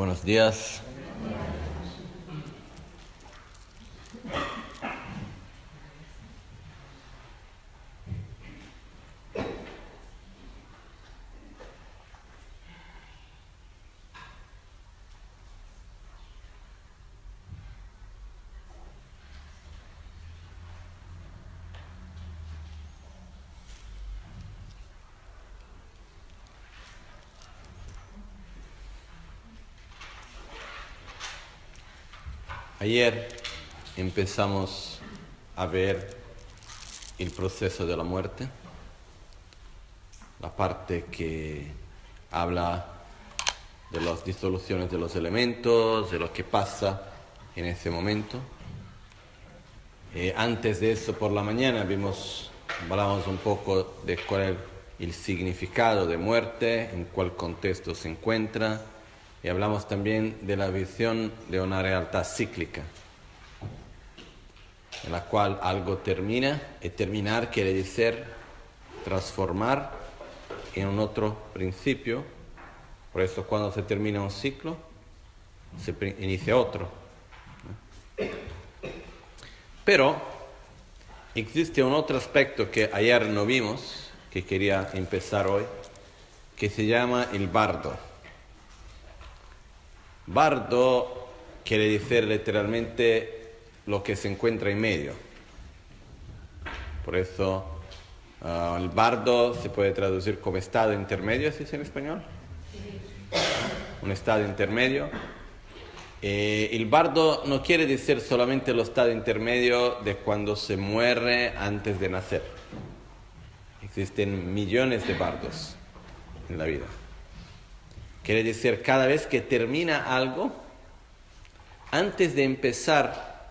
Buenos días. Ayer empezamos a ver el proceso de la muerte, la parte que habla de las disoluciones de los elementos, de lo que pasa en ese momento. Eh, antes de eso, por la mañana, hablamos un poco de cuál es el significado de muerte, en cuál contexto se encuentra, y hablamos también de la visión de una realidad cíclica, en la cual algo termina y terminar quiere decir transformar en un otro principio. Por eso cuando se termina un ciclo, se inicia otro. Pero existe un otro aspecto que ayer no vimos, que quería empezar hoy, que se llama el bardo. Bardo quiere decir literalmente lo que se encuentra en medio. Por eso ah, el bardo se puede traducir como estado intermedio, ¿así es en español? Un estado intermedio. Eh, el bardo no quiere decir solamente el estado intermedio de cuando se muere antes de nacer. Existen millones de bardos en la vida. Quiere decir, cada vez que termina algo, antes de empezar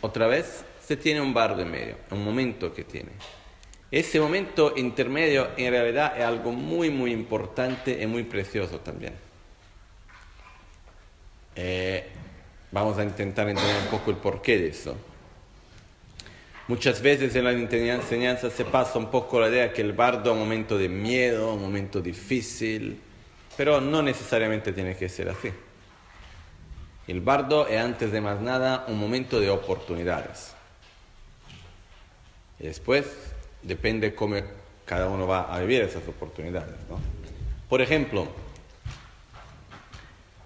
otra vez, se tiene un bardo en medio, un momento que tiene. Ese momento intermedio en realidad es algo muy, muy importante y muy precioso también. Eh, vamos a intentar entender un poco el porqué de eso. Muchas veces en la enseñanza se pasa un poco la idea que el bardo es un momento de miedo, un momento difícil, pero no necesariamente tiene que ser así. El bardo es antes de más nada un momento de oportunidades. Y después depende cómo cada uno va a vivir esas oportunidades. Por ejemplo,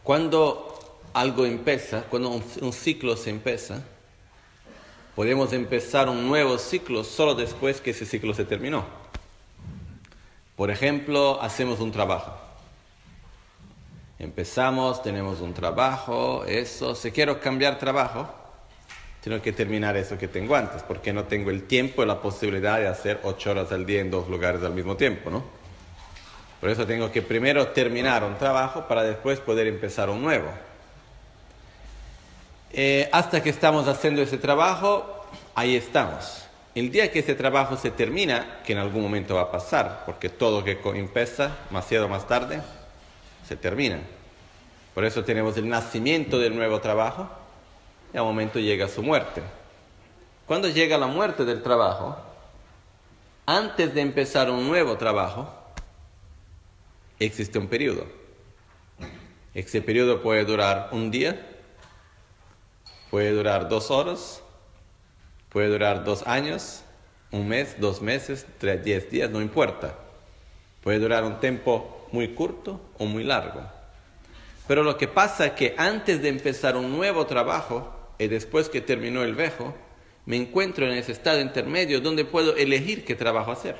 cuando algo empieza, cuando un, ciclo se empieza, podemos empezar un nuevo ciclo solo después que ese ciclo se terminó. Por ejemplo, hacemos un trabajo. Empezamos, tenemos un trabajo, eso, si quiero cambiar trabajo, tengo que terminar eso que tengo antes, porque no tengo el tiempo y la posibilidad de hacer ocho horas al día en dos lugares al mismo tiempo, ¿no? Por eso tengo que primero terminar un trabajo para después poder empezar un nuevo. Eh, hasta que estamos haciendo ese trabajo, ahí estamos. El día que ese trabajo se termina, que en algún momento va a pasar, porque todo que empieza, demasiado más tarde, se termina. Por eso tenemos el nacimiento del nuevo trabajo y al momento llega su muerte. Cuando llega la muerte del trabajo, antes de empezar un nuevo trabajo, existe un periodo. Ese periodo puede durar un día, puede durar dos horas, puede durar dos años, un mes, dos meses, tres, diez días, no importa. Puede durar un tiempo muy corto o muy largo. Pero lo que pasa es que antes de empezar un nuevo trabajo y después que terminó el viejo, me encuentro en ese estado intermedio donde puedo elegir qué trabajo hacer.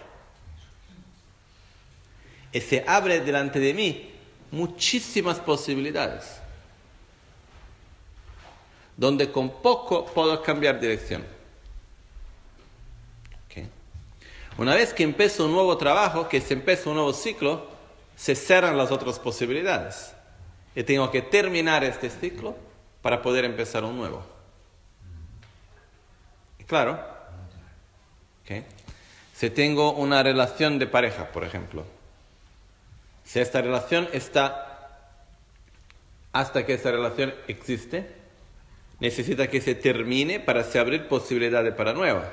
Y se abre delante de mí muchísimas posibilidades, donde con poco puedo cambiar dirección. Una vez que empiezo un nuevo trabajo, que se empieza un nuevo ciclo, se cerran las otras posibilidades. Y tengo que terminar este ciclo para poder empezar un nuevo. Claro. Si tengo una relación de pareja, por ejemplo, si esta relación está, hasta que esa relación existe, necesita que se termine para se abrir posibilidades para nueva.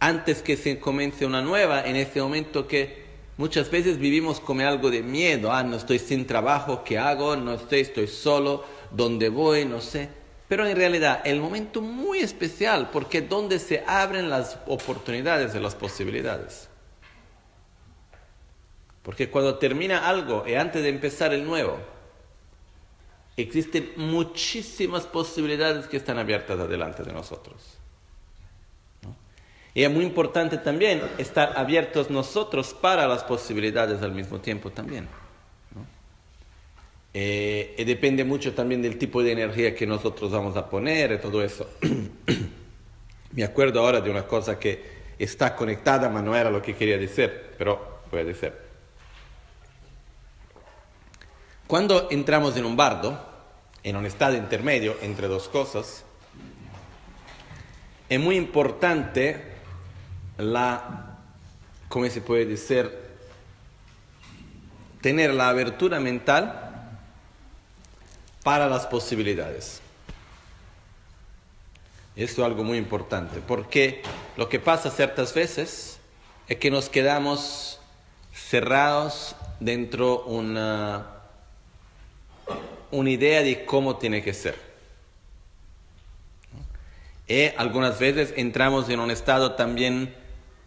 Antes que se comience una nueva, en ese momento que Muchas veces vivimos con algo de miedo, ah, no estoy sin trabajo, ¿qué hago? No estoy, estoy solo, ¿dónde voy? No sé. Pero en realidad el momento muy especial porque donde se abren las oportunidades y las posibilidades. Porque cuando termina algo y antes de empezar el nuevo, existen muchísimas posibilidades que están abiertas delante de nosotros. Y es muy importante también estar abiertos nosotros para las posibilidades al mismo tiempo también. Eh, y depende mucho también del tipo de energía que nosotros vamos a poner y todo eso. Me acuerdo ahora de una cosa que está conectada, pero no era lo que quería decir, pero puede ser. Cuando entramos en un bardo, en un estado intermedio entre dos cosas, es muy importante la, ¿cómo se puede decir? Tener la abertura mental para las posibilidades. Esto es algo muy importante, porque lo que pasa ciertas veces es que nos quedamos cerrados dentro de una, una idea de cómo tiene que ser. Y algunas veces entramos en un estado también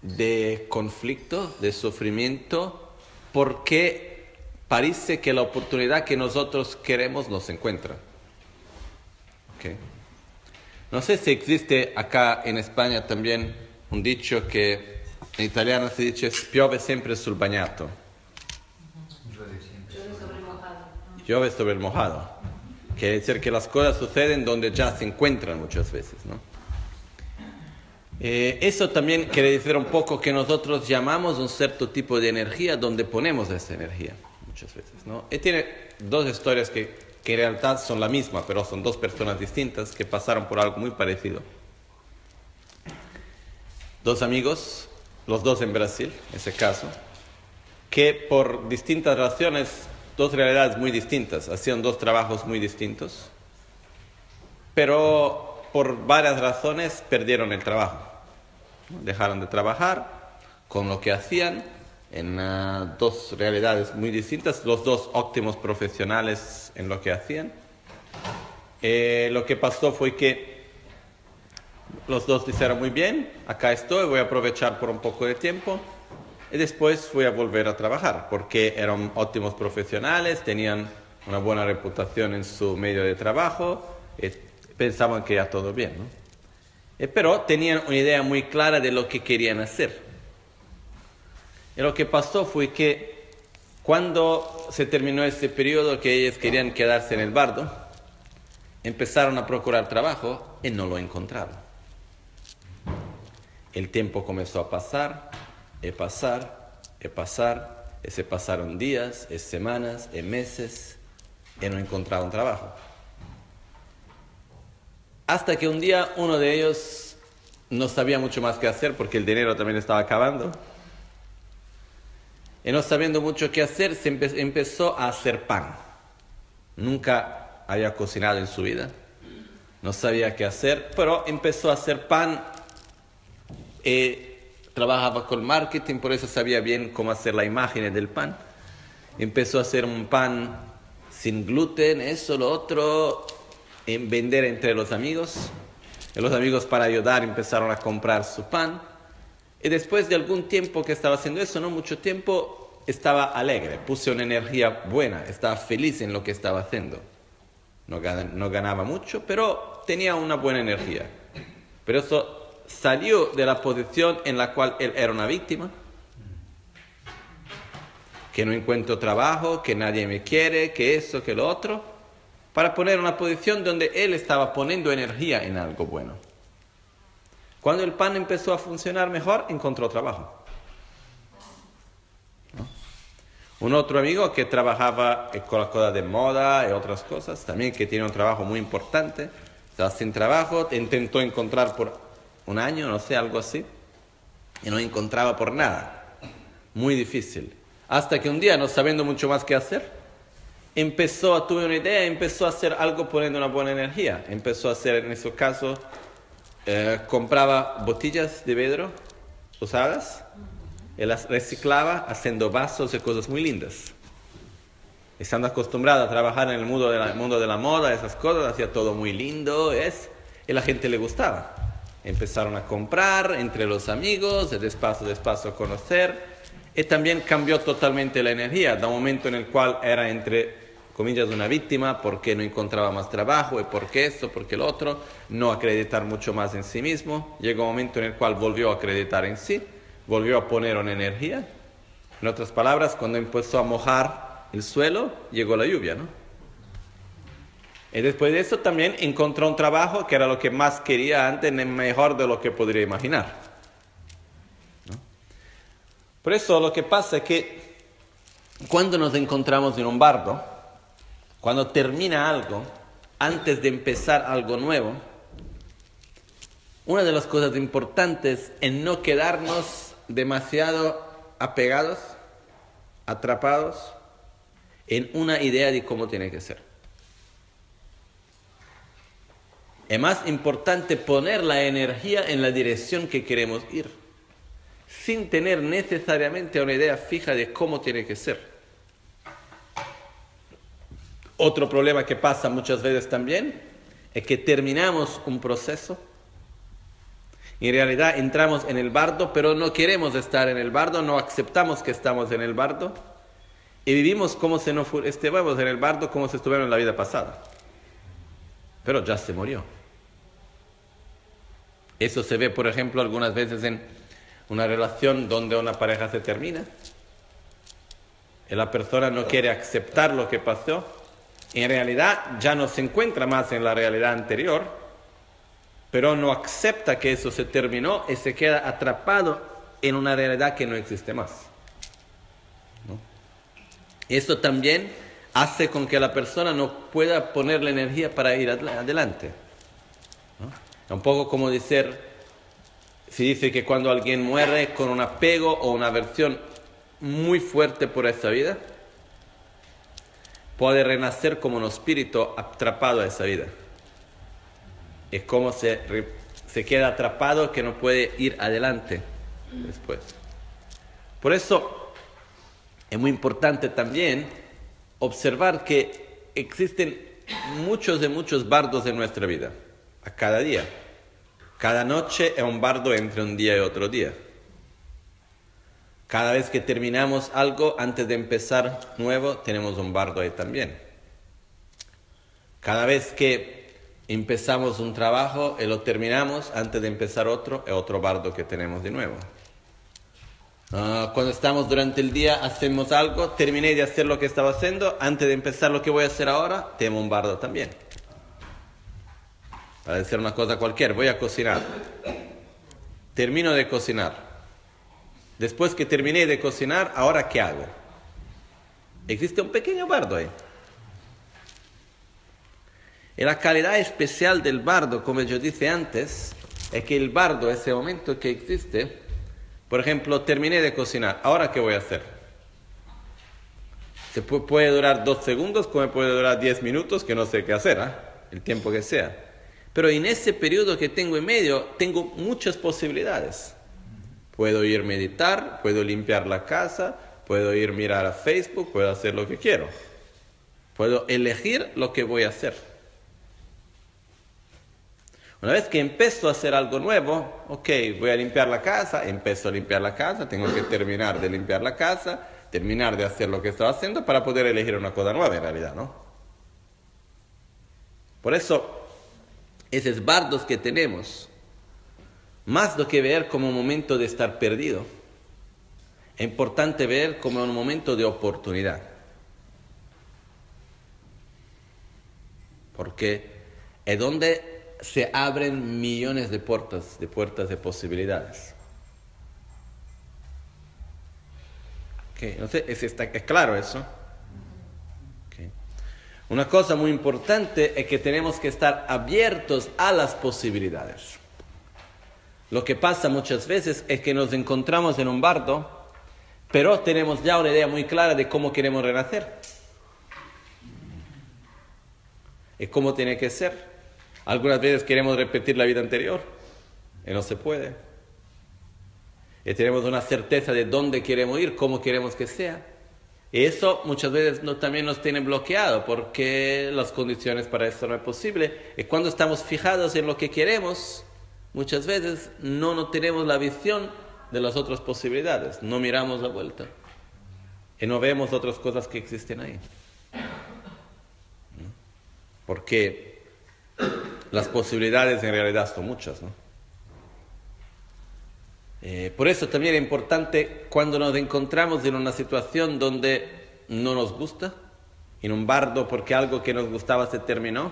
de conflicto, de sufrimiento, porque parece que la oportunidad que nosotros queremos no se encuentra. No sé si existe acá en España también un dicho que en italiano se dice piove sempre sul bagnato. Piove sobre el mojado. Quiere decir que las cosas suceden donde ya se encuentran muchas veces, ¿no? Eh, eso también quiere decir un poco que nosotros llamamos un cierto tipo de energía donde ponemos esa energía, muchas veces. ¿no? Y tiene dos historias que, que en realidad son la misma, pero son dos personas distintas que pasaron por algo muy parecido. Dos amigos, los dos en Brasil, ese caso, que por distintas razones, dos realidades muy distintas, hacían dos trabajos muy distintos, pero por varias razones perdieron el trabajo dejaron de trabajar con lo que hacían en ah, dos realidades muy distintas, los dos óptimos profesionales en lo que hacían. Eh, lo que pasó fue que los dos dijeron muy bien, acá estoy, voy a aprovechar por un poco de tiempo y después voy a volver a trabajar porque eran óptimos profesionales, tenían una buena reputación en su medio de trabajo y pensaban que ya todo bien. Eh, pero tenían una idea muy clara de lo que querían hacer. Y lo que pasó fue que cuando se terminó ese periodo que ellos querían quedarse en el bardo, empezaron a procurar trabajo y no lo encontraron. El tiempo comenzó a pasar, y pasar, y pasar, y se pasaron días, y semanas, y meses, y no encontraron trabajo. Hasta que un día uno de ellos no sabía mucho más qué hacer porque el dinero también estaba acabando. Y no sabiendo mucho qué hacer, se empezó a hacer pan. Nunca había cocinado en su vida. No sabía qué hacer, pero empezó a hacer pan. Y trabajaba con marketing, por eso sabía bien cómo hacer la imagen del pan. Empezó a hacer un pan sin gluten, eso, lo otro, en vender entre los amigos. Los amigos para ayudar empezaron a comprar su pan. Y después de algún tiempo que estaba haciendo eso, no mucho tiempo, estaba alegre, puse una energía buena, estaba feliz en lo que estaba haciendo. No, no ganaba mucho, pero tenía una buena energía. Pero eso salió de la posición en la cual él era una víctima, que no encuentro trabajo, que nadie me quiere, que eso, que lo otro para poner una posición donde él estaba poniendo energía en algo bueno. Cuando el pan empezó a funcionar mejor, encontró trabajo. Un otro amigo que trabajaba con las cosas de moda y otras cosas, también que tiene un trabajo muy importante, estaba sin trabajo, intentó encontrar por un año, no sé, algo así, y no encontraba por nada. Muy difícil. Hasta que un día, no sabiendo mucho más qué hacer, empezó, tuve una idea, empezó a hacer algo poniendo una buena energía. Empezó a hacer, en ese caso, eh, compraba botellas de vidrio usadas, y las reciclaba haciendo vasos y cosas muy lindas. Estando acostumbrado a trabajar en el mundo de la, mundo de la moda, esas cosas, hacía todo muy lindo, es, y la gente le gustaba. Empezaron a comprar entre los amigos, de despacio, despacio a conocer, y también cambió totalmente la energía, da un momento en el cual era entre comillas una víctima porque no encontraba más trabajo y porque esto, porque el otro, no acreditar mucho más en sí mismo, llegó un momento en el cual volvió a acreditar en sí, volvió a poner una energía. En otras palabras, cuando empezó a mojar el suelo, llegó la lluvia, ¿no? Y después de eso también encontró un trabajo que era lo que más quería antes, mejor de lo que podría imaginar. Por eso lo que pasa es que cuando nos encontramos en un bardo, cuando termina algo, antes de empezar algo nuevo, una de las cosas importantes es no quedarnos demasiado apegados, atrapados en una idea de cómo tiene que ser. Es más importante poner la energía en la dirección que queremos ir, sin tener necesariamente una idea fija de cómo tiene que ser. Otro problema que pasa muchas veces también es que terminamos un proceso y en realidad entramos en el bardo, pero no queremos estar en el bardo, no aceptamos que estamos en el bardo y vivimos como si no estuviéramos en el bardo como si estuviéramos en la vida pasada. Pero ya se murió. Eso se ve, por ejemplo, algunas veces en una relación donde una pareja se termina y la persona no quiere aceptar lo que pasó en realidad ya no se encuentra más en la realidad anterior, pero no acepta que eso se terminó y se queda atrapado en una realidad que no existe más. Eso también hace con que la persona no pueda poner la energía para ir adelante. Un poco como decir, se dice que cuando alguien muere con un apego o una aversión muy fuerte por esa vida, puede renacer como un espíritu atrapado a esa vida. Es como se, se queda atrapado que no puede ir adelante después. Por eso es muy importante también observar que existen muchos de muchos bardos en nuestra vida, a cada día. Cada noche es un bardo entre un día y otro día. Cada vez que terminamos algo, antes de empezar nuevo, tenemos un bardo ahí también. Cada vez que empezamos un trabajo y lo terminamos, antes de empezar otro, es otro bardo que tenemos de nuevo. Ah, cuando estamos durante el día, hacemos algo, terminé de hacer lo que estaba haciendo, antes de empezar lo que voy a hacer ahora, tengo un bardo también. Para decir una cosa cualquiera, voy a cocinar. Termino de cocinar Después que terminé de cocinar, ¿ahora qué hago? Existe un pequeño bardo ahí. Y la calidad especial del bardo, como yo dije antes, es que el bardo, ese momento que existe, por ejemplo, terminé de cocinar, ¿ahora qué voy a hacer? Se puede durar dos segundos, como puede durar diez minutos, que no sé qué hacer, ¿eh? el tiempo que sea. Pero en ese periodo que tengo en medio, tengo muchas posibilidades. Puedo ir a meditar, puedo limpiar la casa, puedo ir a mirar a Facebook, puedo hacer lo que quiero. Puedo elegir lo que voy a hacer. Una vez que empiezo a hacer algo nuevo, ok, voy a limpiar la casa, empiezo a limpiar la casa, tengo que terminar de limpiar la casa, terminar de hacer lo que estaba haciendo para poder elegir una cosa nueva en realidad, ¿no? Por eso, esos bardos que tenemos, más do que ver como un momento de estar perdido, es importante ver como un momento de oportunidad. Porque es donde se abren millones de puertas, de puertas de posibilidades. No sé, ¿es, está, ¿Es claro eso? Una cosa muy importante es que tenemos que estar abiertos a las posibilidades. Lo que pasa muchas veces es que nos encontramos en un bardo, pero tenemos ya una idea muy clara de cómo queremos renacer. Y cómo tiene que ser. Algunas veces queremos repetir la vida anterior y no se puede. y tenemos una certeza de dónde queremos ir, cómo queremos que sea. Y eso muchas veces no, también nos tiene bloqueado porque las condiciones para eso no es posible. Y cuando estamos fijados en lo que queremos, muchas veces no, no tenemos la visión de las otras posibilidades, no miramos la vuelta y no vemos otras cosas que existen ahí. Porque las posibilidades en realidad son muchas, ¿no? Eh, por eso también es importante cuando nos encontramos en una situación donde no nos gusta, en un bardo porque algo que nos gustaba se terminó,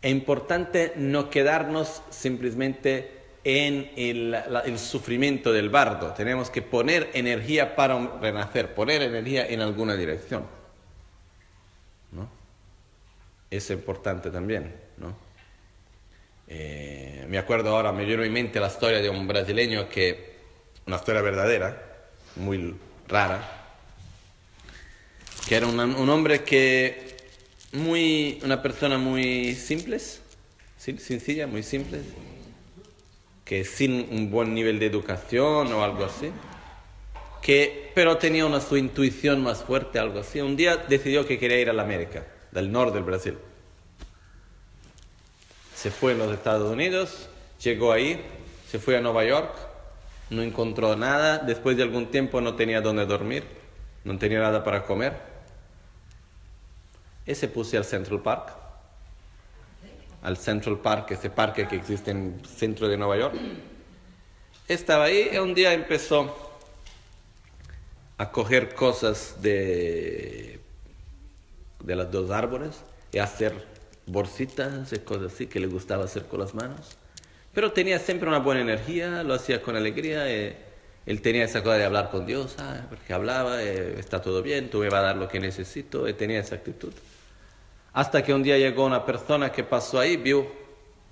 es importante no quedarnos simplemente en el, el, sufrimiento del bardo. Tenemos que poner energía para renacer, poner energía en alguna dirección. ¿no? Es importante también. ¿no? Eh, me acuerdo ahora, me vino en mente la historia de un brasileño que, una historia verdadera, muy rara, que era un, un hombre que, muy, una persona muy simple, sencilla, muy simple, que sin un buen nivel de educación o algo así, que, pero tenía una su intuición más fuerte, algo así. Un día decidió que quería ir a la América, del norte del Brasil. Se fue a los Estados Unidos, llegó ahí, se fue a Nueva York, no encontró nada, después de algún tiempo no tenía dónde dormir, no tenía nada para comer. Y se puso al Central Park al Central Park, ese parque que existe en el centro de Nueva York. Estaba ahí y un día empezó a coger cosas de, de los dos árboles y a hacer bolsitas y cosas así que le gustaba hacer con las manos. Pero tenía siempre una buena energía, lo hacía con alegría. Y él tenía esa cosa de hablar con Dios, porque hablaba, está todo bien, tú me vas a dar lo que necesito, y tenía esa actitud. Hasta que un día llegó una persona que pasó ahí, vio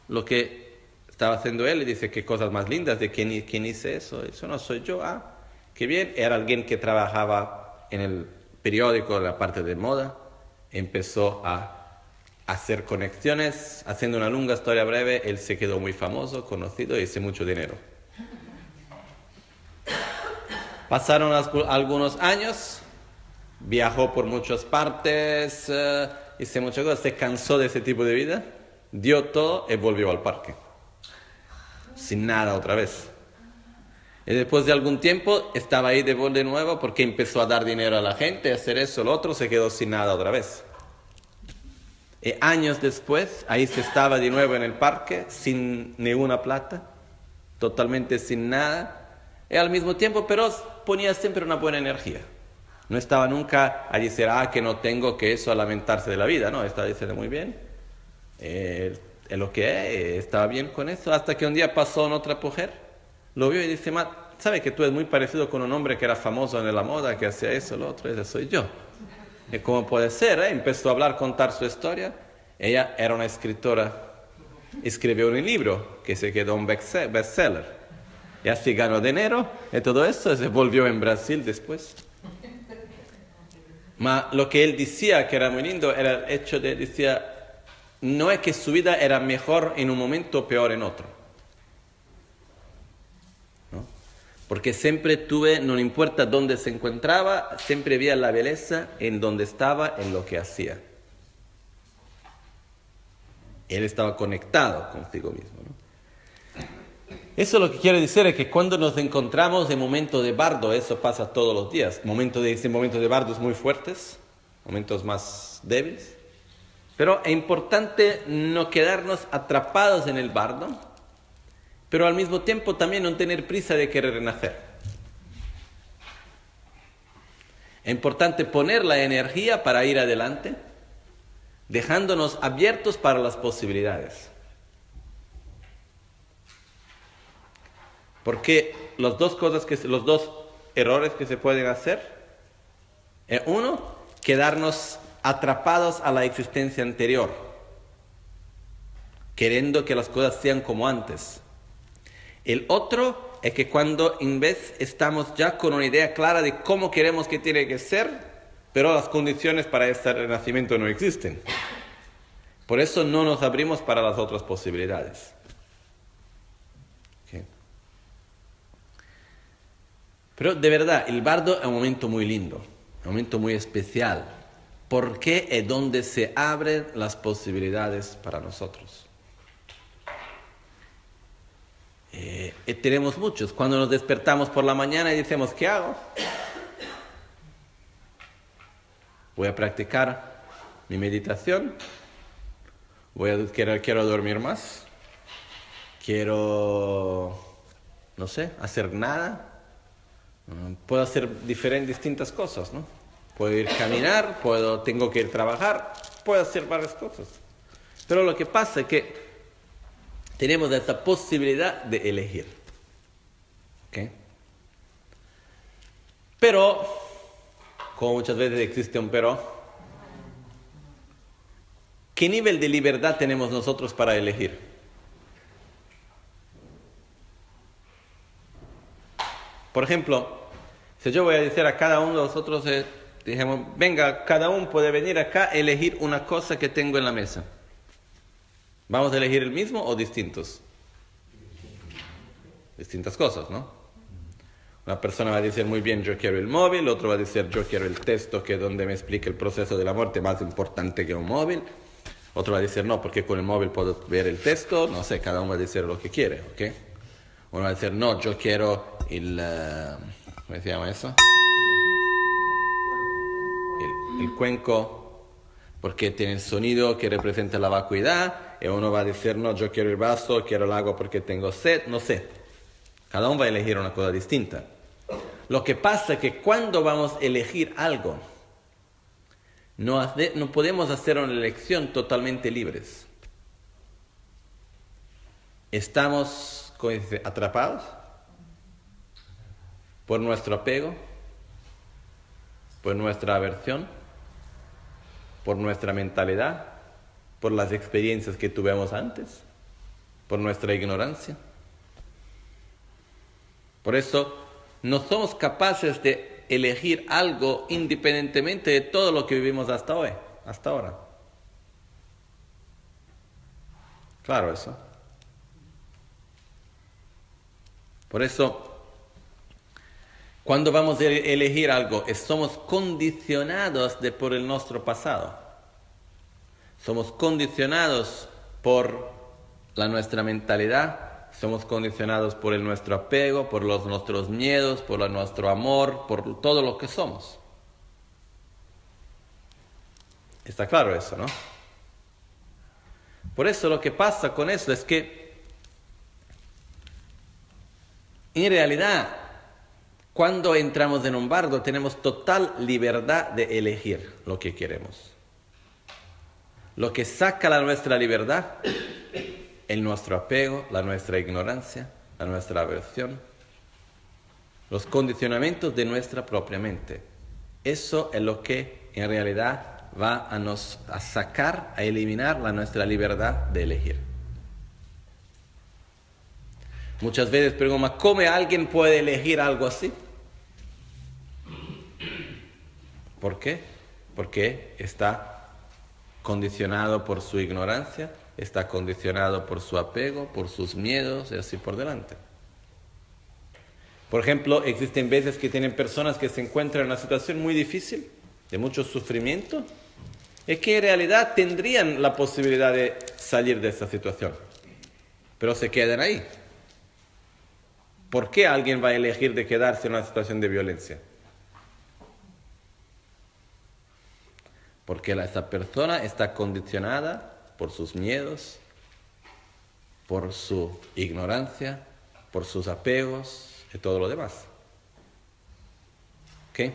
lo que estaba haciendo él y dice, qué cosas más lindas, de quién, quién hice eso. Eso no soy yo, ah, qué bien. Era alguien que trabajaba en el periódico, en la parte de moda. Empezó a hacer conexiones. Haciendo una larga historia breve, él se quedó muy famoso, conocido y hizo mucho dinero. Pasaron algunos años, viajó por muchas partes. Eh, hice muchas cosas, se cansó de ese tipo de vida, dio todo y volvió al parque. Sin nada otra vez. Y después de algún tiempo estaba ahí de nuevo porque empezó a dar dinero a la gente, a hacer eso, lo otro, se quedó sin nada otra vez. Y años después, ahí se estaba de nuevo en el parque, sin ninguna plata, totalmente sin nada, y al mismo tiempo, pero ponía siempre una buena energía. No estaba nunca a decir, ah, que no tengo que eso a lamentarse de la vida, no, estaba diciendo muy bien, eh, es lo que es, estaba bien con eso, hasta que un día pasó en otra mujer, lo vio y dice, ¿sabe que tú eres muy parecido con un hombre que era famoso en la moda, que hacía eso, lo otro? Ese soy yo. ¿Y cómo puede ser? Eh? Empezó a hablar, contar su historia. Ella era una escritora, escribió un libro que se quedó un bestseller. Y así ganó dinero y todo eso, se volvió en Brasil después. Ma lo que él decía que era muy lindo era el hecho de, decía, no es que su vida era mejor en un momento o peor en otro. ¿No? Porque siempre tuve, no importa dónde se encontraba, siempre veía la belleza en donde estaba, en lo que hacía. Él estaba conectado consigo mismo. Eso lo que quiere decir es que cuando nos encontramos en momentos de bardo, eso pasa todos los días, momentos de, ese momento de bardos muy fuertes, momentos más débiles, pero es importante no quedarnos atrapados en el bardo, pero al mismo tiempo también no tener prisa de querer renacer. Es importante poner la energía para ir adelante, dejándonos abiertos para las posibilidades. Porque los dos cosas que los dos errores que se pueden hacer es uno quedarnos atrapados a la existencia anterior, queriendo que las cosas sean como antes. El otro es que cuando en vez estamos ya con una idea clara de cómo queremos que tiene que ser, pero las condiciones para ese renacimiento no existen. Por eso no nos abrimos para las otras posibilidades. Pero de verdad, el bardo es un momento muy lindo, un momento muy especial, porque es donde se abren las posibilidades para nosotros. Eh, tenemos muchos. Cuando nos despertamos por la mañana y decimos, ¿qué hago? Voy a practicar mi meditación. Voy a, quiero, quiero dormir más. Quiero, no sé, hacer nada. Puedo hacer diferentes, distintas cosas, ¿no? Puedo ir a caminar, puedo, tengo que ir a trabajar, puedo hacer varias cosas. Pero lo que pasa es que tenemos esta posibilidad de elegir. ¿Okay? Pero, como muchas veces existe un pero, ¿qué nivel de libertad tenemos nosotros para elegir? Por ejemplo, si yo voy a decir a cada uno de nosotros, eh, dijimos, venga, cada uno puede venir acá elegir una cosa que tengo en la mesa. ¿Vamos a elegir el mismo o distintos? Distintas cosas, ¿no? Una persona va a decir muy bien, yo quiero el móvil, otro va a decir, yo quiero el texto que es donde me explique el proceso de la muerte más importante que un móvil. Otro va a decir, no, porque con el móvil puedo ver el texto. No sé, cada uno va a decir lo que quiere, ¿ok? Uno va a decir, no, yo quiero el... Uh, ¿Cómo se llama eso? El, el cuenco porque tiene el sonido que representa la vacuidad, y uno va a decir, no, yo quiero el vaso, quiero el agua porque tengo sed, no sé. Cada uno va a elegir una cosa distinta. Lo que pasa es que cuando vamos a elegir algo, no, no podemos hacer una elección totalmente libres. Estamos atrapados por nuestro apego, por nuestra aversión por nuestra mentalidad, por las experiencias que tuvimos antes, por nuestra ignorancia. Por eso no somos capaces de elegir algo independientemente de todo lo que vivimos hasta hoy, hasta ahora. Claro eso. Por eso, cuando vamos a elegir algo, somos condicionados de, por el nuestro pasado. Somos condicionados por la nuestra mentalidad, somos condicionados por el nuestro apego, por los nuestros miedos, por nuestro amor, por todo lo que somos. Está claro eso, ¿no? Por eso lo que pasa con eso es que en realidad cuando entramos en un bardo tenemos total libertad de elegir lo que queremos. Lo que saca la nuestra libertad es nuestro apego, la nuestra ignorancia, la nuestra aversión, los condicionamientos de nuestra propia mente. Eso es lo que en realidad va a nos a sacar, a eliminar la nuestra libertad de elegir. Muchas veces pregunto, ¿cómo alguien puede elegir algo así? ¿Por qué? Porque está condicionado por su ignorancia, está condicionado por su apego, por sus miedos y así por delante. Por ejemplo, existen veces que tienen personas que se encuentran en una situación muy difícil, de mucho sufrimiento, y que en realidad tendrían la posibilidad de salir de esa situación, pero se quedan ahí. ¿Por qué alguien va a elegir de quedarse en una situación de violencia? Porque esa persona está condicionada por sus miedos, por su ignorancia, por sus apegos y todo lo demás. ¿Ok?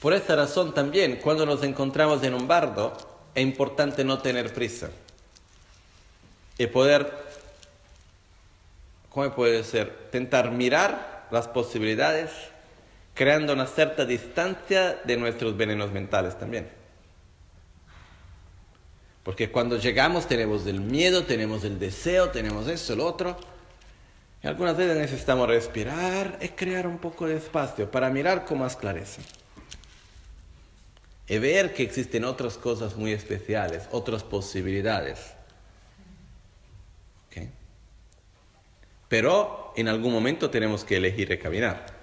Por esta razón también, cuando nos encontramos en un bardo, es importante no tener prisa y poder, ¿cómo puede ser? Tentar mirar las posibilidades creando una cierta distancia de nuestros venenos mentales también. Porque cuando llegamos tenemos el miedo, tenemos el deseo, tenemos eso, el otro. Y algunas veces necesitamos respirar y crear un poco de espacio para mirar con más clareza. Y ver que existen otras cosas muy especiales, otras posibilidades. Pero en algún momento tenemos que elegir y caminar.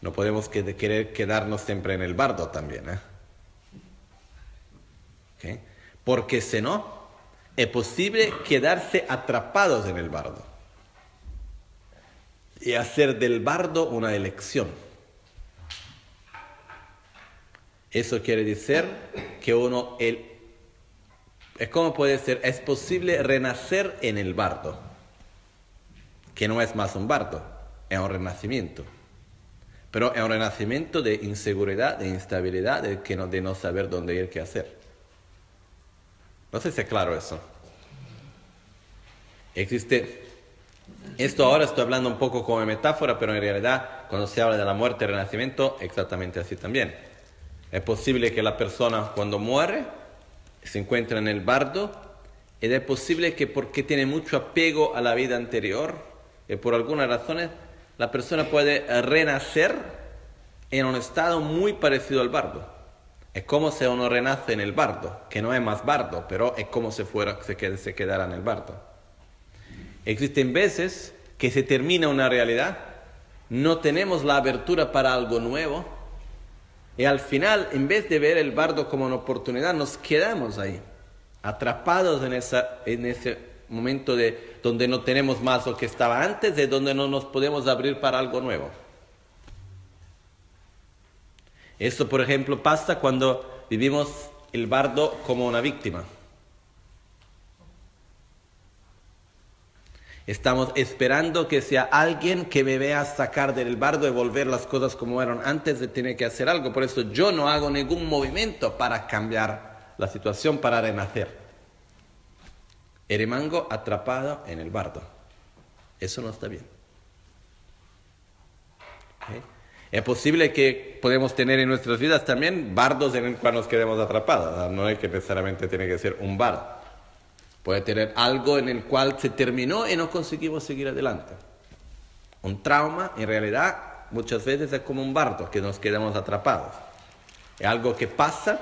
No podemos querer quedarnos siempre en el bardo también. ¿eh? Porque si no, es posible quedarse atrapados en el bardo y hacer del bardo una elección. Eso quiere decir que uno, el, ¿cómo puede ser? Es posible renacer en el bardo, que no es más un bardo, es un renacimiento. Pero es un renacimiento de inseguridad, de instabilidad, de, que no, de no saber dónde ir, qué hacer. No sé si es claro eso. Existe, esto ahora estoy hablando un poco como metáfora, pero en realidad cuando se habla de la muerte y renacimiento, exactamente así también. Es posible que la persona cuando muere se encuentre en el bardo y es posible que porque tiene mucho apego a la vida anterior y por algunas razones la persona puede renacer en un estado muy parecido al bardo. Es como si uno renace en el bardo, que no es más bardo, pero es como si fuera, se, quedara en el bardo. Existen veces que se termina una realidad, no tenemos la abertura para algo nuevo, y al final, en vez de ver el bardo como una oportunidad, nos quedamos ahí, atrapados en, esa, en ese momento de donde no tenemos más lo que estaba antes, de donde no nos podemos abrir para algo nuevo. Esto, por ejemplo, pasa cuando vivimos el bardo como una víctima. Estamos esperando que sea alguien que me vea sacar del bardo y volver las cosas como eran antes de tener que hacer algo. Por eso yo no hago ningún movimiento para cambiar la situación, para renacer. Eremango atrapado en el bardo. Eso no está bien. Es posible que podemos tener en nuestras vidas también bardos en el cual nos quedemos atrapados. No es que necesariamente tiene que ser un bardo. Puede tener algo en el cual se terminó y no conseguimos seguir adelante. Un trauma, en realidad, muchas veces es como un bardo, que nos quedamos atrapados. Es algo que pasa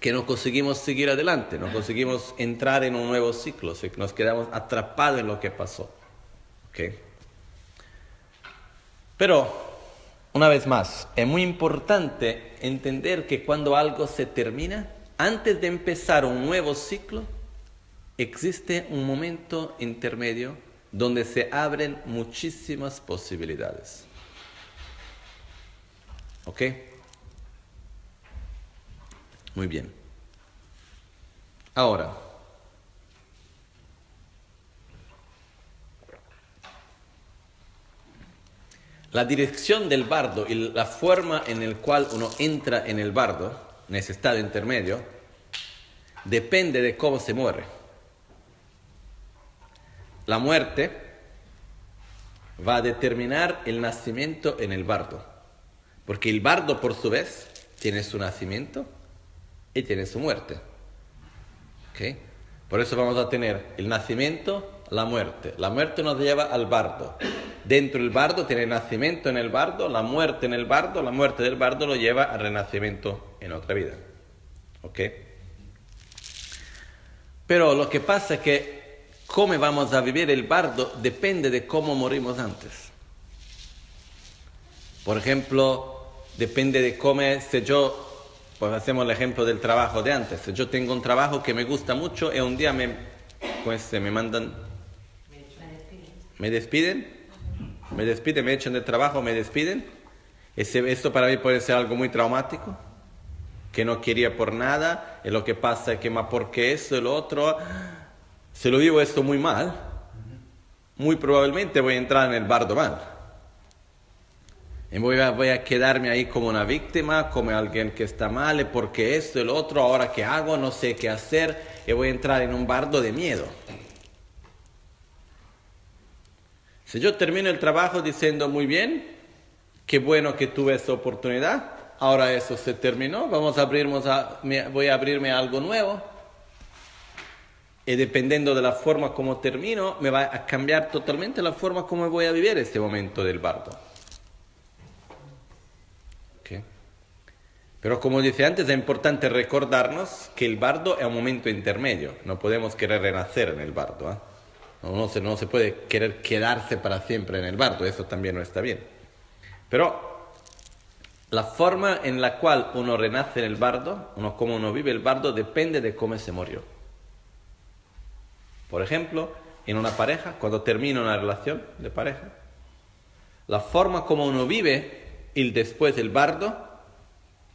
que no conseguimos seguir adelante, no conseguimos entrar en un nuevo ciclo, nos quedamos atrapados en lo que pasó. Pero, una vez más, es muy importante entender que cuando algo se termina, antes de empezar un nuevo ciclo, existe un momento intermedio donde se abren muchísimas posibilidades. ¿Ok? Muy bien. Ahora, la dirección del bardo y la forma en la cual uno entra en el bardo, en ese estado intermedio, depende de cómo se muere. La muerte va a determinar el nacimiento en el bardo, porque el bardo por su vez tiene su nacimiento y tiene su muerte. Por eso vamos a tener el nacimiento, la muerte. La muerte nos lleva al bardo. Dentro del bardo tiene nacimiento en el bardo, la muerte en el bardo, la muerte del bardo lo lleva al renacimiento en otra vida. Pero lo que pasa es que cómo vamos a vivir el bardo depende de cómo morimos antes. Por ejemplo, depende de cómo, si yo, pues hacemos el ejemplo del trabajo de antes, yo tengo un trabajo que me gusta mucho y un día me, pues, me mandan, me despiden, me despiden, me echan del trabajo, me despiden, esto para mí puede ser algo muy traumático, que no quería por nada, y lo que pasa es que más porque eso lo otro, si lo vivo esto muy mal, muy probablemente voy a entrar en el bardo mal. Voy a, voy a quedarme ahí como una víctima, como alguien que está mal, porque esto, el otro, ahora qué hago, no sé qué hacer, y voy a entrar en un bardo de miedo. Si yo termino el trabajo diciendo muy bien, qué bueno que tuve esta oportunidad, ahora eso se terminó, vamos a abrirnos a, voy a abrirme a algo nuevo y dependiendo de la forma como termino, me va a cambiar totalmente la forma como voy a vivir este momento del bardo. Pero como dije antes, es importante recordarnos que el bardo es un momento intermedio, no podemos querer renacer en el bardo. ¿eh? Uno se, no se puede querer quedarse para siempre en el bardo, eso también no está bien. Pero la forma en la cual uno renace en el bardo, uno, cómo uno vive el bardo, depende de cómo se murió. Por ejemplo, en una pareja, cuando termina una relación de pareja, la forma como uno vive el después del bardo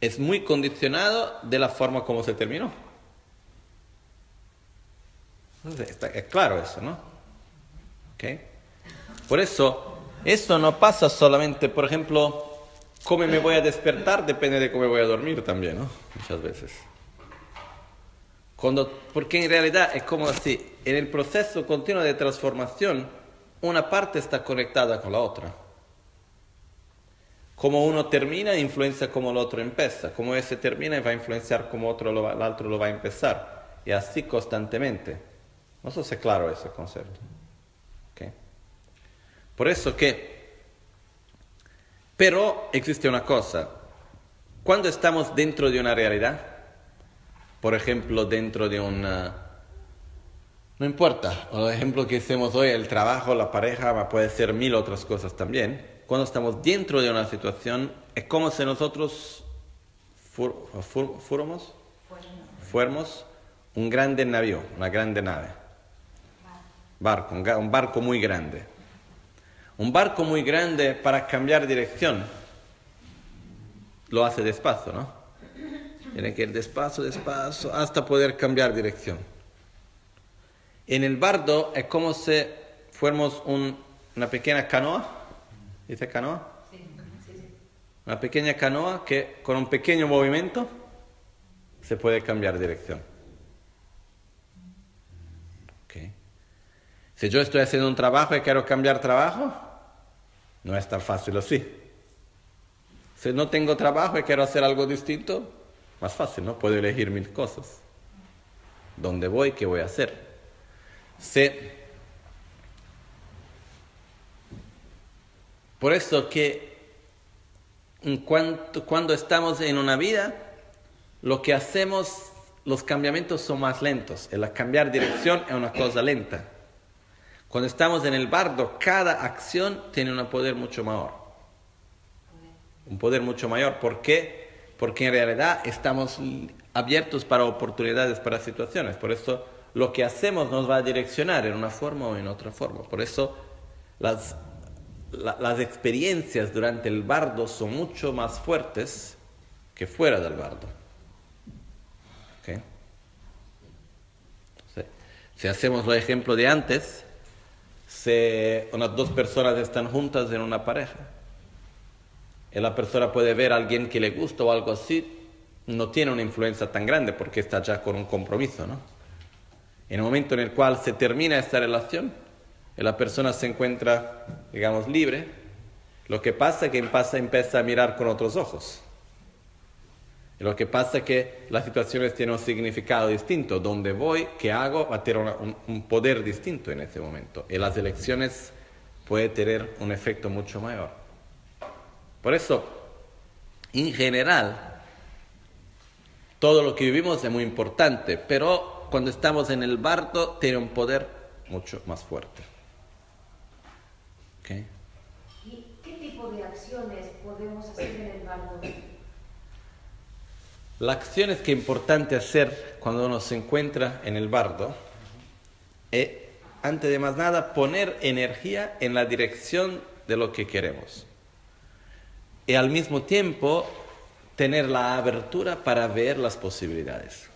es muy condicionado de la forma como se terminó. es claro eso, ¿no? Por eso, esto no pasa solamente, por ejemplo, cómo me voy a despertar depende de cómo voy a dormir también, ¿no? Muchas veces. Porque en realidad es como así, en el proceso continuo de transformación, una parte está conectada con la otra. Como uno termina, influencia como el otro empieza. Como ese termina, va a influenciar como otro el otro lo va a empezar. Y así constantemente. No sé si es claro ese concepto. Por eso que... Pero existe una cosa. Cuando estamos dentro de una realidad, por ejemplo, dentro de una... No importa, el ejemplo que hacemos hoy, el trabajo, la pareja, puede ser mil otras cosas también cuando estamos dentro de una situación, es como si nosotros fuéramos, un grande navío, una grande nave. Barco, un barco muy grande. Un barco muy grande para cambiar dirección lo hace despacio, ¿no? Tiene que ir despacio, despacio, hasta poder cambiar dirección. En el bardo es como si fuéramos una pequeña canoa ¿Dice canoa? Sí, sí, Una pequeña canoa que con un pequeño movimiento se puede cambiar dirección. Okay. Si yo estoy haciendo un trabajo y quiero cambiar trabajo, no es tan fácil así. Si no tengo trabajo y quiero hacer algo distinto, más fácil, ¿no? Puedo elegir mil cosas. ¿Dónde voy? ¿Qué voy a hacer? Si Por eso que cuando estamos en una vida, lo que hacemos, los cambiamientos son más lentos. El cambiar dirección es una cosa lenta. Cuando estamos en el bardo, cada acción tiene un poder mucho mayor. Un poder mucho mayor. ¿Por qué? Porque en realidad estamos abiertos para oportunidades, para situaciones. Por eso lo que hacemos nos va a direccionar en una forma o en otra forma. Por eso las las experiencias durante el bardo son mucho más fuertes que fuera del bardo. Si hacemos el ejemplo de antes, si unas dos personas están juntas en una pareja, y la persona puede ver a alguien que le gusta o algo así, no tiene una influencia tan grande porque está ya con un compromiso, ¿no? En el momento en el cual se termina esta relación, la persona se encuentra, digamos, libre, lo que pasa es que empieza, a mirar con otros ojos. lo que pasa es que las situaciones tienen un significado distinto. Donde voy, qué hago, va a tener un, poder distinto en ese momento. Y las elecciones pueden tener un efecto mucho mayor. Por eso, en general, todo lo que vivimos es muy importante, pero cuando estamos en el bardo tiene un poder mucho más fuerte. ¿Y qué tipo de acciones podemos hacer en el bardo? La acción es que es importante hacer cuando uno se encuentra en el bardo es, antes de más nada, poner energía en la dirección de lo que queremos. Y al mismo tiempo, tener la abertura para ver las posibilidades.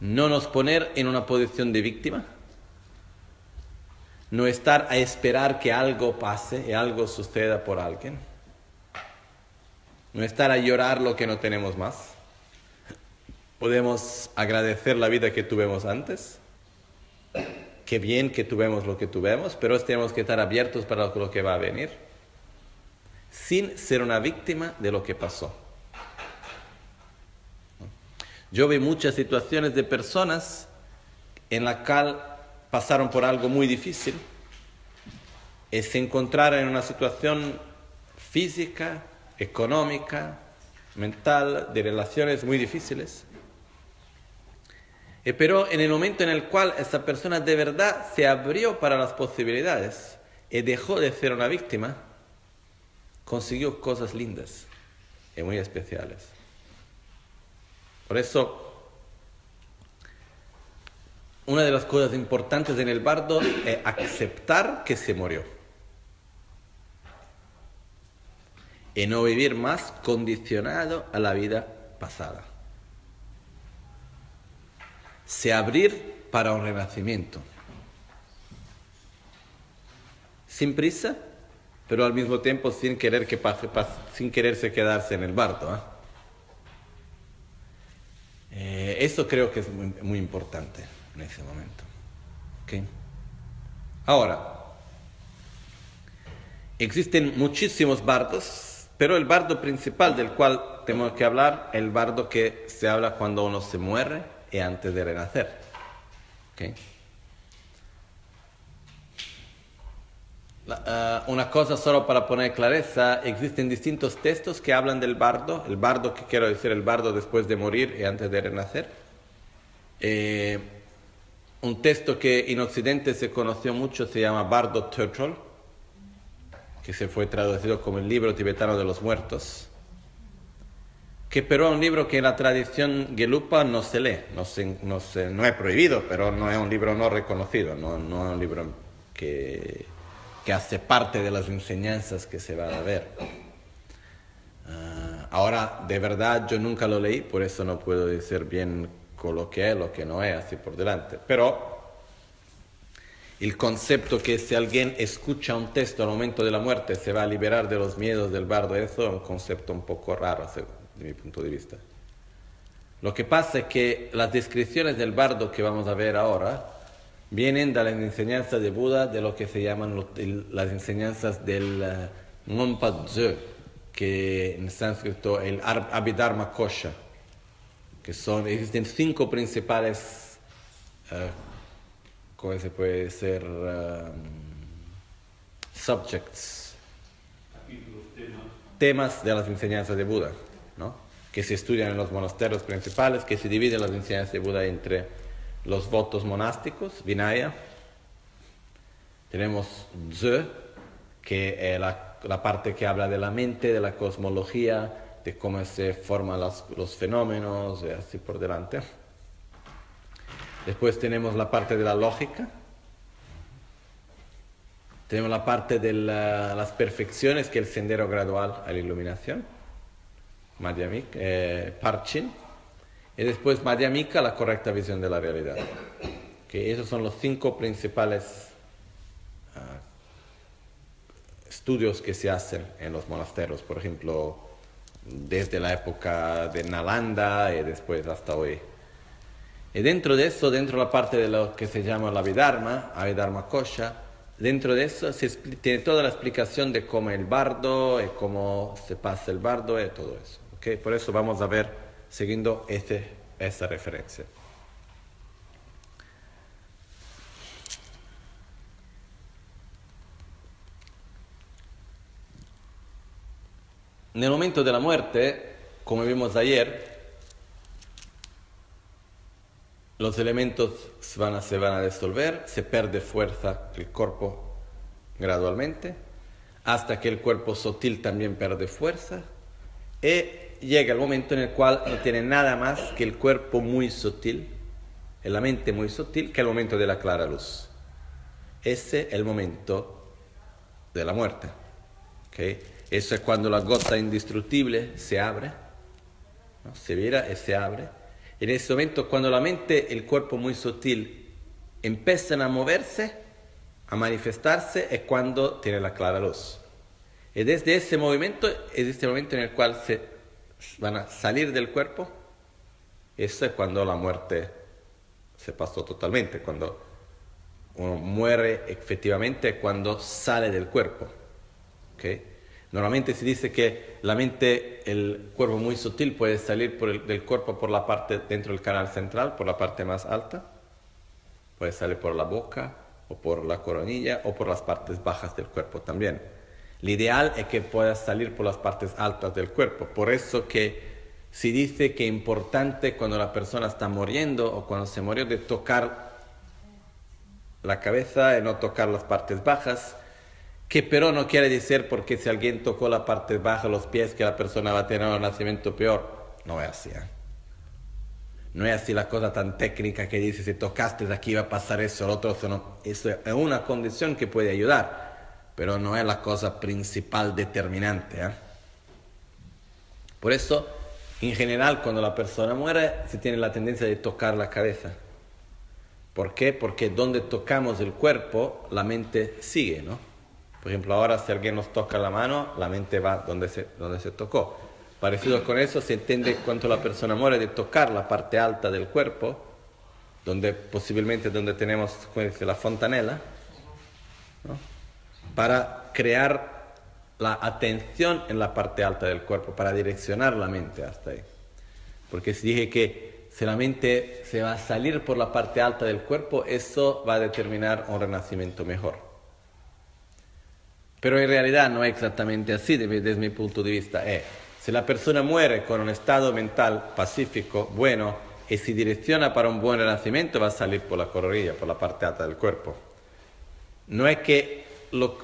No nos poner en una posición de víctima no estar a esperar que algo pase y algo suceda por alguien, no estar a llorar lo que no tenemos más. Podemos agradecer la vida que tuvimos antes, qué bien que tuvimos lo que tuvimos, pero tenemos que estar abiertos para lo que va a venir, sin ser una víctima de lo que pasó. Yo vi muchas situaciones de personas en la cual pasaron por algo muy difícil y se encontraron en una situación física, económica, mental, de relaciones muy difíciles. Y pero en el momento en el cual esa persona de verdad se abrió para las posibilidades y dejó de ser una víctima, consiguió cosas lindas y muy especiales. Por eso, una de las cosas importantes en el bardo es aceptar que se murió. Y no vivir más condicionado a la vida pasada. Se abrir para un renacimiento. Sin prisa, pero al mismo tiempo sin querer que pase, sin quererse quedarse en el bardo. ¿eh? Eh, eso creo que es muy, importante en ese momento. Ahora, existen muchísimos bardos, pero el bardo principal del cual tenemos que hablar, el bardo que se habla cuando uno se muere y antes de renacer. Eh, una cosa solo para poner clareza, existen distintos textos que hablan del bardo, el bardo que quiero decir el bardo después de morir y antes de renacer. Eh, un texto que en Occidente se conoció mucho se llama Bardo Turtle, que se fue traducido como el libro tibetano de los muertos, que pero es un libro que en la tradición gelupa no se lee, no, es prohibido, pero no es un libro no reconocido, no, es un libro que que hace parte de las enseñanzas que se van a ver. Ah, ahora, de verdad, yo nunca lo leí, por eso no puedo decir bien con lo que es, lo que no es, así por delante. Pero el concepto que si alguien escucha un texto al momento de la muerte se va a liberar de los miedos del bardo, eso es un concepto un poco raro desde mi punto de vista. Lo que pasa es que las descripciones del bardo que vamos a ver ahora vienen de las enseñanzas de Buda, de lo que se llaman las enseñanzas del uh, que en sánscrito el Abhidharma Kosha, que son, existen cinco principales, uh, ¿cómo se puede decir? Um, subjects, temas de las enseñanzas de Buda, ¿no? que se estudian en los monasterios principales, que se dividen las enseñanzas de Buda entre los votos monásticos, Vinaya. Tenemos Z, que es la, parte que habla de la mente, de la cosmología, de cómo se forman los, fenómenos, y así por delante. Después tenemos la parte de la lógica. Tenemos la parte de las perfecciones, que es el sendero gradual a la iluminación. Madhyamik, eh, Parchin y después Madhyamika, la correcta visión de la realidad. Que esos son los cinco principales ah, estudios que se hacen en los monasterios, por ejemplo, desde la época de Nalanda y después hasta hoy. Y dentro de eso, dentro de la parte de lo que se llama la Vidharma, Avidharma Kosha, dentro de eso se tiene toda la explicación de cómo el bardo y cómo se pasa el bardo y todo eso. ¿okay? Por eso vamos a ver siguiendo este, esta referencia. En el momento de la muerte, como vimos ayer, los elementos se van a, se van a disolver, se pierde fuerza el cuerpo gradualmente, hasta que el cuerpo sutil también pierde fuerza y llega el momento en el cual no tiene nada más que el cuerpo muy sutil, la mente muy sutil, que el momento de la clara luz. Ese es el momento de la muerte. ¿okay? Eso es cuando la gota indestructible se abre, se vira y se abre. En ese momento, cuando la mente, el cuerpo muy sutil, empiezan a moverse, a manifestarse, es cuando tiene la clara luz. Y desde ese movimiento es este momento en el cual se van a salir del cuerpo. Eso es cuando la muerte se pasó totalmente, cuando uno muere efectivamente cuando sale del cuerpo. ¿okay? Normalmente se dice que la mente, el cuerpo muy sutil puede salir del cuerpo por la parte dentro del canal central, por la parte más alta. Puede salir por la boca o por la coronilla o por las partes bajas del cuerpo también. Lo ideal es que pueda salir por las partes altas del cuerpo. Por eso que se dice que es importante cuando la persona está muriendo o cuando se murió de tocar la cabeza y no tocar las partes bajas, que pero no quiere decir porque si alguien tocó la parte baja, los pies, que la persona va a tener un nacimiento peor. No es así. ¿eh? No es así la cosa tan técnica que dice si tocaste aquí va a pasar eso, el otro eso no. Eso es una condición que puede ayudar, pero no es la cosa principal determinante. ¿eh? Por eso, en general, cuando la persona muere, se tiene la tendencia de tocar la cabeza. ¿Por qué? Porque donde tocamos el cuerpo, la mente sigue, ¿no? Por ejemplo, ahora si alguien nos toca la mano, la mente va donde se, donde se tocó. Parecido con eso, se entiende cuando la persona muere de tocar la parte alta del cuerpo, donde posiblemente donde tenemos la fontanela, para crear la atención en la parte alta del cuerpo, para direccionar la mente hasta ahí. Porque si dije que si la mente se va a salir por la parte alta del cuerpo, eso va a determinar un renacimiento mejor. Pero en realidad no es exactamente así desde, mi punto de vista. Es, si la persona muere con un estado mental pacífico, bueno, y si direcciona para un buen renacimiento, va a salir por la coronilla, por la parte alta del cuerpo. No es que lo,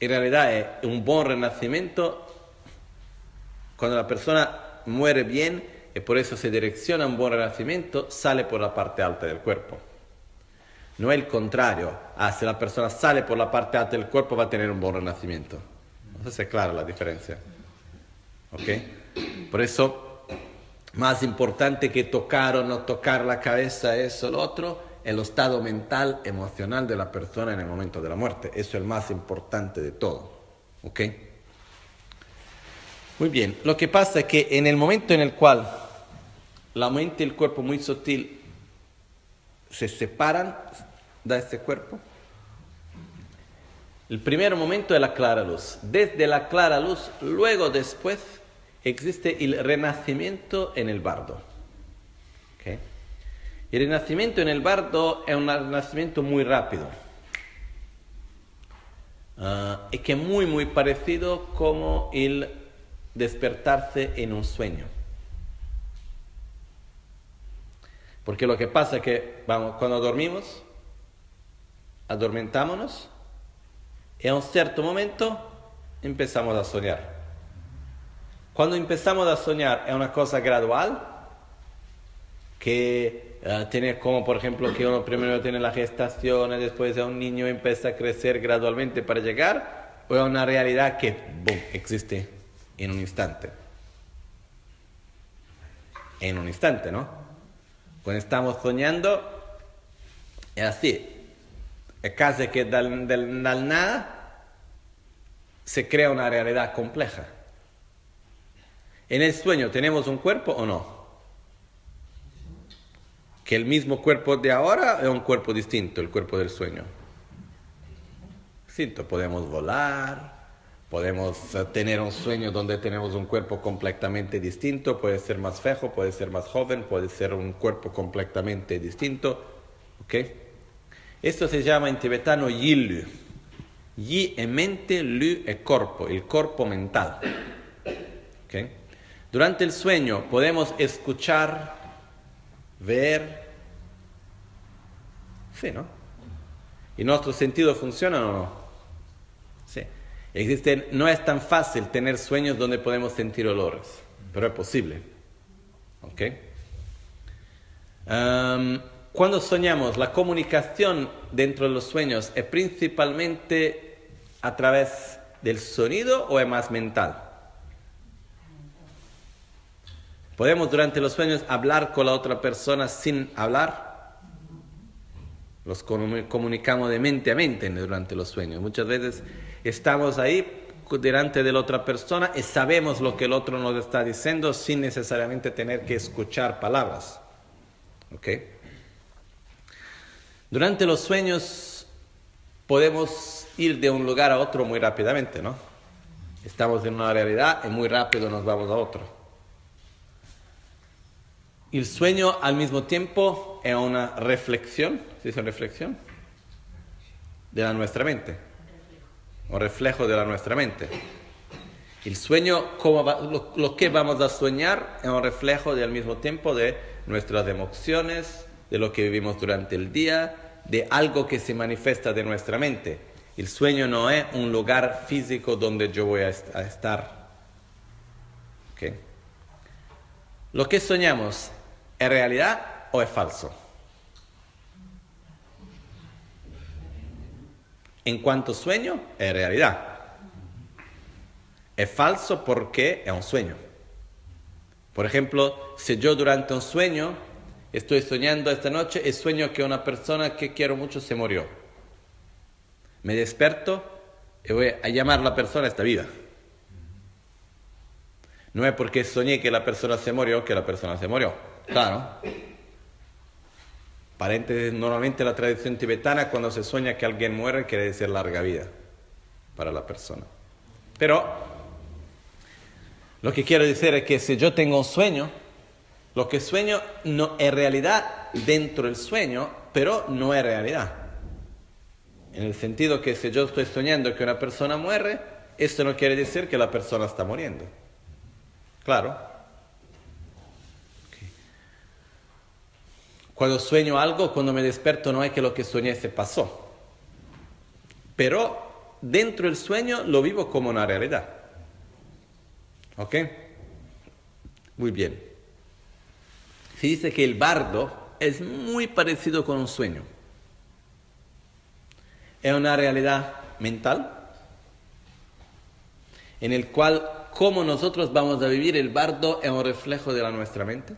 en realidad es un buen renacimiento cuando la persona muere bien y por eso se direcciona a un buen renacimiento, sale por la parte alta del cuerpo. No es el contrario. Ah, si la persona sale por la parte alta del cuerpo va a tener un buen renacimiento. No sé si es clara la diferencia. ¿Ok? Por eso, más importante que tocar o no tocar la cabeza, eso, lo otro, el estado mental, emocional de la persona en el momento de la muerte. Eso es el más importante de todo. ¿Ok? Muy bien. Lo que pasa es que en el momento en el cual la mente y el cuerpo muy sutil se separan, da este cuerpo? El primer momento es la clara luz. Desde la clara luz, luego después, existe el renacimiento en el bardo. El renacimiento en el bardo es un renacimiento muy rápido. Ah, y que es muy, muy parecido como el despertarse en un sueño. Porque lo que pasa es que, vamos, cuando dormimos, adormentámonos y a un cierto momento empezamos a soñar. Cuando empezamos a soñar es una cosa gradual que uh, tiene como por ejemplo que uno primero tiene la gestación y después un niño empieza a crecer gradualmente para llegar o es una realidad que boom, existe en un instante. En un instante, ¿no? Cuando estamos soñando es así, casi que del, del, nada se crea una realidad compleja. En el sueño tenemos un cuerpo o no? Que el mismo cuerpo de ahora es un cuerpo distinto, el cuerpo del sueño. Distinto, podemos volar, podemos tener un sueño donde tenemos un cuerpo completamente distinto, puede ser más fejo, puede ser más joven, puede ser un cuerpo completamente distinto. ¿ok?, esto se llama en tibetano yilu. Yi è mente, lu è corpo, el corpo mental. ¿Okay? Durante el sueño podemos escuchar, ver. Sí, ¿no? ¿Y nuestro sentido funciona o no? Existen, no es tan fácil tener sueños donde podemos sentir olores, pero es posible. ¿Ok? Cuando soñamos, la comunicación dentro de los sueños es principalmente a través del sonido o es más mental. ¿Podemos durante los sueños hablar con la otra persona sin hablar? Los comunicamos de mente a mente durante los sueños. Muchas veces estamos ahí delante de la otra persona y sabemos lo que el otro nos está diciendo sin necesariamente tener que escuchar palabras. ¿Ok? Durante los sueños podemos ir de un lugar a otro muy rápidamente, ¿no? Estamos en una realidad y muy rápido nos vamos a otro. El sueño al mismo tiempo es una reflexión, ¿se dice reflexión? De la nuestra mente, un reflejo de la nuestra mente. El sueño, lo, que vamos a soñar, es un reflejo del mismo tiempo de nuestras emociones, de lo que vivimos durante el día, de algo que se manifiesta de nuestra mente. El sueño no es un lugar físico donde yo voy a, a estar. ¿Okay? ¿Lo que soñamos es realidad o es falso? En cuanto sueño, es realidad. Es falso porque es un sueño. Por ejemplo, si yo durante un sueño estoy soñando esta noche y sueño que una persona que quiero mucho se murió. Me desperto y voy a llamar a la persona está viva. No es porque soñé que la persona se murió que la persona se murió. Claro. Paréntesis, normalmente la tradición tibetana cuando se sueña que alguien muere quiere decir larga vida para la persona. Pero lo que quiero decir es que si yo tengo un sueño, lo que sueño no es realidad dentro del sueño, pero no es realidad. En el sentido que si yo estoy soñando que una persona muere, esto no quiere decir que la persona está muriendo. Claro. Cuando sueño algo, cuando me desperto, no es que lo que soñé se pasó. Pero dentro del sueño lo vivo como una realidad. ¿Ok? Muy bien. Se dice que el bardo es muy parecido con un sueño. Es una realidad mental en el cual cómo nosotros vamos a vivir el bardo es un reflejo de la nuestra mente.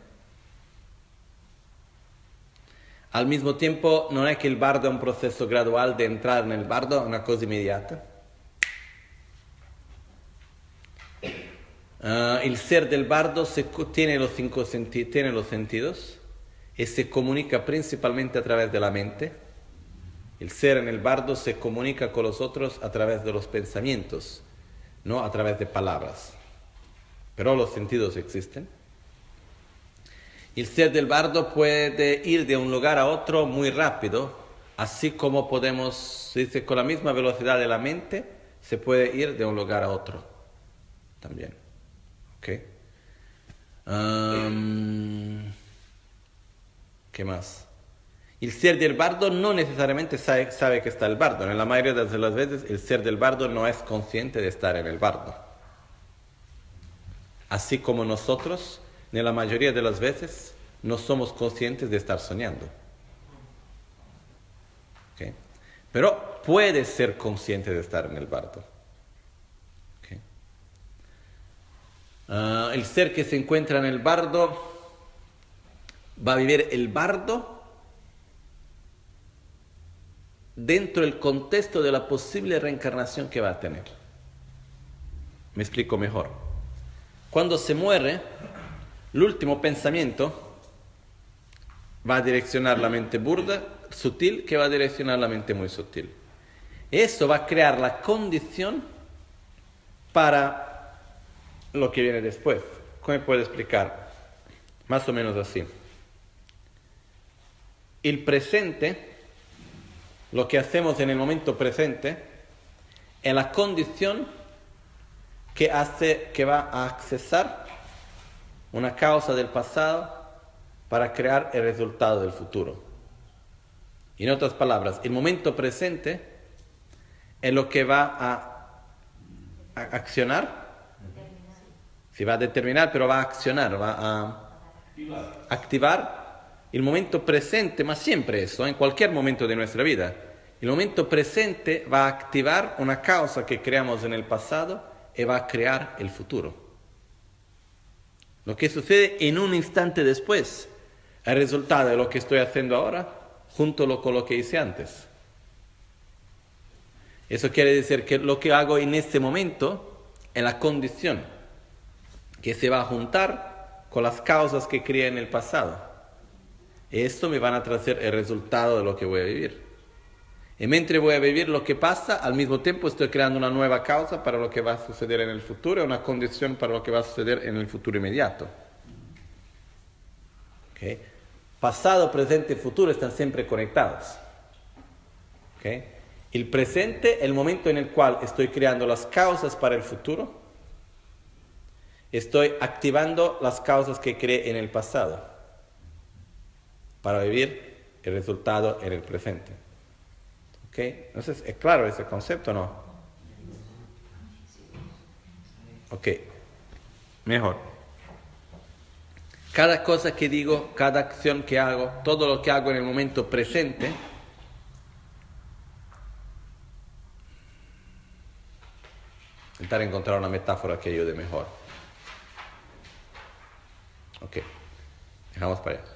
Al mismo tiempo, no es que el bardo es un proceso gradual de entrar en el bardo, es una cosa inmediata. Uh, el ser del bardo se, tiene, los cinco senti tiene los sentidos y se comunica principalmente a través de la mente. El ser en el bardo se comunica con los otros a través de los pensamientos no a través de palabras. Pero los sentidos existen. El ser del bardo puede ir de un lugar a otro muy rápido, así como podemos, dice, con la misma velocidad de la mente, se puede ir de un lugar a otro también. ¿Ok? ¿Qué más? El ser del bardo no necesariamente sabe, que está el bardo. En la mayoría de las veces el ser del bardo no es consciente de estar en el bardo. Así como nosotros, en la mayoría de las veces, no somos conscientes de estar soñando. Pero puede ser consciente de estar en el bardo. Ah, el ser que se encuentra en el bardo va a vivir el bardo dentro del contexto de la posible reencarnación que va a tener. Me explico mejor. Cuando se muere, el último pensamiento va a direccionar la mente burda, sutil, que va a direccionar la mente muy sutil. Eso va a crear la condición para lo que viene después. ¿Cómo puedo explicar? Más o menos así. El presente lo que hacemos en el momento presente es la condición que hace que va a accesar una causa del pasado para crear el resultado del futuro. En otras palabras, el momento presente es lo que va a, accionar, si va a determinar, pero va a accionar, va a activar el momento presente, ma siempre eso, en cualquier momento de nuestra vida, el momento presente va a activar una causa que creamos en el pasado y va a crear el futuro. Lo que sucede en un instante después es el resultado de lo que estoy haciendo ahora junto con lo que hice antes. Eso quiere decir que lo que hago en este momento es la condición que se va a juntar con las causas que creé en el pasado. Esto me van a traer el resultado de lo que voy a vivir. Y mientras voy a vivir lo que pasa, al mismo tiempo estoy creando una nueva causa para lo que va a suceder en el futuro, una condición para lo que va a suceder en el futuro inmediato. ¿Okay? Pasado, presente y futuro están siempre conectados. ¿Okay? El presente, el momento en el cual estoy creando las causas para el futuro, estoy activando las causas que creé en el pasado para vivir el resultado en el presente. ¿Ok? Entonces, ¿es claro ese concepto o no? Ok, mejor. Cada cosa que digo, cada acción que hago, todo lo que hago en el momento presente, intentar encontrar una metáfora que ayude mejor. Ok, dejamos para allá.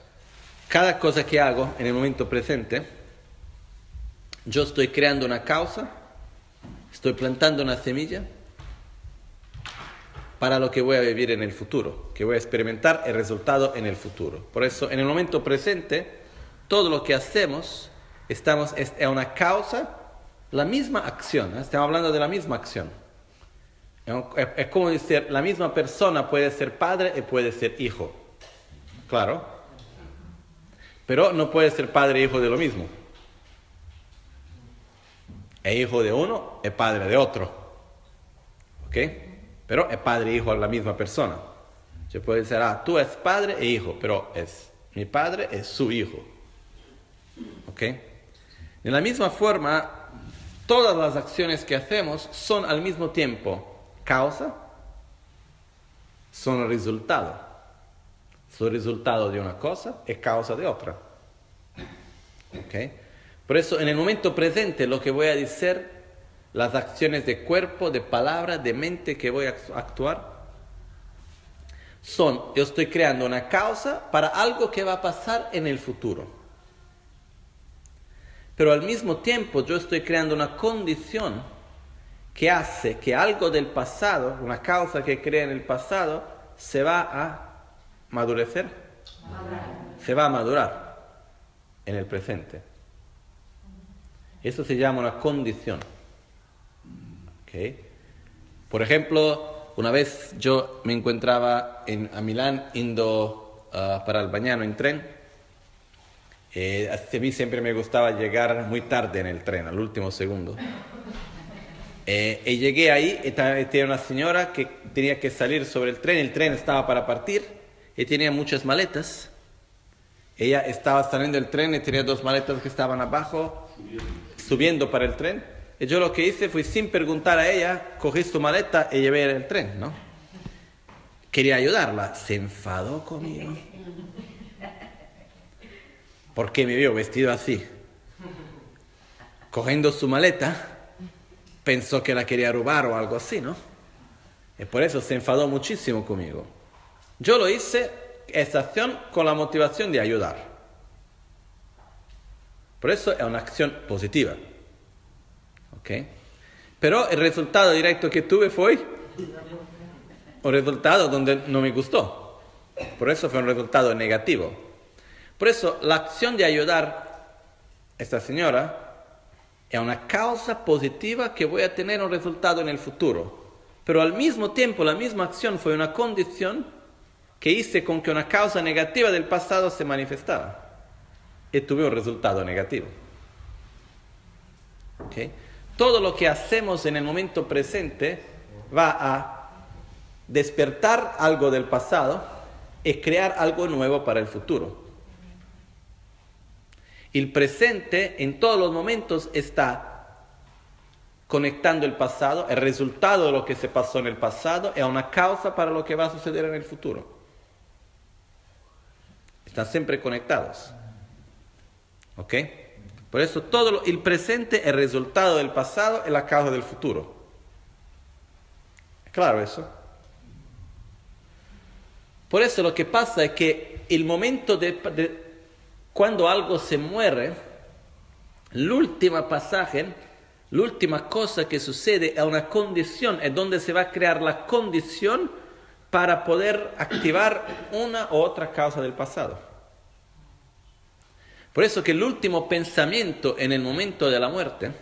Cada cosa que hago en el momento presente, yo estoy creando una causa, estoy plantando una semilla para lo que voy a vivir en el futuro, que voy a experimentar el resultado en el futuro. Por eso, en el momento presente, todo lo que hacemos estamos, es una causa, la misma acción, ¿eh? estamos hablando de la misma acción. Es como decir, la misma persona puede ser padre y puede ser hijo. Claro. Pero no puede ser padre e hijo de lo mismo. Es hijo de uno, es padre de otro. ¿Ok? Pero es padre e hijo a la misma persona. Se puede decir, ah, tú eres padre e hijo, pero es mi padre es su hijo. ¿Ok? De la misma forma, todas las acciones que hacemos son al mismo tiempo causa, son resultado. Son resultado de una cosa es causa de otra. ¿Okay? Por eso, en el momento presente, lo que voy a decir, las acciones de cuerpo, de palabra, de mente que voy a actuar, son, yo estoy creando una causa para algo que va a pasar en el futuro. Pero al mismo tiempo yo estoy creando una condición que hace que algo del pasado, una causa que crea en el pasado, se va a madurecer, se va a madurar en el presente. Eso se llama una condición. Por ejemplo, una vez yo me encontraba en, Milán yendo uh, para el bañano en tren. Eh, a mí siempre me gustaba llegar muy tarde en el tren, al último segundo. Eh, y llegué ahí, y tenía una señora que tenía que salir sobre el tren, el tren estaba para partir, y tenía muchas maletas. Ella estaba saliendo del tren y tenía dos maletas que estaban abajo, subiendo para el tren. Y yo lo que hice fue, sin preguntar a ella, cogí su maleta y llevé el tren, ¿no? Quería ayudarla, se enfadó conmigo. Porque me vio vestido así, cogiendo su maleta pensó que la quería robar o algo así, ¿no? Y por eso se enfadó muchísimo conmigo. Yo lo hice, esta acción, con la motivación de ayudar. Por eso es una acción positiva. ¿Ok? Pero el resultado directo que tuve fue un resultado donde no me gustó. Por eso fue un resultado negativo. Por eso la acción de ayudar a esta señora es una causa positiva que voy a tener un resultado en el futuro. Pero al mismo tiempo la misma acción fue una condición que hice con que una causa negativa del pasado se manifestara. Y tuve un resultado negativo. Todo lo que hacemos en el momento presente va a despertar algo del pasado y crear algo nuevo para el futuro. El presente en todos los momentos está conectando el pasado, el resultado de lo que se pasó en el pasado es una causa para lo que va a suceder en el futuro. Están siempre conectados. ¿Ok? Por eso todo el presente, el resultado del pasado es la causa del futuro. ¿Es claro eso? Por eso lo que pasa es que el momento de cuando algo se muere, la última pasaje, la última cosa que sucede es una condición, es donde se va a crear la condición para poder activar una u otra causa del pasado. Por eso que el último pensamiento en el momento de la muerte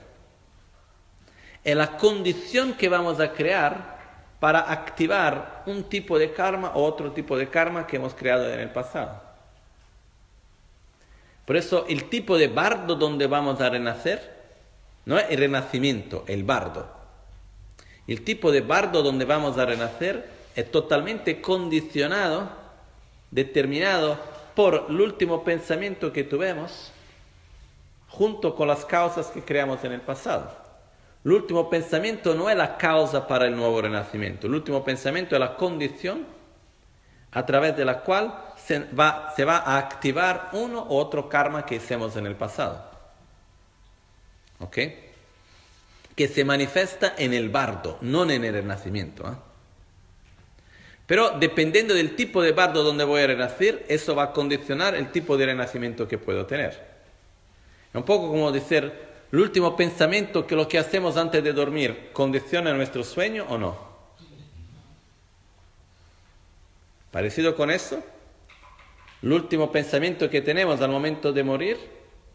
es la condición que vamos a crear para activar un tipo de karma o otro tipo de karma que hemos creado en el pasado. Por eso el tipo de bardo donde vamos a renacer no es el renacimiento, el bardo. El tipo de bardo donde vamos a renacer es totalmente condicionado, determinado por el último pensamiento que tuvimos, junto con las causas que creamos en el pasado. El último pensamiento no es la causa para el nuevo renacimiento, el último pensamiento es la condición a través de la cual se va, a activar uno u otro karma que hicimos en el pasado. ¿Ok? Que se manifiesta en el bardo, no en el renacimiento. ¿eh? Pero dependiendo del tipo de bardo donde voy a renacer, eso va a condicionar el tipo de renacimiento que puedo tener. Es un poco como decir, el último pensamiento que lo que hacemos antes de dormir condiciona nuestro sueño o no. Parecido con eso, el último pensamiento que tenemos al momento de morir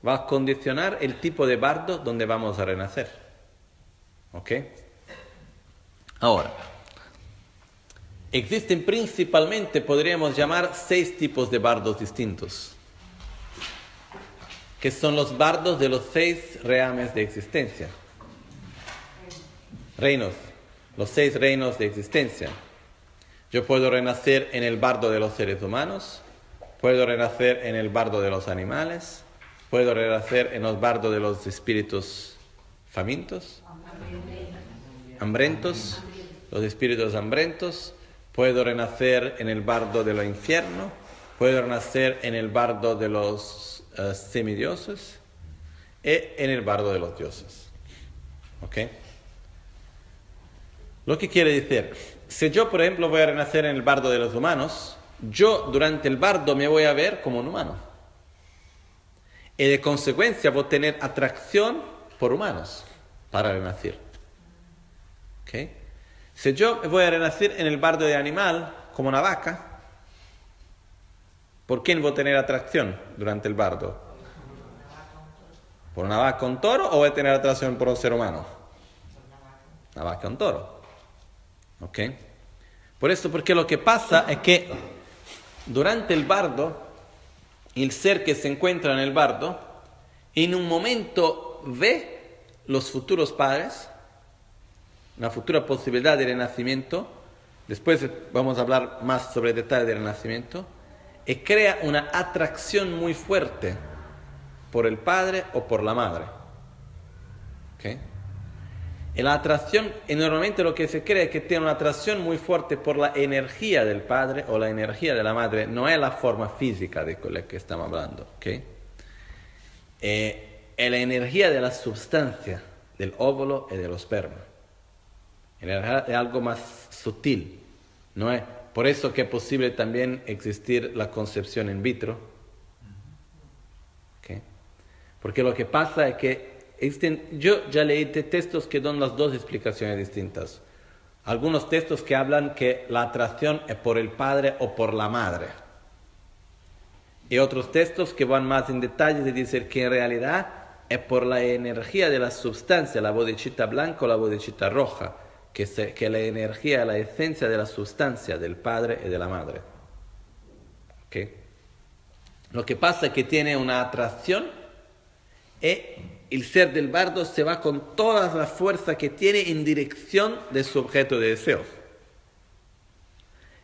va a condicionar el tipo de bardo donde vamos a renacer. ¿Ok? Ahora, existen principalmente, podríamos llamar, seis tipos de bardos distintos, que son los bardos de los seis reames de existencia. Reinos, los seis reinos de existencia. Yo puedo renacer en el bardo de los seres humanos, puedo renacer en el bardo de los animales, puedo renacer en los bardos de los espíritus famintos, hambrientos, los espíritus hambrientos, puedo renacer en el bardo de lo infierno, puedo renacer en el bardo de los uh, semidioses y en el bardo de los dioses. ¿Ok? Lo que quiere decir, si yo, por ejemplo, voy a renacer en el bardo de los humanos, yo durante el bardo me voy a ver como un humano. Y de consecuencia voy a tener atracción por humanos para renacer. ¿Okay? Si yo voy a renacer en el bardo de animal, como una vaca, ¿por quién voy a tener atracción durante el bardo? ¿Por una vaca un toro o voy a tener atracción por un ser humano? Una vaca un toro. ¿Ok? Por eso, porque lo que pasa es que durante el bardo, el ser que se encuentra en el bardo, en un momento ve los futuros padres, una futura posibilidad de renacimiento, después vamos a hablar más sobre detalles del renacimiento, y crea una atracción muy fuerte por el padre o por la madre. ¿Okay? Y la atracción, y normalmente lo que se cree es que tiene una atracción muy fuerte por la energía del padre o la energía de la madre, no es la forma física de la que estamos hablando. ¿okay? Eh, es la energía de la sustancia del óvulo y del esperma. Es algo más sutil, ¿no es? Por eso que es posible también existir la concepción in vitro. ¿okay? Porque lo que pasa es que yo ya leí textos que dan las dos explicaciones distintas. Algunos textos que hablan que la atracción es por el padre o por la madre. Y otros textos que van más en detalle y dicen que en realidad es por la energía de la sustancia, la bodechita blanca o la bodechita roja, que, que la energía, la esencia de la sustancia del padre y de la madre. ¿Okay? Lo que pasa es que tiene una atracción y el ser del bardo se va con toda la fuerza que tiene en dirección de su objeto de deseo.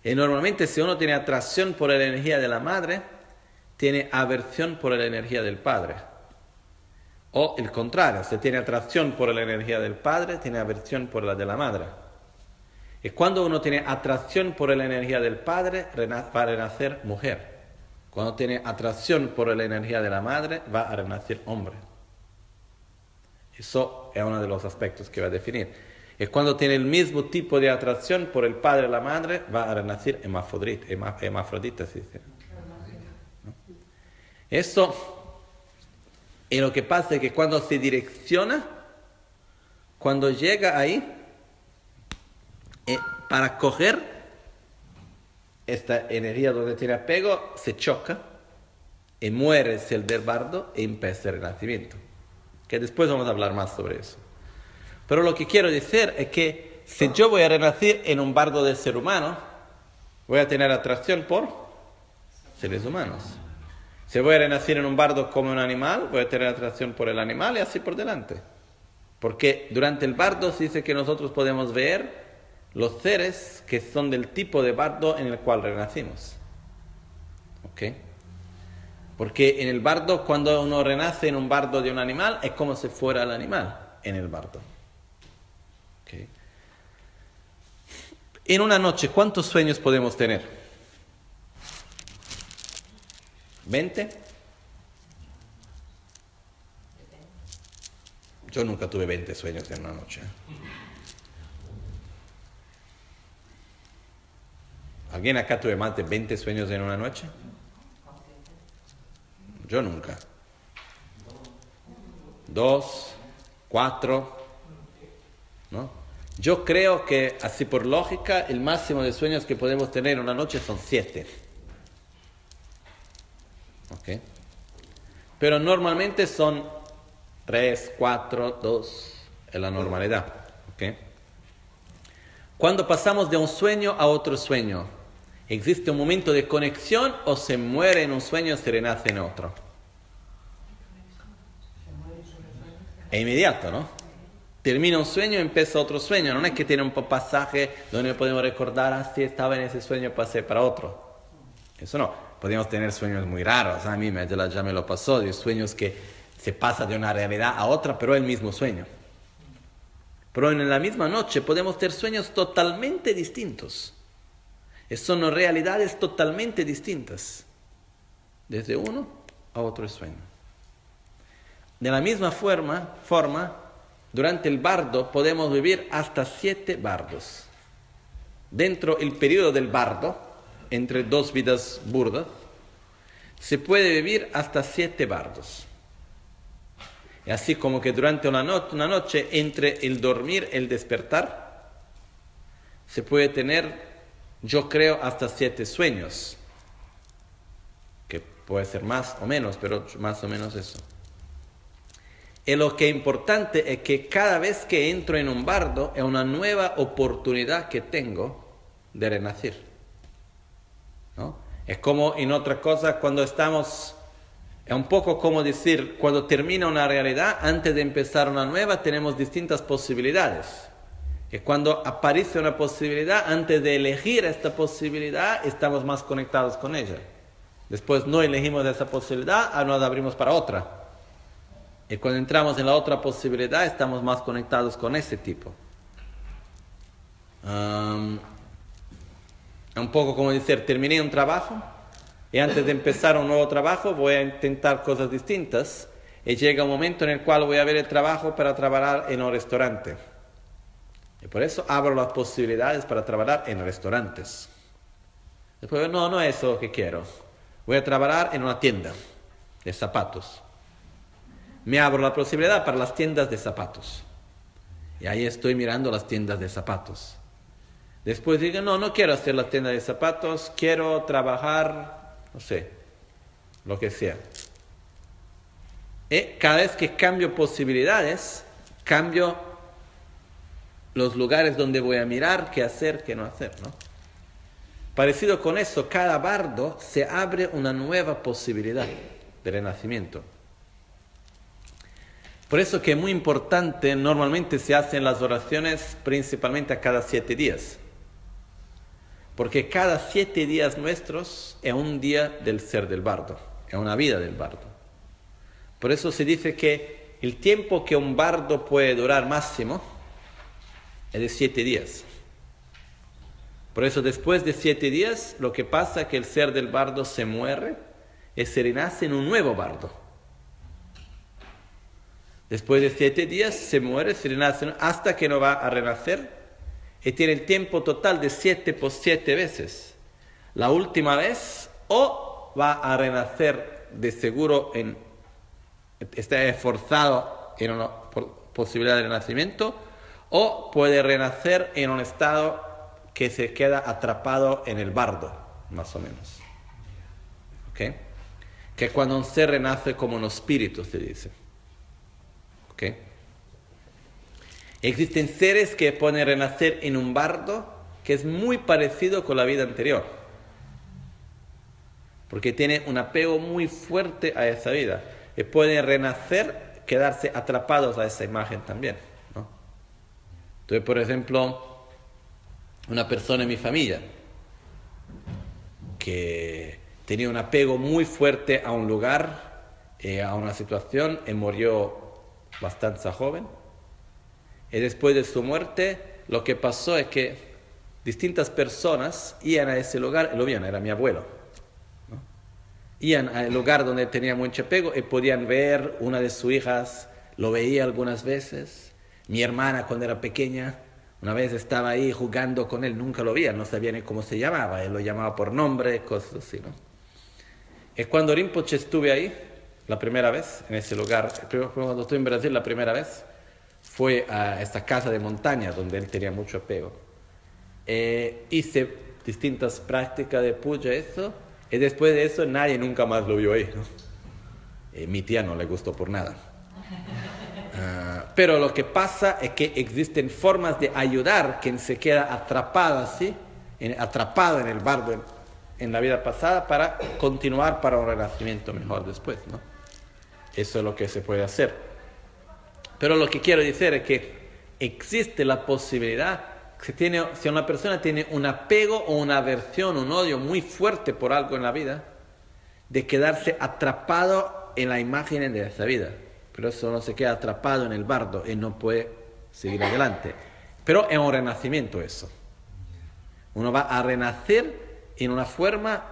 Y normalmente si uno tiene atracción por la energía de la madre, tiene aversión por la energía del padre. O el contrario, si tiene atracción por la energía del padre, tiene aversión por la de la madre. Y cuando uno tiene atracción por la energía del padre, va a renacer mujer. Cuando tiene atracción por la energía de la madre, va a renacer hombre. Eso es uno de los aspectos que va a definir. Y cuando tiene el mismo tipo de atracción por el padre y la madre, va a renacer hermafrodita, hermafrodita se dice. Eso, y lo que pasa es que cuando se direcciona, cuando llega ahí, eh, para coger esta energía donde tiene apego, se choca y muere el del bardo y empieza el renacimiento que después vamos a hablar más sobre eso. Pero lo que quiero decir es que si yo voy a renacer en un bardo de ser humano, voy a tener atracción por seres humanos. Si voy a renacer en un bardo como un animal, voy a tener atracción por el animal y así por delante. Porque durante el bardo se dice que nosotros podemos ver los seres que son del tipo de bardo en el cual renacimos. ¿Ok? Porque en el bardo, cuando uno renace en un bardo de un animal, es como si fuera el animal en el bardo. ¿Ok? En una noche, ¿cuántos sueños podemos tener? ¿20? Yo nunca tuve 20 sueños en una noche. ¿Alguien acá tuve más de 20 sueños en una noche? Yo nunca. Dos, cuatro, ¿no? Yo creo que, así por lógica, el máximo de sueños que podemos tener en una noche son siete. ¿Ok? Pero normalmente son tres, cuatro, dos, en la normalidad. ¿Ok? Cuando pasamos de un sueño a otro sueño, ¿existe un momento de conexión o se muere en un sueño y se renace en otro? Es inmediato, ¿no? Termina un sueño y empieza otro sueño. No es que tiene un pasaje donde podemos recordar, ah, sí, estaba en ese sueño, pasé para otro. Eso no. Podemos tener sueños muy raros. A mí ya me lo pasó, de sueños que se pasa de una realidad a otra, pero el mismo sueño. Pero en la misma noche podemos tener sueños totalmente distintos. Son realidades totalmente distintas. Desde uno a otro sueño. De la misma forma, forma durante el bardo podemos vivir hasta siete bardos. Dentro del periodo del bardo, entre dos vidas burdas, se puede vivir hasta siete bardos. Y así como que durante una, una noche, entre el dormir y el despertar, se puede tener, yo creo, hasta siete sueños, que puede ser más o menos, pero más o menos eso. Y lo que es importante es que cada vez que entro en un bardo es una nueva oportunidad que tengo de renacer. Es como en otras cosas cuando estamos, es un poco como decir, cuando termina una realidad, antes de empezar una nueva tenemos distintas posibilidades. Y cuando aparece una posibilidad, antes de elegir esta posibilidad, estamos más conectados con ella. Después no elegimos esa posibilidad, ahora nos abrimos para otra. Y cuando entramos en la otra posibilidad, estamos más conectados con ese tipo. Un poco como decir, terminé un trabajo y antes de empezar un nuevo trabajo voy a intentar cosas distintas y llega un momento en el cual voy a ver el trabajo para trabajar en un restaurante. Y por eso abro las posibilidades para trabajar en restaurantes. Después, no, no es eso que quiero. Voy a trabajar en una tienda de zapatos me abro la posibilidad para las tiendas de zapatos. Y ahí estoy mirando las tiendas de zapatos. Después digo, no, no quiero hacer la tienda de zapatos, quiero trabajar, no sé, lo que sea. Y cada vez que cambio posibilidades, cambio los lugares donde voy a mirar, qué hacer, qué no hacer, ¿no? Parecido con eso, cada bardo se abre una nueva posibilidad de renacimiento. Por eso que es muy importante, normalmente se hacen las oraciones principalmente a cada siete días. Porque cada siete días nuestros es un día del ser del bardo, es una vida del bardo. Por eso se dice que el tiempo que un bardo puede durar máximo es de siete días. Por eso después de siete días lo que pasa es que el ser del bardo se muere y se renace en un nuevo bardo. Después de siete días se muere, se renace hasta que no va a renacer y tiene el tiempo total de siete por siete veces. La última vez o va a renacer de seguro en está esforzado en una posibilidad de renacimiento o puede renacer en un estado que se queda atrapado en el bardo, más o menos. ¿Ok? Que cuando un ser renace como un espíritu, se dice. Existen seres que pueden renacer en un bardo que es muy parecido con la vida anterior. Porque tiene un apego muy fuerte a esa vida. Y pueden renacer, quedarse atrapados a esa imagen también. Entonces, por ejemplo, una persona en mi familia que tenía un apego muy fuerte a un lugar, eh, a una situación, y murió bastante joven. Y después de su muerte, lo que pasó es que distintas personas iban a ese lugar, lo vieron, era mi abuelo. Iban al lugar donde tenía mucho apego y podían ver una de sus hijas, lo veía algunas veces. Mi hermana cuando era pequeña, una vez estaba ahí jugando con él, nunca lo veía, no sabía ni cómo se llamaba, él lo llamaba por nombre, cosas así, ¿no? Es cuando Rinpoche estuve ahí, la primera vez, en ese lugar, cuando estuve en Brasil la primera vez, fue a esta casa de montaña donde él tenía mucho apego. Eh, hice distintas prácticas de puya, eso, y después de eso nadie nunca más lo vio ahí. ¿no? Eh, mi tía no le gustó por nada. Uh, pero lo que pasa es que existen formas de ayudar a quien se queda atrapado así, en, atrapado en el bardo en, en, la vida pasada para continuar para un renacimiento mejor después. ¿no? Eso es lo que se puede hacer. Pero lo que quiero decir es que existe la posibilidad, si, tiene, si una persona tiene un apego o una aversión, un odio muy fuerte por algo en la vida, de quedarse atrapado en la imagen de esa vida pero eso no se queda atrapado en el bardo y no puede seguir adelante. Pero es un renacimiento eso. Uno va a renacer en una forma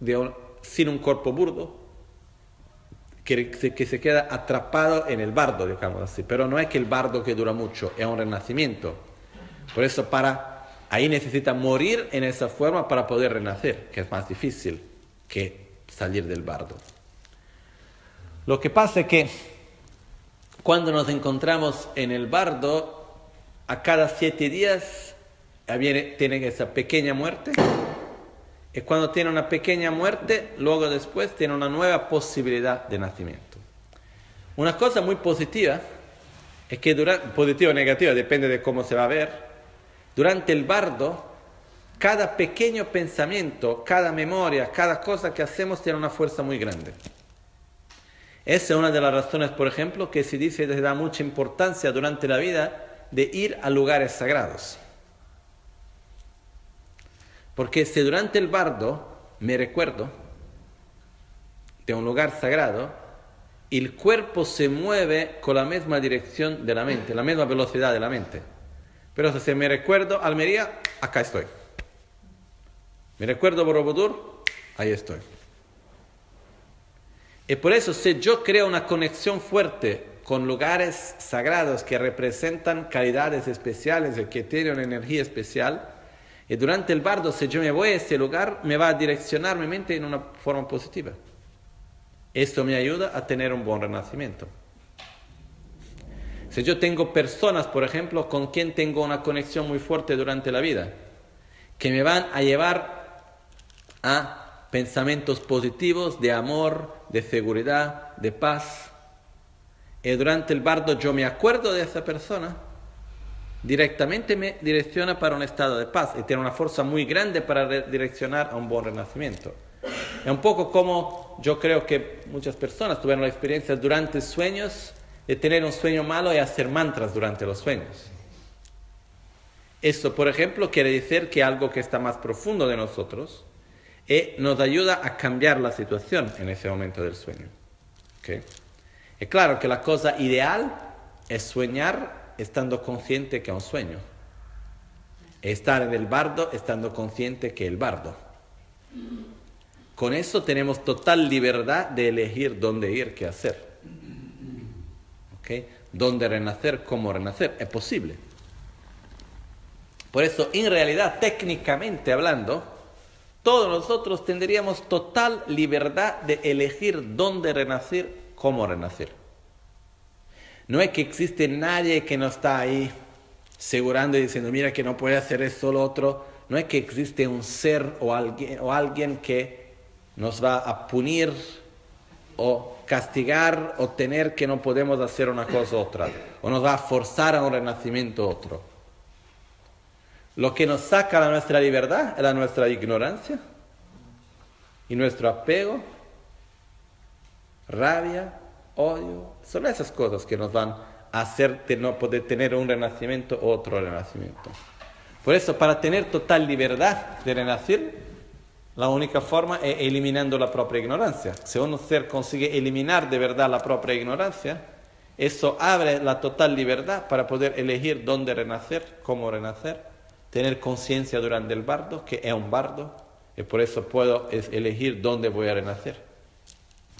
de sin un cuerpo burdo, que, que, se queda atrapado en el bardo, digamos así. Pero no es que el bardo que dura mucho, es un renacimiento. Por eso para ahí necesita morir en esa forma para poder renacer, que es más difícil que salir del bardo. Lo que pasa es que cuando nos encontramos en el bardo, a cada siete días viene, tiene esa pequeña muerte. Y cuando tiene una pequeña muerte, luego después tiene una nueva posibilidad de nacimiento. Una cosa muy positiva es que durante, positiva o negativa, depende de cómo se va a ver, durante el bardo, cada pequeño pensamiento, cada memoria, cada cosa que hacemos tiene una fuerza muy grande. Esa es una de las razones, por ejemplo, que se dice que se da mucha importancia durante la vida de ir a lugares sagrados. Porque si durante el bardo me recuerdo de un lugar sagrado, el cuerpo se mueve con la misma dirección de la mente, la misma velocidad de la mente. Pero si me recuerdo Almería, acá estoy. Me recuerdo Borobudur, ahí estoy. Y por eso, si yo creo una conexión fuerte con lugares sagrados que representan calidades especiales que tienen una energía especial, y durante el bardo, si yo me voy a ese lugar, me va a direccionar mi mente en una forma positiva. Esto me ayuda a tener un buen renacimiento. Si yo tengo personas, por ejemplo, con quien tengo una conexión muy fuerte durante la vida, que me van a llevar a pensamientos positivos de amor, de seguridad, de paz. Y durante el bardo yo me acuerdo de esa persona, directamente me direcciona para un estado de paz y tiene una fuerza muy grande para direccionar a un buen renacimiento. Es un poco como yo creo que muchas personas tuvieron la experiencia durante sueños de tener un sueño malo y hacer mantras durante los sueños. Esto, por ejemplo, quiere decir que algo que está más profundo de nosotros, y nos ayuda a cambiar la situación en ese momento del sueño. ¿Okay? Es claro que la cosa ideal es soñar estando consciente que es un sueño. Estar en el bardo estando consciente que el bardo. Con eso tenemos total libertad de elegir dónde ir, qué hacer. ¿Okay? Dónde renacer, cómo renacer. Es posible. Por eso, en realidad, técnicamente hablando, todos nosotros tendríamos total libertad de elegir dónde renacer, cómo renacer. No es que existe nadie que nos está ahí asegurando y diciendo, mira que no puede hacer eso o lo otro. No es que existe un ser o alguien, o alguien que nos va a punir o castigar o tener que no podemos hacer una cosa u otra. O nos va a forzar a un renacimiento otro. Lo que nos saca de nuestra libertad es la nuestra ignorancia y nuestro apego, rabia, odio. Son esas cosas que nos van a hacer no poder tener un renacimiento u otro renacimiento. Por eso, para tener total libertad de renacer, la única forma es eliminando la propia ignorancia. Si un ser consigue eliminar de verdad la propia ignorancia, eso abre la total libertad para poder elegir dónde renacer, cómo renacer, tener conciencia durante el bardo, que es un bardo, y por eso puedo elegir dónde voy a renacer.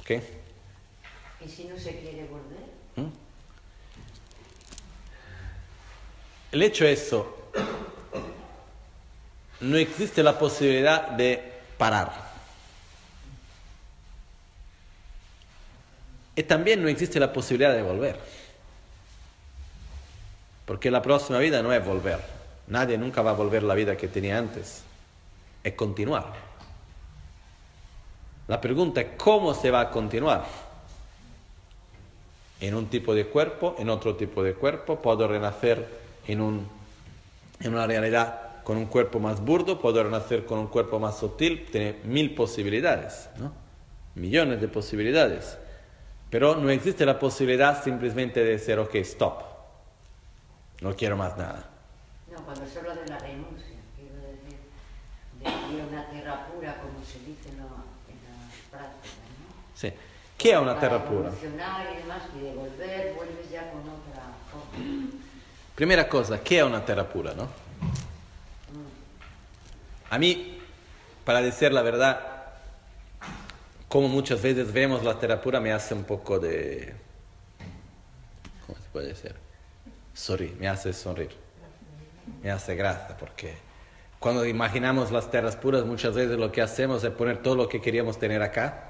¿Okay? ¿Y si no se quiere volver? ¿Mm? El hecho es eso, no existe la posibilidad de parar. Y también no existe la posibilidad de volver. Porque la próxima vida no es volver. Nadie nunca va a volver la vida que tenía antes. Es continuar. La pregunta es cómo se va a continuar. En un tipo de cuerpo, en otro tipo de cuerpo, puedo renacer en, un, en una realidad con un cuerpo más burdo, puedo renacer con un cuerpo más sutil, tiene mil posibilidades, ¿no? millones de posibilidades. Pero no existe la posibilidad simplemente de decir, ok, stop, no quiero más nada. No, cuando se habla de la renuncia, quiero decir, de una tierra pura, como se dice en la, práctica, ¿no? Sí. ¿Qué es una tierra pura? Primera cosa, ¿qué es una tierra pura, no? A mí, para decir la verdad, como muchas veces vemos la tierra pura, me hace un poco de... ¿Cómo se puede decir? Sorry, me hace sonreír. Me hace gracia, porque cuando imaginamos las tierras puras, muchas veces lo que hacemos es poner todo lo que queríamos tener acá.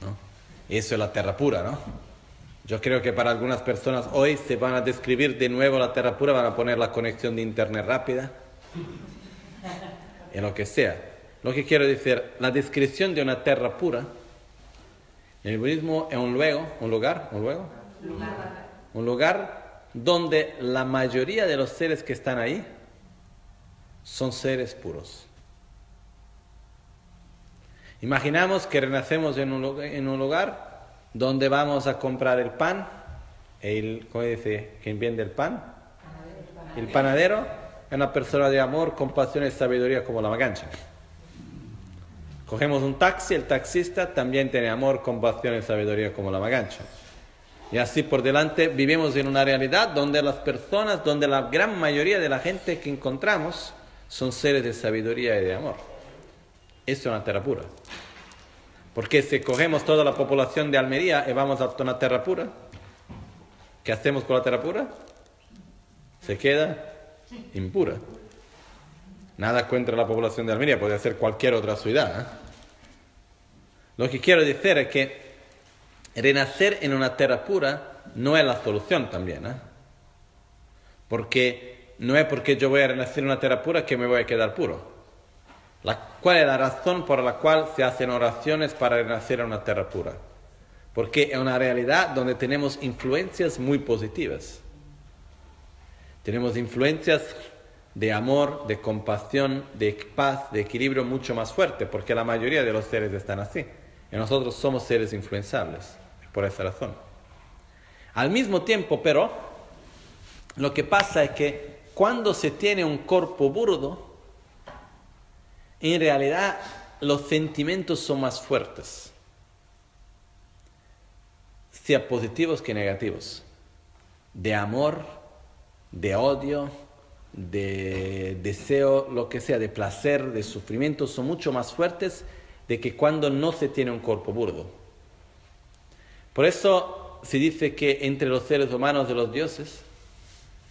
¿No? Y eso es la tierra pura, ¿no? Yo creo que para algunas personas hoy se van a describir de nuevo la tierra pura, van a poner la conexión de internet rápida, en lo que sea. Lo que quiero decir, la descripción de una tierra pura, el budismo es un lugar, un lugar, un lugar, un lugar donde la mayoría de los seres que están ahí son seres puros. Imaginamos que renacemos en un, lugar donde vamos a comprar el pan, el, ¿cómo dice? ¿Quién vende el pan? El panadero es una persona de amor, compasión y sabiduría como la magancha. Cogemos un taxi, el taxista también tiene amor, compasión y sabiduría como la magancha. Y así por delante vivimos en una realidad donde las personas, donde la gran mayoría de la gente que encontramos son seres de sabiduría y de amor. Es una tierra pura. Porque si cogemos toda la población de Almería y vamos a una tierra pura, ¿qué hacemos con la tierra pura? Se queda impura. Nada contra la población de Almería, puede ser cualquier otra ciudad. ¿eh? Lo que quiero decir es que renacer en una tierra pura no es la solución también. ¿eh? Porque no es porque yo voy a renacer en una tierra pura que me voy a quedar puro. ¿Cuál es la razón por la cual se hacen oraciones para renacer en una tierra pura? Porque es una realidad donde tenemos influencias muy positivas. Tenemos influencias de amor, de compasión, de paz, de equilibrio mucho más fuerte, porque la mayoría de los seres están así. Y nosotros somos seres influenciables, por esa razón. Al mismo tiempo, pero, lo que pasa es que cuando se tiene un cuerpo burdo, en realidad los sentimientos son más fuertes, sea positivos que negativos, de amor, de odio, de deseo, lo que sea, de placer, de sufrimiento, son mucho más fuertes de que cuando no se tiene un cuerpo burdo. Por eso se dice que entre los seres humanos de los dioses,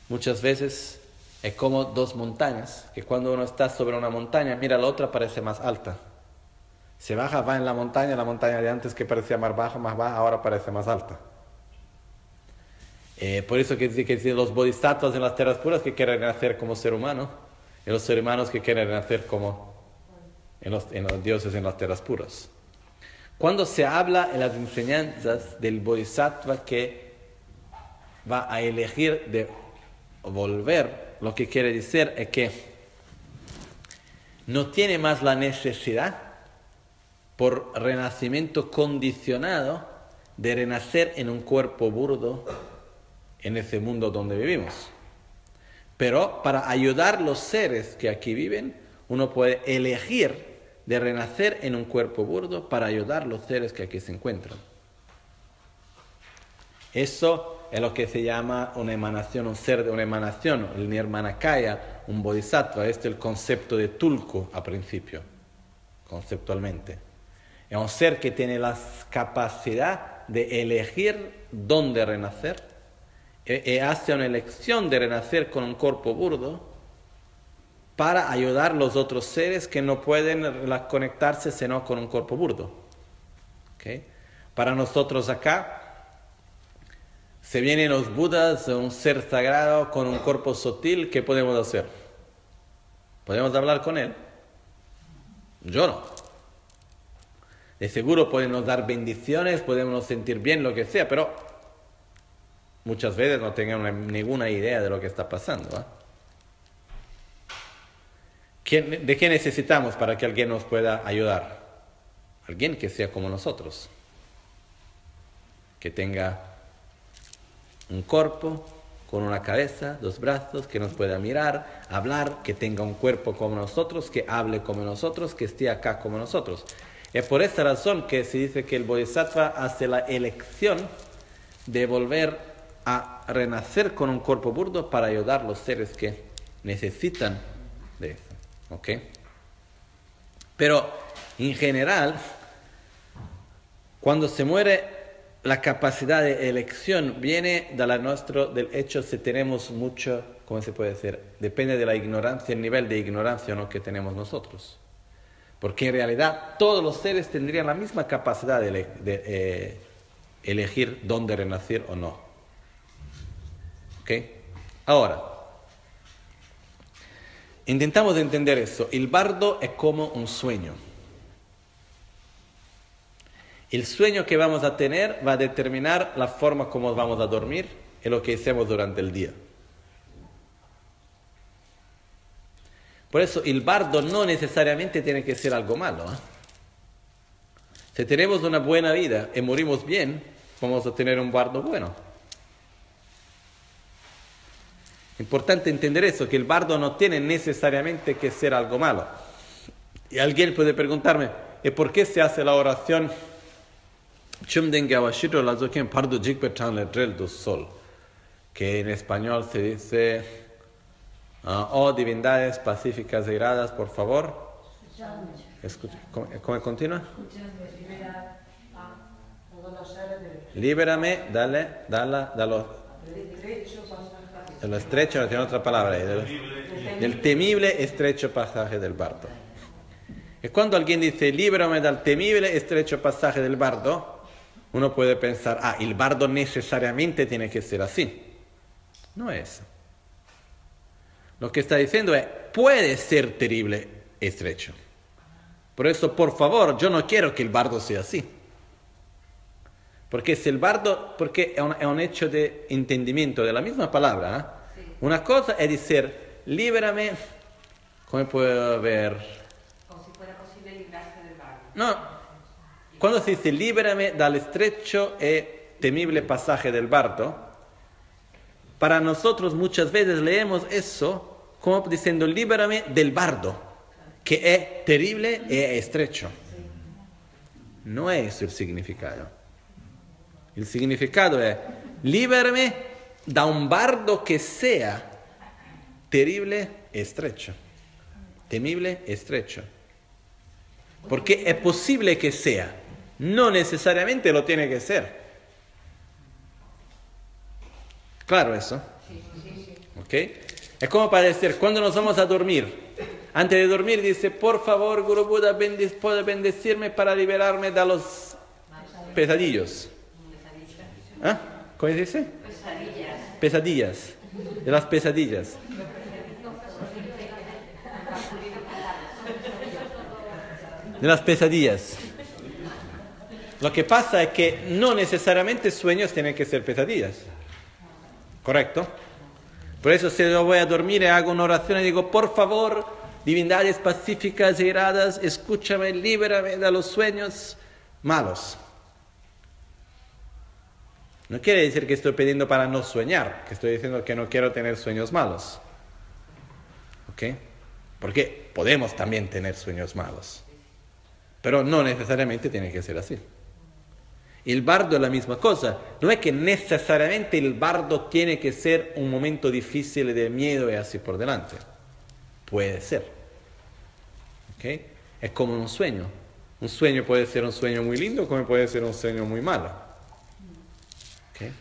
muchas veces es como dos montañas, que cuando uno está sobre una montaña, mira la otra parece más alta. Se baja, va en la montaña, la montaña de antes que parecía más baja, más baja, ahora parece más alta. Eh, por eso que que los bodhisattvas en las tierras puras que quieren nacer como ser humano, y los seres humanos que quieren nacer como en los dioses en las tierras puras. Cuando se habla en las enseñanzas del bodhisattva que va a elegir de volver, lo que quiere decir es que no tiene más la necesidad por renacimiento condicionado de renacer en un cuerpo burdo en ese mundo donde vivimos. Pero para ayudar los seres que aquí viven, uno puede elegir de renacer en un cuerpo burdo para ayudar los seres que aquí se encuentran. Eso es lo que se llama una emanación, un ser de una emanación, el Nirmanakaya, un bodhisattva. Este es el concepto de Tulku a principio, conceptualmente. Es un ser que tiene la capacidad de elegir dónde renacer e, e hace una elección de renacer con un cuerpo burdo para ayudar a los otros seres que no pueden conectarse sino con un cuerpo burdo. ¿Okay? Para nosotros acá, se vienen los Budas, un ser sagrado con un cuerpo sutil, ¿qué podemos hacer? ¿Podemos hablar con él? Yo no. De seguro podemos dar bendiciones, podemos sentir bien, lo que sea, pero muchas veces no tengan ninguna idea de lo que está pasando. ¿ah? ¿De qué necesitamos para que alguien nos pueda ayudar? Alguien que sea como nosotros, que tenga un cuerpo con una cabeza, dos brazos, que nos pueda mirar, hablar, que tenga un cuerpo como nosotros, que hable como nosotros, que esté acá como nosotros. Es por esta razón que se dice que el Bodhisattva hace la elección de volver a renacer con un cuerpo burdo para ayudar a los seres que necesitan de eso. ¿Ok? Pero en general, cuando se muere la capacidad de elección viene de la nuestro, del hecho si tenemos mucho, ¿cómo se puede decir? Depende de la ignorancia, el nivel de ignorancia ¿no? que tenemos nosotros. Porque en realidad todos los seres tendrían la misma capacidad de, eh, elegir dónde renacer o no. ¿Ok? Ahora, intentamos entender eso. El bardo es como un sueño. El sueño que vamos a tener va a determinar la forma como vamos a dormir y lo que hacemos durante el día. Por eso el bardo no necesariamente tiene que ser algo malo. ¿eh? Si tenemos una buena vida y morimos bien, vamos a tener un bardo bueno. Importante entender eso, que el bardo no tiene necesariamente que ser algo malo. Y alguien puede preguntarme, ¿y por qué se hace la oración? Sol. Que en español se dice, ah, oh divindades pacíficas y gradas, por favor. ¿Cómo, continúa? Líbrame, dale, dale, dale. De lo estrecho, tiene otra palabra, del, temible estrecho pasaje del bardo. Y cuando alguien dice, líbrame del temible estrecho pasaje del bardo, uno puede pensar, ah, el bardo necesariamente tiene que ser así. No es. Lo que está diciendo es, puede ser terrible estrecho. Por eso, por favor, yo no quiero que el bardo sea así. Porque si el bardo, porque es un, hecho de entendimiento de la misma palabra. ¿eh? Una cosa es decir, líbrame, ¿cómo puedo ver? Como si fuera posible librarse del bardo. No, cuando se dice líbrame del estrecho y temible pasaje del bardo, para nosotros muchas veces leemos eso como diciendo líbrame del bardo, que es terrible y estrecho. No es eso el significado. El significado es líbrame de un bardo que sea terrible y estrecho. Temible y estrecho. Porque es posible que sea, no necesariamente lo tiene que ser. Claro eso. ¿Ok? Es como para decir, cuando nos vamos a dormir, antes de dormir dice, por favor, Guru Buda, puede bendecirme para liberarme de los pesadillos. ¿Ah? ¿Cómo dice? Pesadillas. Pesadillas. De las pesadillas. De las pesadillas. Lo que pasa es que no necesariamente sueños tienen que ser pesadillas. ¿Correcto? Por eso si yo voy a dormir y hago una oración y digo, por favor, divindades pacíficas y iradas, escúchame, líbrame de los sueños malos. No quiere decir que estoy pidiendo para no soñar, que estoy diciendo que no quiero tener sueños malos. ¿Ok? Porque podemos también tener sueños malos. Pero no necesariamente tiene que ser así. El bardo es la misma cosa. No es que necesariamente el bardo tiene que ser un momento difícil de miedo y así por delante. Puede ser. ¿Ok? Es como un sueño. Un sueño puede ser un sueño muy lindo como puede ser un sueño muy malo. ¿Ok?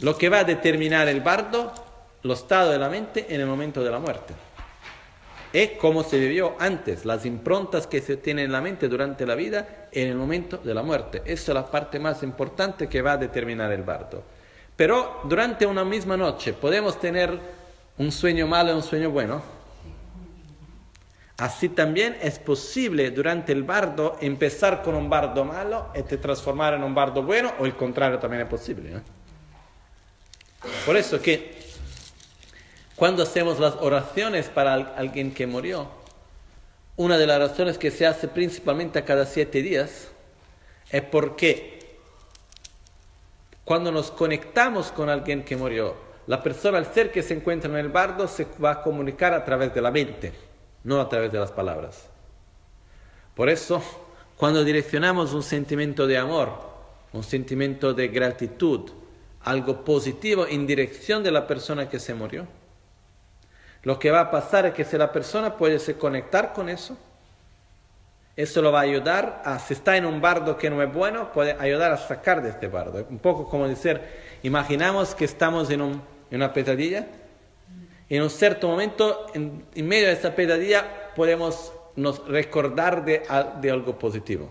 Lo que va a determinar el bardo, lo estado de la mente en el momento de la muerte es como se vivió antes, las improntas que se tienen en la mente durante la vida en el momento de la muerte. Esa es la parte más importante que va a determinar el bardo. Pero durante una misma noche podemos tener un sueño malo y un sueño bueno. Así también es posible durante el bardo empezar con un bardo malo y te transformar en un bardo bueno o el contrario también es posible. Por eso que cuando hacemos las oraciones para alguien que murió, una de las oraciones que se hace principalmente a cada siete días es porque cuando nos conectamos con alguien que murió, la persona, al ser que se encuentra en el bardo, se va a comunicar a través de la mente, no a través de las palabras. Por eso, cuando direccionamos un sentimiento de amor, un sentimiento de gratitud, algo positivo en dirección de la persona que se murió, lo que va a pasar es que si la persona puede se conectar con eso, eso lo va a ayudar a, si está en un bardo que no es bueno, puede ayudar a sacar de este bardo. Un poco como decir, imaginamos que estamos en, un, en una pesadilla, en un cierto momento, en, medio de esa pesadilla, podemos nos recordar de, de algo positivo.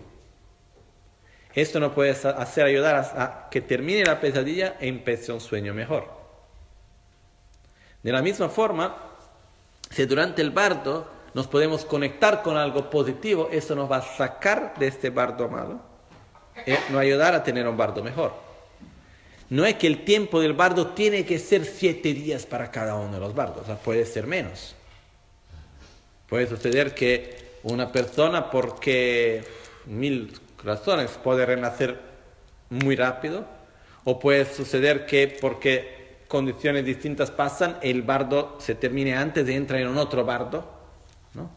Esto nos puede hacer ayudar a, a que termine la pesadilla e empiece un sueño mejor. De la misma forma, si durante el bardo nos podemos conectar con algo positivo, eso nos va a sacar de este bardo malo y nos ayudar a tener un bardo mejor. No es que el tiempo del bardo tiene que ser siete días para cada uno de los bardos, puede ser menos. Puede suceder que una persona, porque mil razones, puede renacer muy rápido, o puede suceder que porque condiciones distintas pasan, el bardo se termine antes de entrar en un otro bardo. ¿no?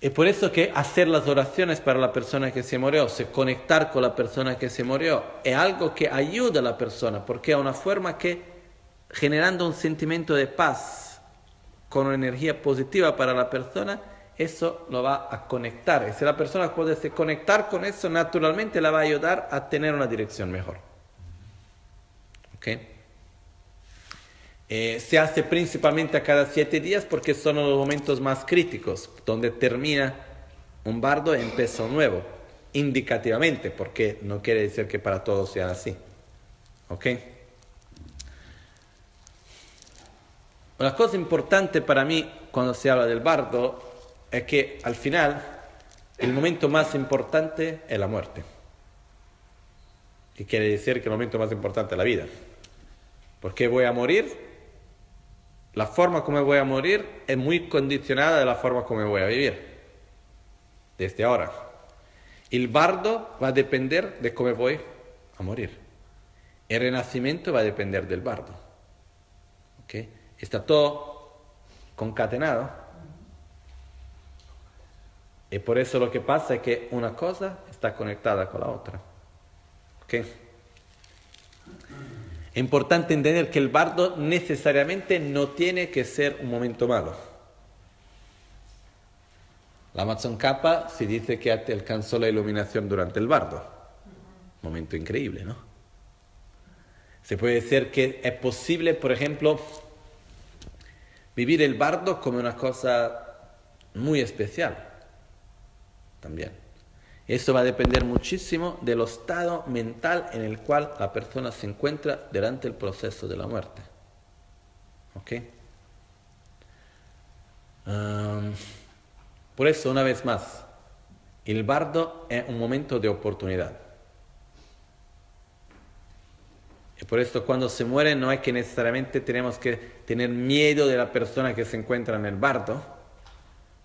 Es por eso que hacer las oraciones para la persona que se murió, se conectar con la persona que se murió, es algo que ayuda a la persona, porque es una forma que, generando un sentimiento de paz, con una energía positiva para la persona, eso lo va a conectar. Y si la persona puede conectar con eso, naturalmente la va a ayudar a tener una dirección mejor. Eh, se hace principalmente a cada siete días porque son los momentos más críticos, donde termina un bardo y empieza un nuevo, indicativamente, porque no quiere decir que para todos sea así. ¿Ok? Una cosa importante para mí cuando se habla del bardo es que al final el momento más importante es la muerte. Y quiere decir que el momento más importante es la vida. ¿Por qué voy a morir? La forma como voy a morir es muy condicionada de la forma como voy a vivir. Desde ahora. El bardo va a depender de cómo voy a morir. El renacimiento va a depender del bardo. ¿Okay? Está todo concatenado. Y por eso lo que pasa es que una cosa está conectada con la otra. ¿Okay? Es importante entender que el bardo necesariamente no tiene que ser un momento malo. La Amazon Kappa se dice que alcanzó la iluminación durante el bardo. Momento increíble, ¿no? Se puede decir que es posible, por ejemplo, vivir el bardo como una cosa muy especial. También. Eso va a depender muchísimo del estado mental en el cual la persona se encuentra durante el proceso de la muerte. ¿Ok? por eso, una vez más, el bardo es un momento de oportunidad. Y por eso cuando se muere no es que necesariamente tenemos que tener miedo de la persona que se encuentra en el bardo,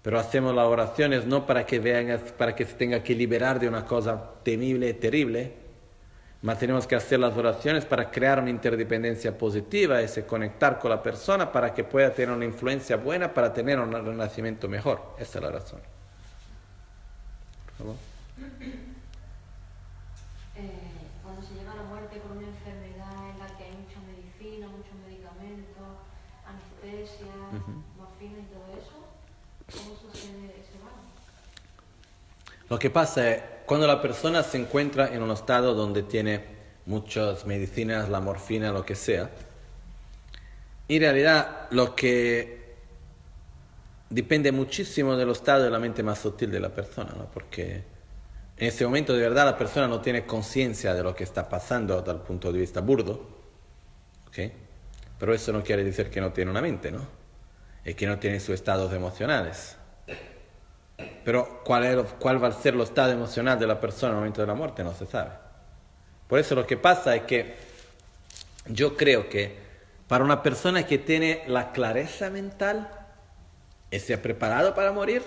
pero hacemos las oraciones no para que vean, para que se tenga que liberar de una cosa temible terrible, Más tenemos que hacer las oraciones para crear una interdependencia positiva, ese conectar con la persona para que pueda tener una influencia buena, para tener un renacimiento mejor. Esa es la razón. Por favor. Lo que pasa es, cuando la persona se encuentra en un estado donde tiene muchas medicinas, la morfina, lo que sea, en realidad lo que depende muchísimo del estado de la mente más sutil de la persona, ¿no? porque en ese momento de verdad la persona no tiene conciencia de lo que está pasando el punto de vista burdo, ¿ok? pero eso no quiere decir que no tiene una mente, ¿no? y que no tiene sus estados emocionales. Pero ¿cuál, es- cuál va a ser el estado emocional de la persona en el momento de la muerte no se sabe. Por eso lo que pasa es que yo creo que para una persona que tiene la clareza mental y se ha preparado para morir,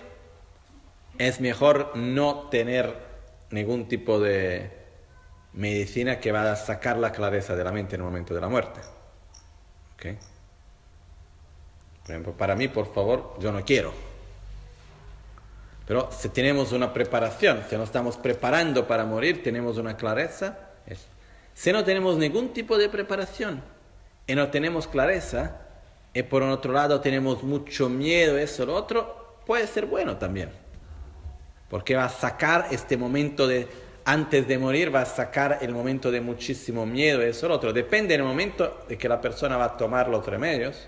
es mejor no tener ningún tipo de medicina que va a sacar la clareza de la mente en el momento de la muerte. ¿Ok? Por ejemplo, para mí, por favor, yo no quiero. Pero si tenemos una preparación, si nos estamos preparando para morir, tenemos una clareza. Si no tenemos ningún tipo de preparación y no tenemos clareza, y por otro lado tenemos mucho miedo, eso, lo otro, puede ser bueno también. Porque va a sacar este momento de, antes de morir, va a sacar el momento de muchísimo miedo, eso, lo otro. Depende del momento de que la persona va a tomar los remedios,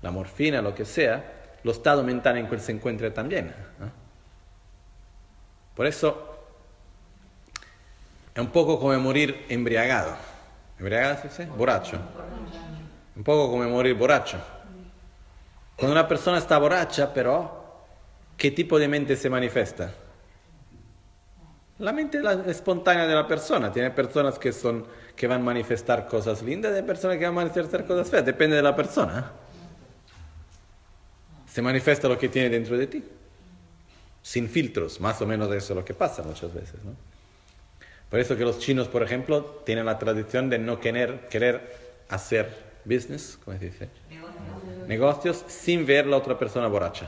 la morfina, lo que sea, lo estado mental en que se encuentre también. ¿no? Por eso es un poco como morir embriagado. ¿Embriagado se dice? Borracho. Un poco como morir borracho. Cuando una persona está borracha, pero, ¿qué tipo de mente se manifiesta? La mente espontánea de la persona. Tiene personas que, son, que van a manifestar cosas lindas hay personas que van a manifestar cosas feas. Depende de la persona. Se manifiesta lo que tiene dentro de ti sin filtros, más o menos eso es lo que pasa muchas veces. ¿no? Por eso que los chinos, por ejemplo, tienen la tradición de no querer, querer hacer business, ¿cómo se dice? Negocios sin ver la otra persona borracha.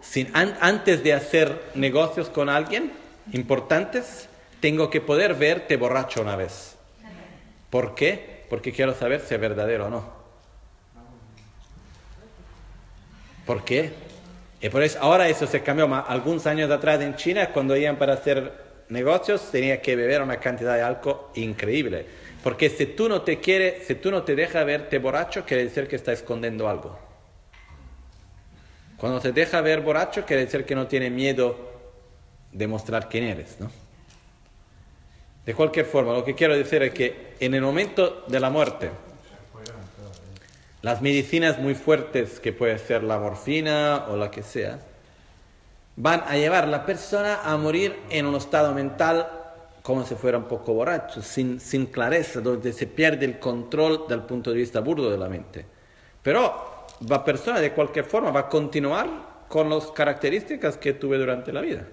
Sin, an- antes de hacer negocios con alguien importantes, tengo que poder verte borracho una vez. ¿Por qué? Porque quiero saber si es verdadero o no. ¿Por qué? Y por eso, ahora eso se cambió. ma- Algunos años atrás en China, cuando iban para hacer negocios, tenía que beber una cantidad de alcohol increíble. Porque si tú no te quieres, si tú no te dejas verte borracho, quiere decir que está escondiendo algo. Cuando te deja ver borracho, quiere decir que no tiene miedo de mostrar quién eres, ¿no? De cualquier forma, lo que quiero decir es que en el momento de la muerte, las medicinas muy fuertes, que puede ser la morfina o la que sea, van a llevar a la persona a morir en un estado mental como si fuera un poco borracho, sin, sin clareza, donde se pierde el control del punto de vista burdo de la mente. Pero la persona de cualquier forma va a continuar con las características que tuve durante la vida.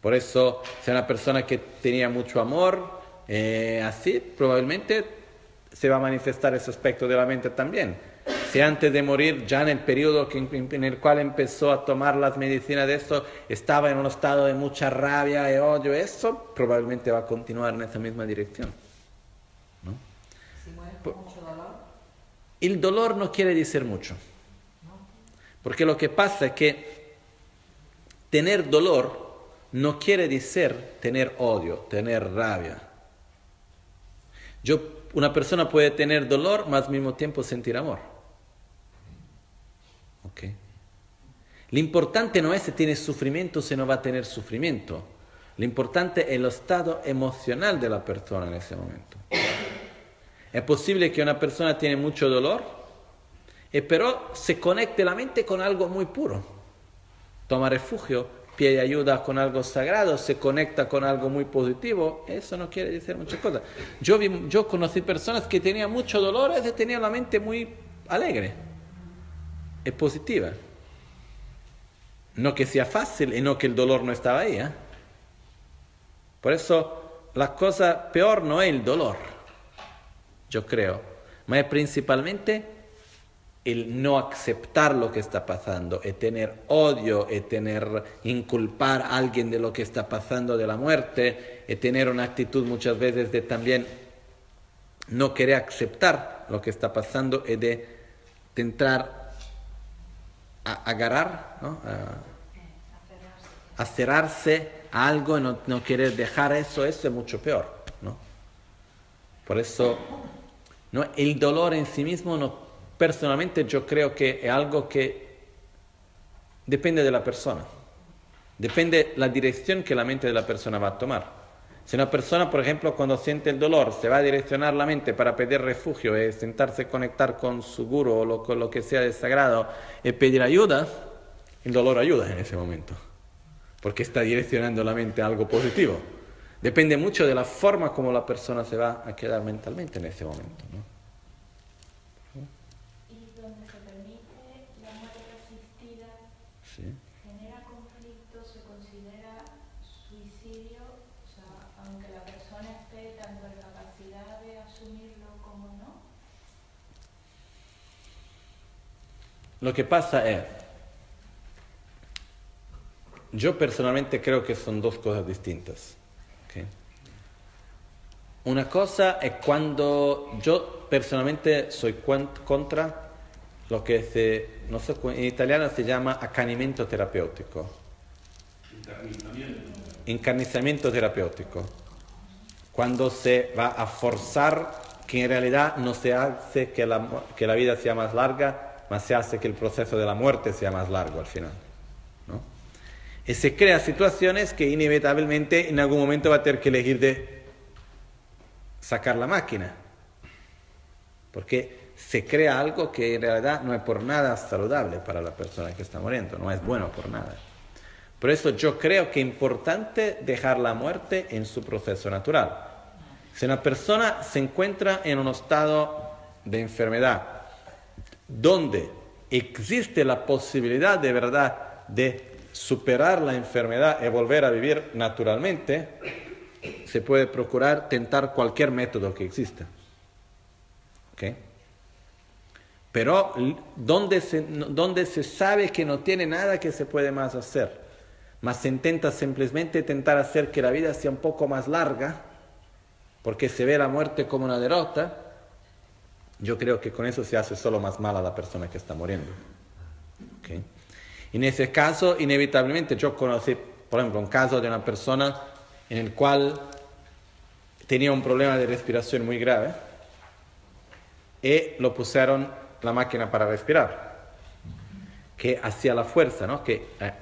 Por eso, si una persona que tenía mucho amor, eh, así, probablemente se va a manifestar ese aspecto de la mente también. Si antes de morir, ya en el periodo que- en el cual empezó a tomar las medicinas de esto, estaba en un estado de mucha rabia y odio, eso probablemente va a continuar en esa misma dirección. ¿no? Si mueres con mucho dolor, El dolor no quiere decir mucho. Porque lo que pasa es que tener dolor no quiere decir tener odio, tener rabia. Yo, una persona puede tener dolor, mas al mismo tiempo sentir amor. ¿Ok? Lo importante no es si tiene sufrimiento o si no va a tener sufrimiento. Lo importante es el estado emocional de la persona en ese momento. Es posible que una persona tiene mucho dolor, eh, pero se conecte la mente con algo muy puro. Toma refugio, pide ayuda con algo sagrado, se conecta con algo muy positivo. Eso no quiere decir muchas cosas. Yo, vi- yo conocí personas que tenían mucho dolor y tenían la mente muy alegre, es positiva. No que sea fácil y no que el dolor no estaba ahí. ¿eh? Por eso la cosa peor no es el dolor, yo creo, ma es principalmente el no aceptar lo que está pasando, el tener odio, el tener inculpar a alguien de lo que está pasando de la muerte, el tener una actitud muchas veces de también no querer aceptar lo que está pasando y de intentar a- agarrar, ¿no? a, a algo y no, no querer dejar eso, eso es mucho peor. ¿no? Por eso, ¿no? el dolor en sí mismo, no, personalmente yo creo que es algo que depende de la persona, depende la dirección que la mente de la persona va a tomar. Si una persona, por ejemplo, cuando siente el dolor, se va a direccionar la mente para pedir refugio, y sentarse conectar con su guru o lo, con lo que sea de sagrado y pedir ayuda, el dolor ayuda en ese momento, porque está direccionando la mente a algo positivo. Depende mucho de la forma como la persona se va a quedar mentalmente en ese momento. Y donde se permite la muerte asistida, Sí. genera conflicto, se considera suicidio, o sea, aunque la persona esté tanto en capacidad de asumirlo como no. Lo que pasa es, yo personalmente creo que son dos cosas distintas. ¿ok? Una cosa es cuando yo personalmente soy contra lo que se, no sé, en italiano se llama accanimento terapeutico. Encarnizamiento terapeutico. Cuando se va a forzar que en realidad no se hace que la, que la vida sea más larga, más se hace que el proceso de la muerte sea más largo al final. ¿no? Y se crea situaciones que inevitablemente en algún momento va a tener que elegir de sacar la máquina. Porque se crea algo que en realidad no es por nada saludable para la persona que está muriendo, no es bueno por nada. Por eso yo creo que es importante dejar la muerte en su proceso natural. Si una persona se encuentra en un estado de enfermedad donde existe la posibilidad de verdad de superar la enfermedad y volver a vivir naturalmente, se puede procurar tentar cualquier método que exista. ¿Ok? Pero donde se, donde se sabe que no tiene nada que se puede más hacer, más se intenta simplemente intentar hacer que la vida sea un poco más larga, porque se ve la muerte como una derrota, yo creo que con eso se hace solo más mal a la persona que está muriendo. ¿Ok? En ese caso, inevitablemente, yo conocí, por ejemplo, un caso de una persona en el cual tenía un problema de respiración muy grave y lo pusieron la máquina para respirar, que hacía la fuerza, ¿no? que eh,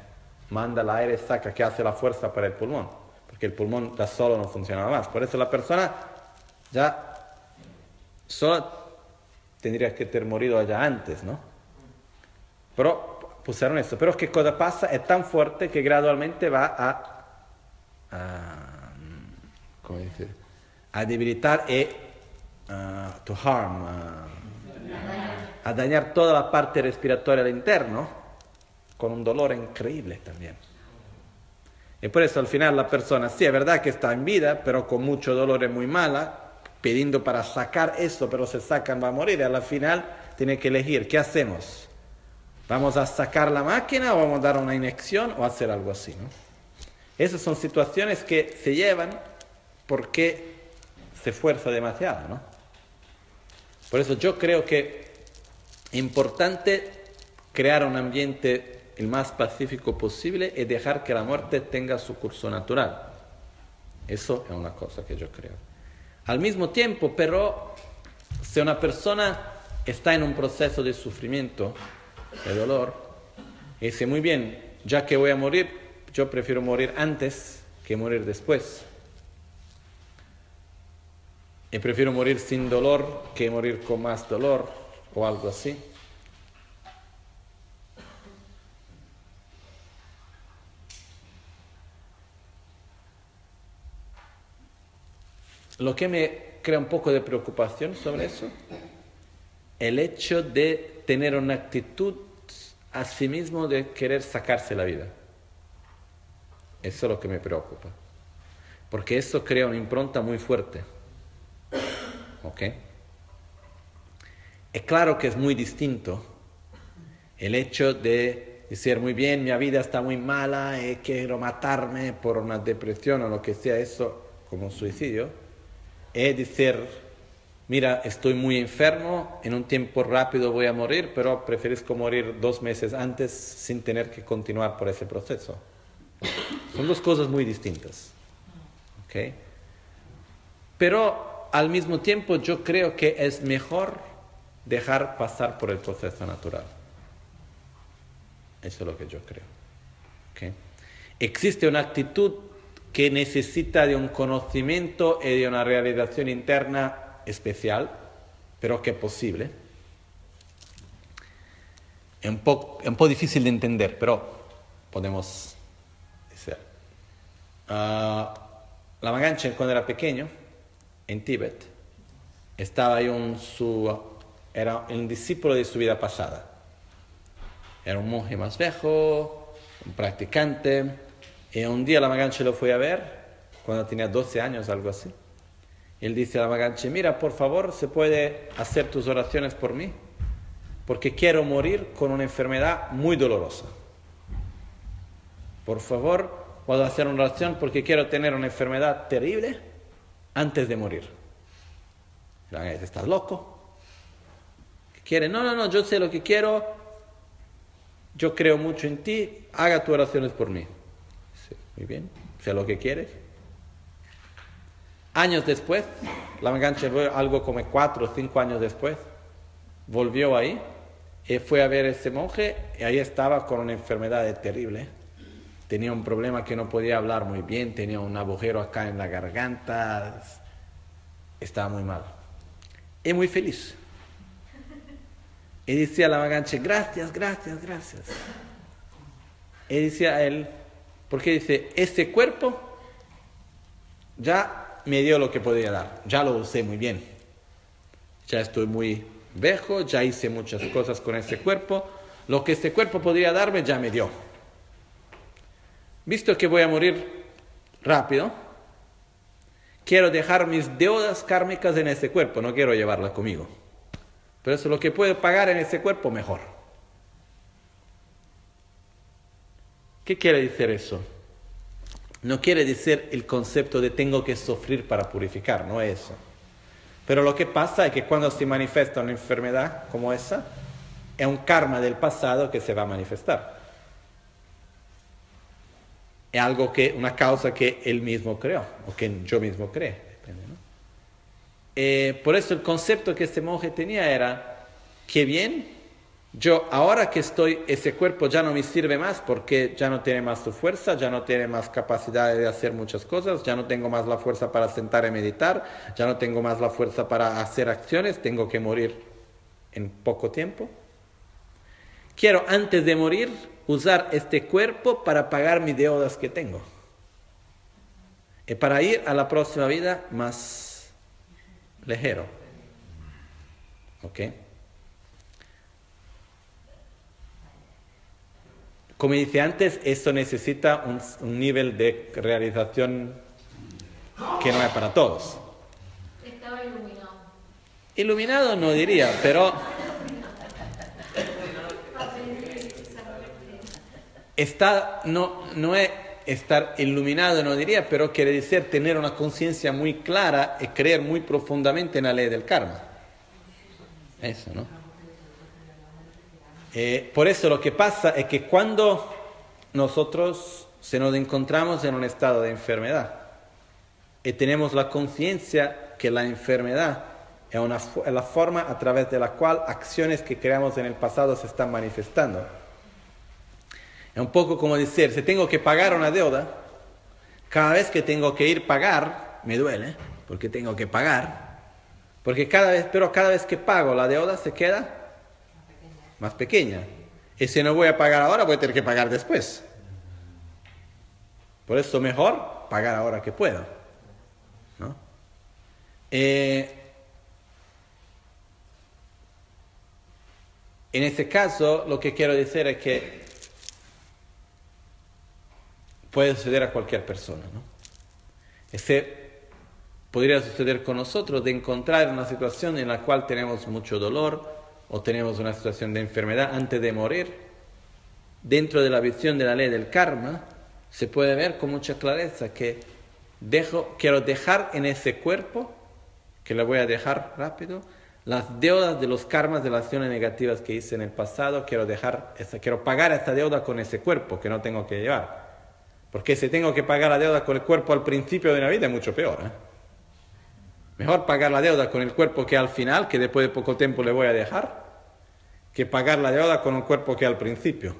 manda el aire, saca, que hace la fuerza para el pulmón, porque el pulmón da solo no funcionaba más. Por eso la persona ya solo tendría que tener morido allá antes, ¿no? Pero pusieron eso. Pero ¿qué cosa pasa? Es tan fuerte que gradualmente va a, a ¿cómo decir? a debilitar y uh, to harm, uh, a dañar toda la parte respiratoria del interno con un dolor increíble también. Y por eso al final la persona, sí, es verdad que está en vida, pero con mucho dolor es muy mala, pidiendo para sacar eso, pero se sacan, va a morir. Y al final tiene que elegir, ¿qué hacemos? ¿Vamos a sacar la máquina o vamos a dar una inyección o hacer algo así? ¿no? Esas son situaciones que se llevan porque se fuerza demasiado. ¿no? Por eso yo creo que es importante crear un ambiente el más pacífico posible y dejar que la muerte tenga su curso natural. Eso es una cosa que yo creo. Al mismo tiempo, pero, si una persona está en un proceso de sufrimiento, de dolor, y dice, muy bien, ya que voy a morir, yo prefiero morir antes que morir después. Y prefiero morir sin dolor que morir con más dolor o algo así. Lo que me crea un poco de preocupación sobre eso, el hecho de tener una actitud a sí mismo de querer sacarse la vida. Eso es lo que me preocupa. porque eso crea una impronta muy fuerte. ¿Ok? Es claro que es muy distinto el hecho de decir, muy bien, mi vida está muy mala, y quiero matarme por una depresión o lo que sea, eso como suicidio, es decir, mira, estoy muy enfermo, en un tiempo rápido voy a morir, pero prefiero morir dos meses antes sin tener que continuar por ese proceso. Son dos cosas muy distintas. ¿ok? Pero al mismo tiempo yo creo que es mejor dejar pasar por el proceso natural. Eso es lo que yo creo. ¿ok? Existe una actitud que necesita de un conocimiento y de una realización interna especial, pero que es posible. Es un poco, un poco difícil de entender, pero podemos decir. Ah, la Maganchen cuando era pequeño, en Tíbet, estaba ahí un, su, era un discípulo de su vida pasada. Era un monje más viejo, un practicante, y un día la Maganche lo fue a ver, cuando tenía 12 años, algo así. Él dice a la Maganche, mira, por favor, ¿se puede hacer tus oraciones por mí? Porque quiero morir con una enfermedad muy dolorosa. Por favor, puedo hacer una oración porque quiero tener una enfermedad terrible antes de morir. ¿Estás loco? ¿Qué quiere? No, no, no, yo sé lo que quiero, yo creo mucho en ti, haga tus oraciones por mí. Muy bien, sé lo que quieres. Años después, la Maganche, algo como cuatro o cinco años después, volvió ahí y fue a ver a ese monje y ahí estaba con una enfermedad terrible tenía un problema que no podía hablar muy bien, tenía un agujero acá en la garganta, estaba muy mal. Y muy feliz. Y decía a la Maganche, gracias, gracias, gracias. Y decía a él, porque dice, este cuerpo ya me dio lo que podía dar, ya lo usé muy bien. Ya estoy muy viejo, ya hice muchas cosas con este cuerpo. Lo que este cuerpo podría darme ya me dio visto que voy a morir rápido, quiero dejar mis deudas kármicas en ese cuerpo, no quiero llevarlas conmigo. Pero eso lo que puedo pagar en ese cuerpo, mejor. ¿Qué quiere decir eso? No quiere decir el concepto de tengo que sufrir para purificar, no es eso. Pero lo que pasa es que cuando se manifiesta una enfermedad como esa, es un karma del pasado que se va a manifestar es algo que, una causa que él mismo creó, o que yo mismo creé. Eh, por eso el concepto que este monje tenía era, que bien, yo ahora que estoy, ese cuerpo ya no me sirve más porque ya no tiene más su fuerza, ya no tiene más capacidad de hacer muchas cosas, ya no tengo más la fuerza para sentar y meditar, ya no tengo más la fuerza para hacer acciones, tengo que morir en poco tiempo. Quiero antes de morir usar este cuerpo para pagar mis deudas que tengo. Y para ir a la próxima vida más ligero. ¿Ok? Como dije antes, esto necesita un, un nivel de realización que no es para todos. Estaba iluminado. Iluminado no diría, pero está, no, no es estar iluminado, no diría, pero quiere decir tener una conciencia muy clara y creer muy profundamente en la ley del karma. Eso, ¿no? Eh, por eso lo que pasa es que cuando nosotros se nos encontramos en un estado de enfermedad y tenemos la conciencia que la enfermedad es, la forma a través de la cual acciones que creamos en el pasado se están manifestando. Es un poco como decir, si tengo que pagar una deuda, cada vez que tengo que ir a pagar, me duele, porque tengo que pagar, porque cada vez, pero cada vez que pago la deuda se queda más pequeña. Y si no voy a pagar ahora, voy a tener que pagar después. Por eso mejor pagar ahora que puedo. ¿no? Eh, en este caso, lo que quiero decir es que puede suceder a cualquier persona. ¿no? Ese podría suceder con nosotros de encontrar una situación en la cual tenemos mucho dolor o tenemos una situación de enfermedad antes de morir. Dentro de la visión de la ley del karma, se puede ver con mucha clareza que dejo, quiero dejar en ese cuerpo, que le voy a dejar rápido, las deudas de los karmas de las acciones negativas que hice en el pasado, quiero dejar, esa, quiero pagar esa deuda con ese cuerpo que no tengo que llevar. Porque si tengo que pagar la deuda con el cuerpo al principio de la vida es mucho peor. ¿eh? Mejor pagar la deuda con el cuerpo que al final, que después de poco tiempo le voy a dejar, que pagar la deuda con un cuerpo que al principio.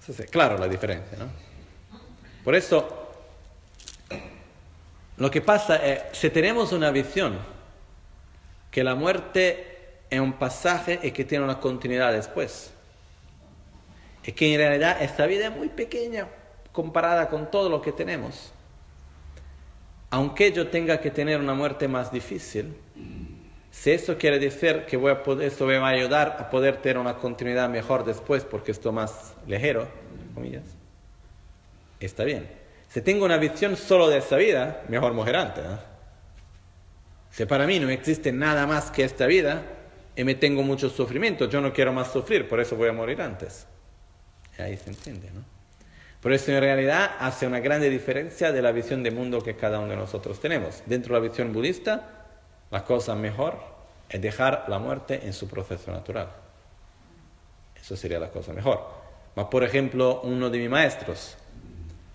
Eso es claro la diferencia, ¿no? Por eso, lo que pasa es, si tenemos una visión que la muerte es un pasaje y que tiene una continuidad después, es que en realidad esta vida es muy pequeña comparada con todo lo que tenemos. Aunque yo tenga que tener una muerte más difícil, si eso quiere decir que voy a poder, esto me va a ayudar a poder tener una continuidad mejor después porque esto más ligero, comillas, está bien. Si tengo una visión solo de esta vida, mejor morir antes. Si para mí no existe nada más que esta vida y me tengo mucho sufrimiento, yo no quiero más sufrir, por eso voy a morir antes. Ahí se entiende, ¿no? Por eso en realidad hace una grande diferencia de la visión de mundo que cada uno de nosotros tenemos. Dentro de la visión budista, la cosa mejor es dejar la muerte en su proceso natural. Eso sería la cosa mejor. Mas, por ejemplo, uno de mis maestros,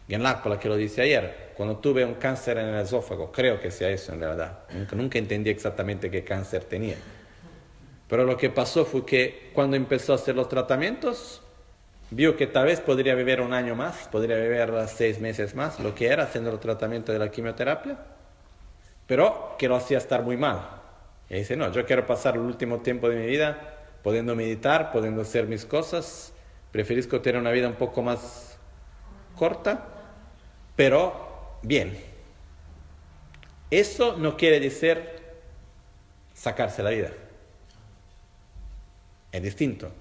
Genlakpala, que lo dice ayer, cuando tuve un cáncer en el esófago, creo que sea eso en realidad, nunca, nunca entendí exactamente qué cáncer tenía. Pero lo que pasó fue que cuando empezó a hacer los tratamientos, vio que tal vez podría vivir un año más, podría vivir seis meses más, lo que era haciendo el tratamiento de la quimioterapia, pero que lo hacía estar muy mal. Y dice, no, yo quiero pasar el último tiempo de mi vida pudiendo meditar, pudiendo hacer mis cosas, preferisco tener una vida un poco más corta, pero bien. Eso no quiere decir sacarse la vida. Es distinto.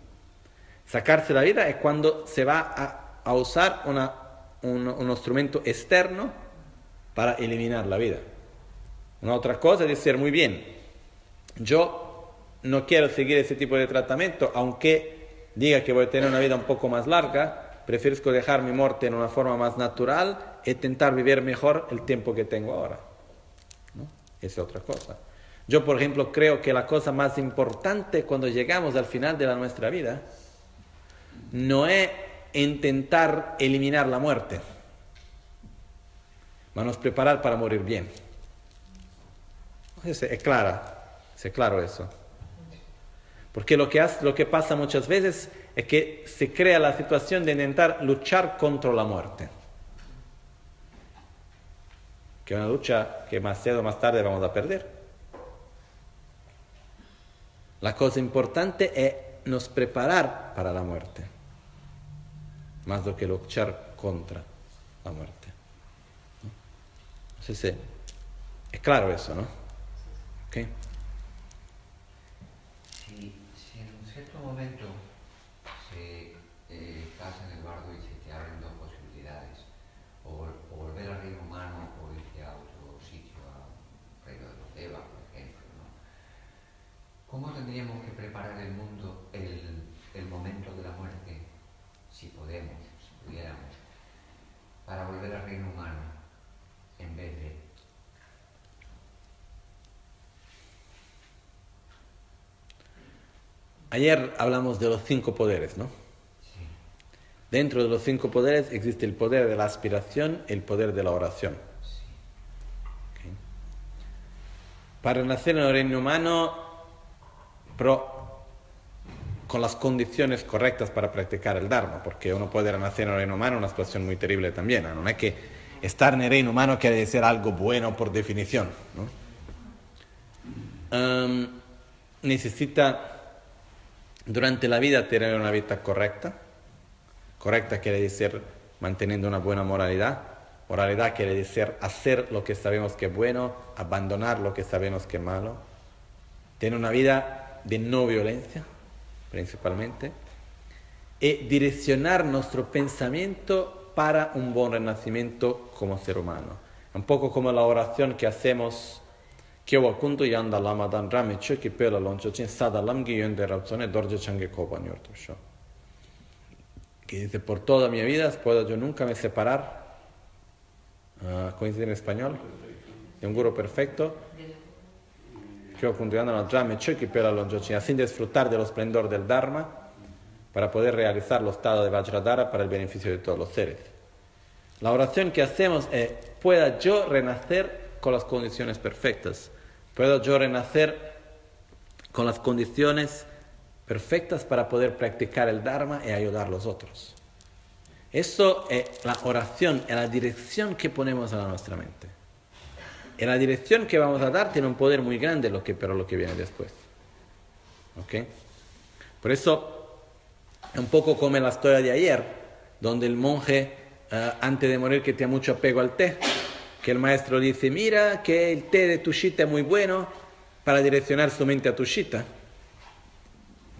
Sacarse la vida es cuando se va a, usar una, un, un, instrumento externo para eliminar la vida. Una otra cosa es decir, muy bien, yo no quiero seguir ese tipo de tratamiento, aunque diga que voy a tener una vida un poco más larga, prefiero dejar mi muerte en una forma más natural e intentar vivir mejor el tiempo que tengo ahora. ¿no? Es otra cosa. Yo, por ejemplo, creo que la cosa más importante cuando llegamos al final de la nuestra vida no es intentar eliminar la muerte, nos preparar para morir bien. Es, es clara, es claro eso. Porque lo que, lo que pasa muchas veces es que se crea la situación de intentar luchar contra la muerte. Que es una lucha que más o más tarde vamos a perder. La cosa importante es nos preparar para la muerte más do que luchar contra la muerte. ¿No? Sí, sí. Es claro eso, ¿no? ¿Okay? Si, si en un cierto momento se, eh, estás en el bardo y se te abren dos posibilidades, o, o, volver al reino humano o irte a otro sitio, a un reino de los Devas, por ejemplo, ¿no? ¿Cómo tendríamos que preparar el mundo, el, el momento de la muerte, si podemos, si pudiéramos, para volver al reino humano en vez de Ayer hablamos de los cinco poderes, ¿no? Sí. Dentro de los cinco poderes existe el poder de la aspiración el poder de la oración. Sí. ¿Okay? Para nacer en el reino humano, pero con las condiciones correctas para practicar el Dharma, porque uno puede nacer en el reino humano una situación muy terrible también. ¿no? es que estar en el reino humano quiere decir algo bueno por definición. Um, necesita durante la vida tener una vida correcta. Correcta quiere decir manteniendo una buena moralidad. Moralidad quiere decir hacer lo que sabemos que es bueno, abandonar lo que sabemos que es malo. Tener una vida de no violencia, principalmente. Y direccionar nuestro pensamiento para un buen renacimiento como ser humano. Un poco como la oración que hacemos Kyewa kundu yanda lama dan rame choki pela loncho chin sada lamgi yonde rapsone dorje change kopa nyorto sho. Que dice, por toda mi vida puedo yo nunca me separar, uh, coincide en español, de un guru perfecto, Kundu yanda lama rame choki pela loncho chin, sin disfrutar del esplendor del Dharma, para poder realizar los estados de Vajradhara para el beneficio de todos los seres. La oración que hacemos es, pueda yo renacer con las condiciones perfectas Puedo yo renacer con las condiciones perfectas para poder practicar el Dharma y ayudar a los otros. Eso es la oración, es la dirección que ponemos a nuestra mente. Y la dirección que vamos a dar tiene un poder muy grande, lo que, pero lo que viene después. ¿Ok? Por eso, es un poco como en la historia de ayer, donde el monje, eh, antes de morir, que tenía mucho apego al té, que el maestro dice, mira que el té de Tushita es muy bueno para direccionar su mente a Tushita.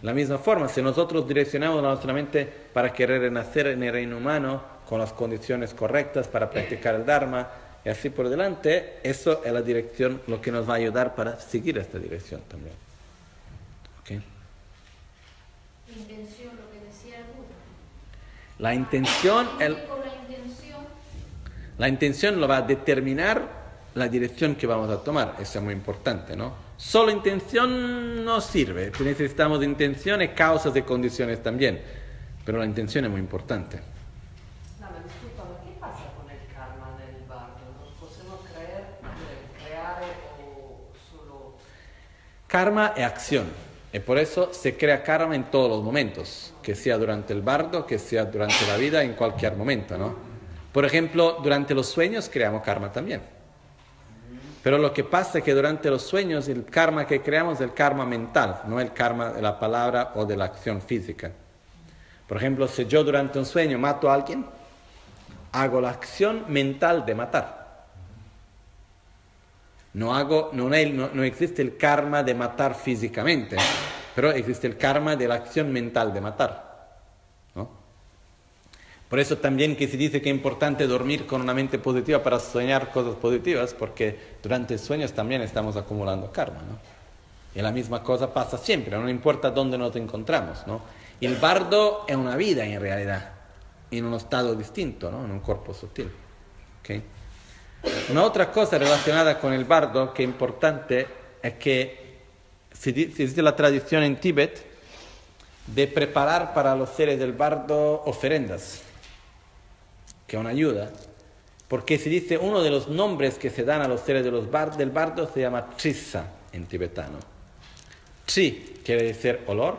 La misma forma, si nosotros direccionamos nuestra mente para querer renacer en el reino humano con las condiciones correctas para practicar el Dharma y así por delante, eso es la dirección, lo que nos va a ayudar para seguir esta dirección también. ¿Okay? Intención, lo que decía el Buda. La intención, el, Con la intención, La intención lo va a determinar la dirección que vamos a tomar. Eso es muy importante, ¿no? Solo intención no sirve. Necesitamos intenciones, causas y condiciones también. Pero la intención es muy importante. No, ma disculpami, che passa con il karma nel bardo? Non possiamo creare, creare o solo... Karma es acción. Y por eso se crea karma en todos los momentos. Que sea durante el bardo, que sea durante la vida, en cualquier momento, ¿no? Por ejemplo, durante los sueños creamos karma también. Pero lo que pasa es que durante los sueños el karma que creamos es el karma mental, no el karma de la palabra o de la acción física. Por ejemplo, si yo durante un sueño mato a alguien, hago la acción mental de matar. No, hago, no, existe el karma de matar físicamente, pero existe el karma de la acción mental de matar. Por eso también que se dice que es importante dormir con una mente positiva para soñar cosas positivas, porque durante sueños también estamos acumulando karma. ¿no? Y la misma cosa pasa siempre, no importa dónde nos encontramos. ¿no? El bardo es una vida en realidad, en un estado distinto, ¿no? en un cuerpo sutil. ¿ok? Una otra cosa relacionada con el bardo que es importante se di- se dice la tradición en Tíbet de preparar para los seres del bardo ofrendas, que es una ayuda, porque se dice uno de los nombres que se dan a los seres del bardo se llama Trissa en tibetano. Tri quiere decir olor,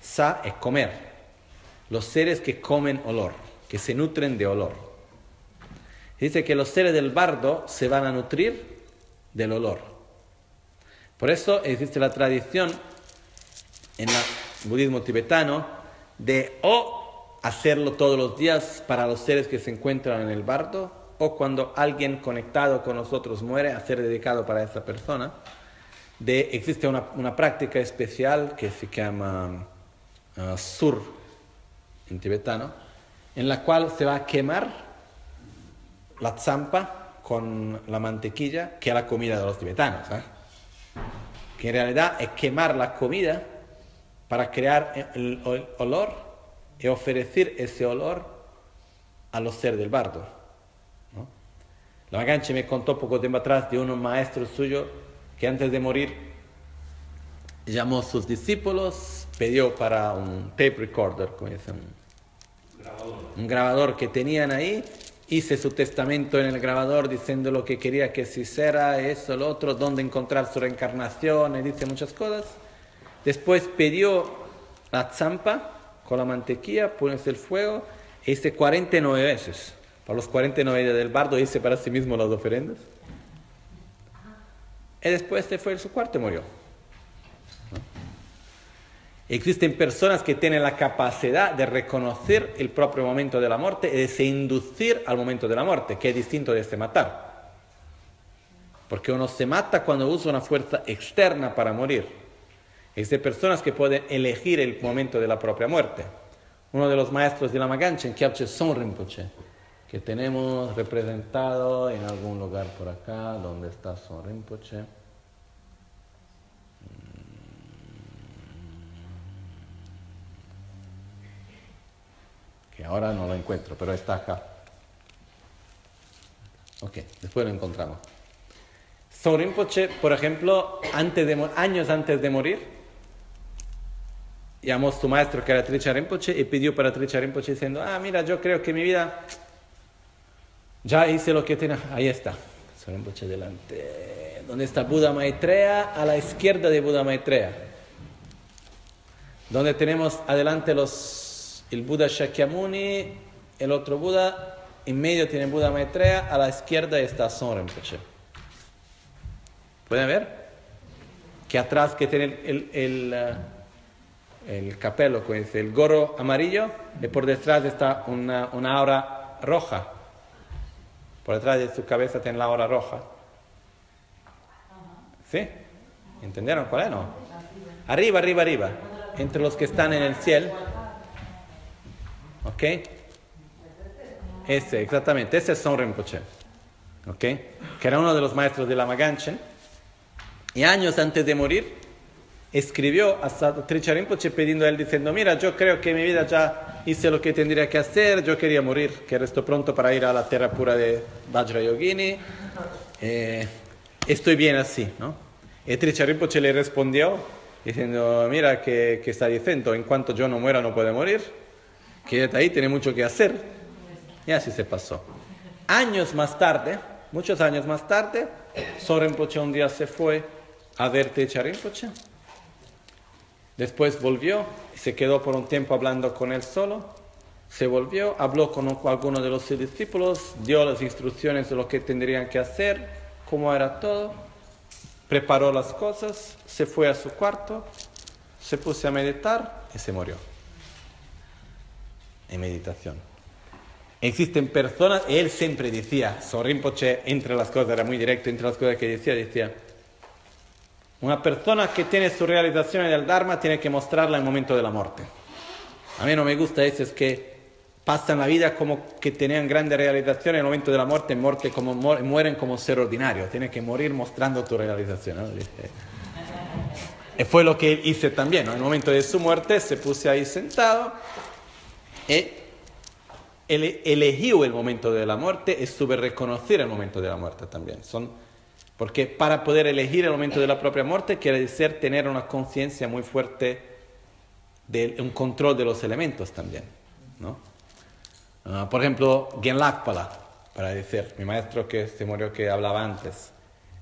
Sa es comer. Los seres que comen olor, que se nutren de olor. Dice que los seres del bardo se van a nutrir del olor. Por eso existe la tradición en el budismo tibetano de o hacerlo todos los días para los seres que se encuentran en el bardo, o cuando alguien conectado con nosotros muere, hacer dedicado para esa persona. De, existe una, una práctica especial que se llama ah, sur en tibetano, en la cual se va a quemar la zampa con la mantequilla, que es la comida de los tibetanos. ¿eh? Que en realidad es quemar la comida para crear el, olor y ofrecer ese olor a los seres del bardo. ¿no? La Maganche me contó poco tiempo atrás de un maestro suyo que antes de morir llamó a sus discípulos, pidió para un tape recorder, como dicen, un grabador que tenían ahí, hice su testamento en el grabador diciendo lo que quería que se hiciera, eso, lo otro, dónde encontrar su reencarnación, y dice muchas cosas. Después pidió la zampa con la mantequilla, pones el fuego, e hice 49 veces. Para los 49 días del bardo hice para sí mismo las ofrendas. Y después se fue a su cuarto y murió. Existen personas que tienen la capacidad de reconocer el propio momento de la muerte y de se inducir al momento de la muerte, que es distinto de se matar. Porque uno se mata cuando usa una fuerza externa para morir. Existen personas que pueden elegir el momento de la propia muerte. Uno de los maestros de la Maganchen, Kyabche Son Rinpoche, que tenemos representado en algún lugar por acá, donde está Son Rinpoche. Ahora no lo encuentro, pero está acá. Ok, después lo encontramos. Son Rinpoche, por ejemplo, antes de, años antes de morir, llamó a su maestro que era Tricha Rinpoche y pidió para Tricha Rinpoche diciendo, ah, mira, yo creo que mi vida ya hice lo que tenía. Ahí está, Son Rinpoche delante. ¿Dónde está Buda Maitreya? A la izquierda de Buda Maitreya. Donde tenemos adelante los, el Buda Shakyamuni, el otro Buda, en medio tiene Buda Maitreya, a la izquierda está Son. ¿Pueden ver? Que atrás que tiene el, el, eh, el, capelo, el gorro amarillo, y por detrás está una, una aura roja. Por detrás de su cabeza tiene la aura roja. ¿Sí? ¿Entendieron cuál es? No. Arriba, arriba, arriba. Entre los que están en el cielo. ¿Ok? Ese, exactamente. Ese es Son Rinpoche. ¿Ok? Que era uno de los maestros de la Maganchen y años antes de morir, escribió a Tricha Rinpoche pidiendo a él diciendo, mira, yo creo que mi vida ya hice lo que tendría que hacer, yo quería morir, que resto pronto para ir a la tierra pura de Vajra Yogini, eh, estoy bien así, ¿no? Y Tricha Rinpoche le respondió diciendo, mira, que, que está diciendo, en cuanto yo no muera no puede morir, que ahí tiene mucho que hacer. Y así se pasó. Años más tarde, muchos años más tarde, Soren Rinpoche un día se fue a ver Techa. Después volvió y se quedó por un tiempo hablando con él solo. Se volvió, habló con algunos de los discípulos, dio las instrucciones de lo que tendrían que hacer, cómo era todo, preparó las cosas, se fue a su cuarto, se puso a meditar y se murió. En meditación. Existen personas, él siempre decía, Sorimpoche, entre las cosas, era muy directo, entre las cosas que decía, decía, una persona que tiene su realización del Dharma tiene que mostrarla en el momento de la muerte. A mí no me gusta eso, es que pasan la vida como que tenían grandes realizaciones, en el momento de la muerte, muerte como, mueren como ser ordinario. Tiene que morir mostrando tu realización. Y fue lo que él hizo también. En el momento de su muerte se puso ahí sentado eligió el momento de la muerte y supe reconocer el momento de la muerte también. Son porque para poder elegir el momento de la propia muerte quiere decir tener una conciencia muy fuerte de un control de los elementos también. ¿no? Ah, por ejemplo, Genlakpala, para decir, mi maestro que se murió que hablaba antes.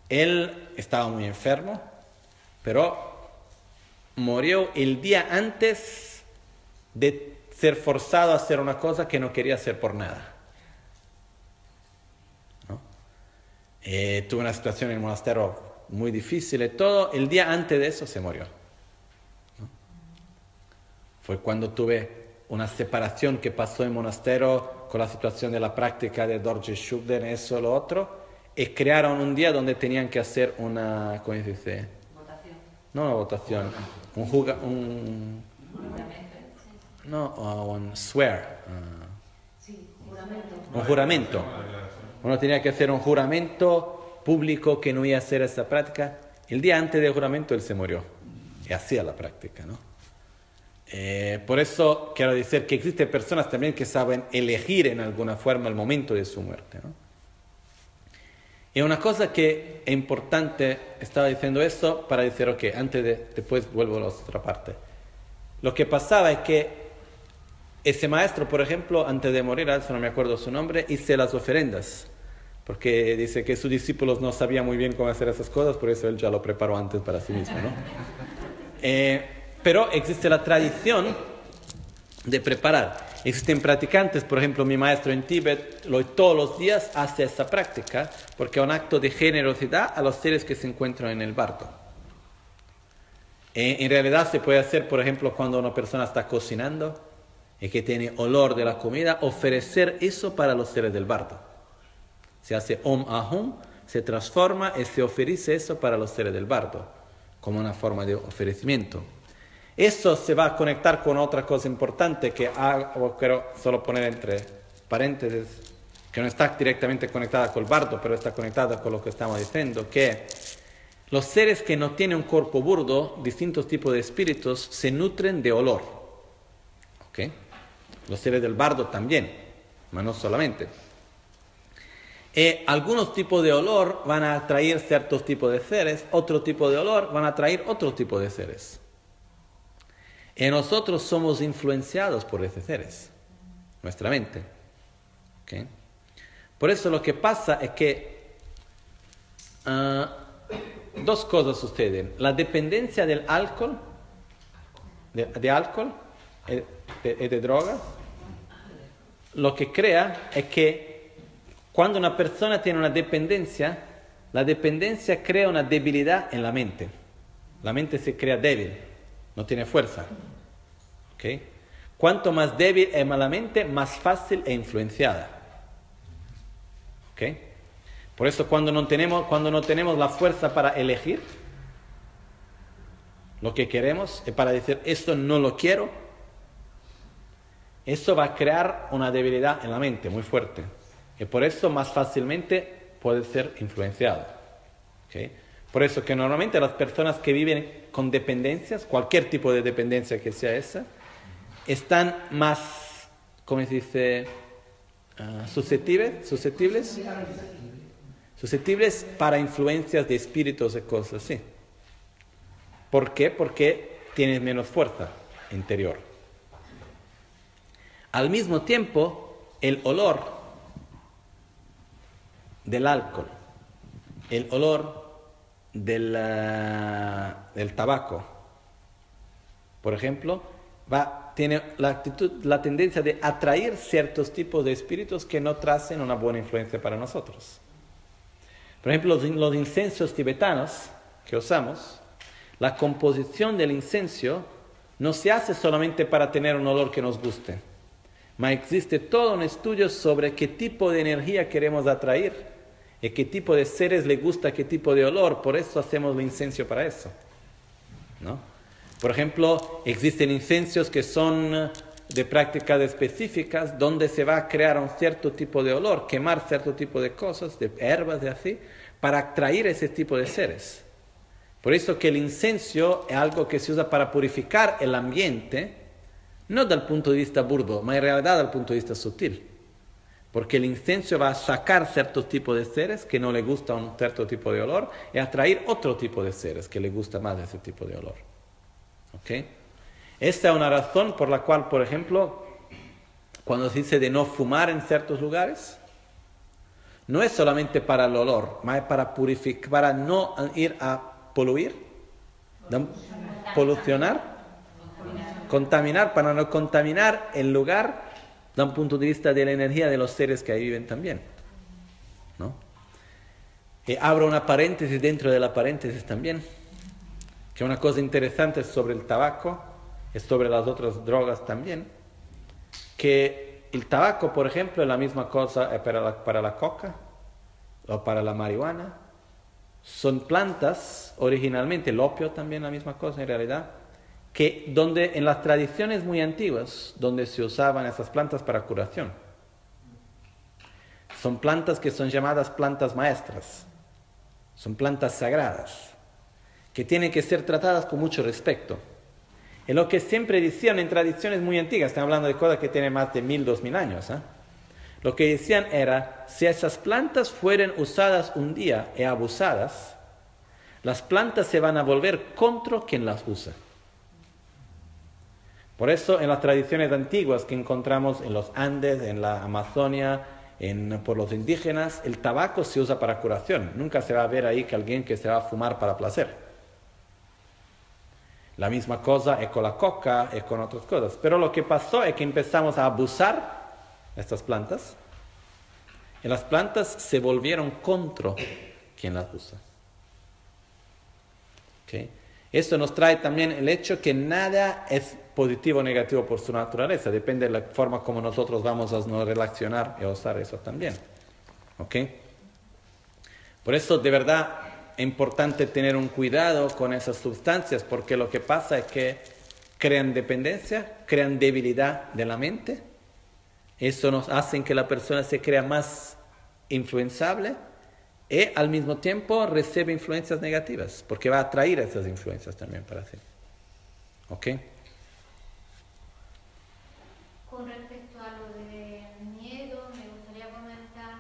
Él estaba muy enfermo, pero murió el día antes de ser forzado a hacer una cosa que no quería hacer por nada. Eh, tuve una situación en el monasterio muy difícil y todo. El día antes de eso se murió. Fue cuando tuve una separación que pasó en monasterio con la situación de la práctica de Dorje Shubden, eso, lo otro, y crearon un día donde tenían que hacer una, ¿cómo se dice? Votación. No una votación, un, juga, un no, un swear. Uh, sí, juramento. Un juramento. Uno tenía que hacer un juramento público que no iba a hacer esa práctica. El día antes del juramento él se murió y hacía la práctica, ¿no? Eh, por eso quiero decir que existen personas también que saben elegir en alguna forma el momento de su muerte, ¿no? Y una cosa que es importante, estaba diciendo esto para decir, ok, antes de, después vuelvo a la otra parte. Lo que pasaba es que ese maestro, por ejemplo, antes de morir, no me acuerdo su nombre, hice las ofrendas porque dice que sus discípulos no sabían muy bien cómo hacer esas cosas, por eso él ya lo preparó antes para sí mismo. ¿no? Eh, pero existe la tradición de preparar. Existen practicantes, por ejemplo, mi maestro en Tíbet lo, todos los días hace esa práctica porque es un acto de generosidad a los seres que se encuentran en el barco. Eh, en realidad se puede hacer, por ejemplo, cuando una persona está cocinando y que tiene olor de la comida, ofrecer eso para los seres del barco. Se hace Om Ahum, se transforma y se ofrece eso para los seres del bardo, como una forma de ofrecimiento. Eso se va a conectar con otra cosa importante que hago, quiero solo poner entre paréntesis, que no está directamente conectada con el bardo, pero está conectada con lo que estamos diciendo, que los seres que no tienen un cuerpo burdo, distintos tipos de espíritus, se nutren de olor. ¿Ok? Los seres del bardo también, pero no solamente. Y algunos tipos de olor van a atraer ciertos tipos de seres, otro tipo de olor van a atraer otro tipo de seres. Y nosotros somos influenciados por esos seres, nuestra mente. Por eso lo que pasa es que ah, dos cosas suceden. La dependencia del alcohol, de, alcohol y eh, de, de drogas, lo que crea es que cuando una persona tiene una dependencia, la dependencia crea una debilidad en la mente. La mente se crea débil, no tiene fuerza. ¿Okay? Cuanto más débil es la mente, más fácil e influenciada. ¿Okay? Por eso cuando no, tenemos, cuando no tenemos la fuerza para elegir lo que queremos, es para decir esto no lo quiero, eso va a crear una debilidad en la mente muy fuerte. Y por eso más fácilmente puede ser influenciado. ¿Okay? Por eso que normalmente las personas que viven con dependencias, cualquier tipo de dependencia que sea esa, están más, ¿cómo se dice? Uh, susceptibles, susceptibles, susceptibles para influencias de espíritus y cosas así. ¿Por qué? Porque tienen menos fuerza interior. Al mismo tiempo, el olor del alcohol, el olor del, tabaco, por ejemplo, va, tiene la, tendencia de atraer ciertos tipos de espíritus que no tracen una buena influencia para nosotros. Por ejemplo, los, los incensios tibetanos que usamos, la composición del incenso no se hace solamente para tener un olor que nos guste, mas existe todo un estudio sobre qué tipo de energía queremos atraer y qué tipo de seres le gusta qué tipo de olor, por eso hacemos el incenso para eso. ¿No? Por ejemplo, existen incensios que son de prácticas específicas donde se va a crear un cierto tipo de olor, quemar cierto tipo de cosas, de herbas, de así, para atraer ese tipo de seres. Por eso que el incenso es algo que se usa para purificar el ambiente, no dal punto de vista burdo, ma en realidad dal punto de vista sutil. Porque el incenso va a sacar cierto tipo de seres que no le gusta un cierto tipo de olor y atraer otro tipo de seres que le gusta más ese tipo de olor. ¿Okay? Esta es una razón por la cual, por ejemplo, cuando se dice de no fumar en ciertos lugares, no es solamente para el olor, más para purificar, para no ir a poluir, polucionar, contaminar, para no contaminar el lugar da un punto de vista de la energía de los seres que ahí viven también. ¿no? Y abro una paréntesis dentro de la paréntesis también que una cosa interesante sobre el tabaco es sobre las otras drogas también, que el tabaco, por ejemplo, es la misma cosa para la, para la coca o para la marihuana. Son plantas, originalmente el opio también la misma cosa en realidad, que donde en las tradiciones muy antiguas, donde se usaban esas plantas para curación. Son plantas que son llamadas plantas maestras, son plantas sagradas que tienen que ser tratadas con mucho respeto. Es lo que siempre decían en tradiciones muy antiguas, están hablando de cosas que tienen más de mil, dos mil años. ¿eh? Lo que decían era, si esas plantas fueran usadas un día y abusadas, las plantas se van a volver contra quien las usa. Por eso en las tradiciones antiguas que encontramos en los Andes, en la Amazonia, por los indígenas, el tabaco se usa para curación. Nunca se va a ver ahí que alguien que se va a fumar para placer. La misma cosa es con la coca y con otras cosas. Pero lo que pasó es que empezamos a abusar de estas plantas y las plantas se volvieron contra quien las usa. ¿Okay? Esto nos trae también el hecho que nada es positivo o negativo por su naturaleza, depende de la forma como nosotros vamos a nos relacionar y a usar eso también. ¿Okay? Por eso, de verdad, es importante tener un cuidado con esas sustancias porque lo que pasa es que crean dependencia, crean debilidad de la mente Eso nos hace que la persona se crea más influenciable y al mismo tiempo recibe influencias negativas, porque va a atraer esas influencias también para sí. ¿Ok? Con respecto a lo de miedo, me gustaría comentar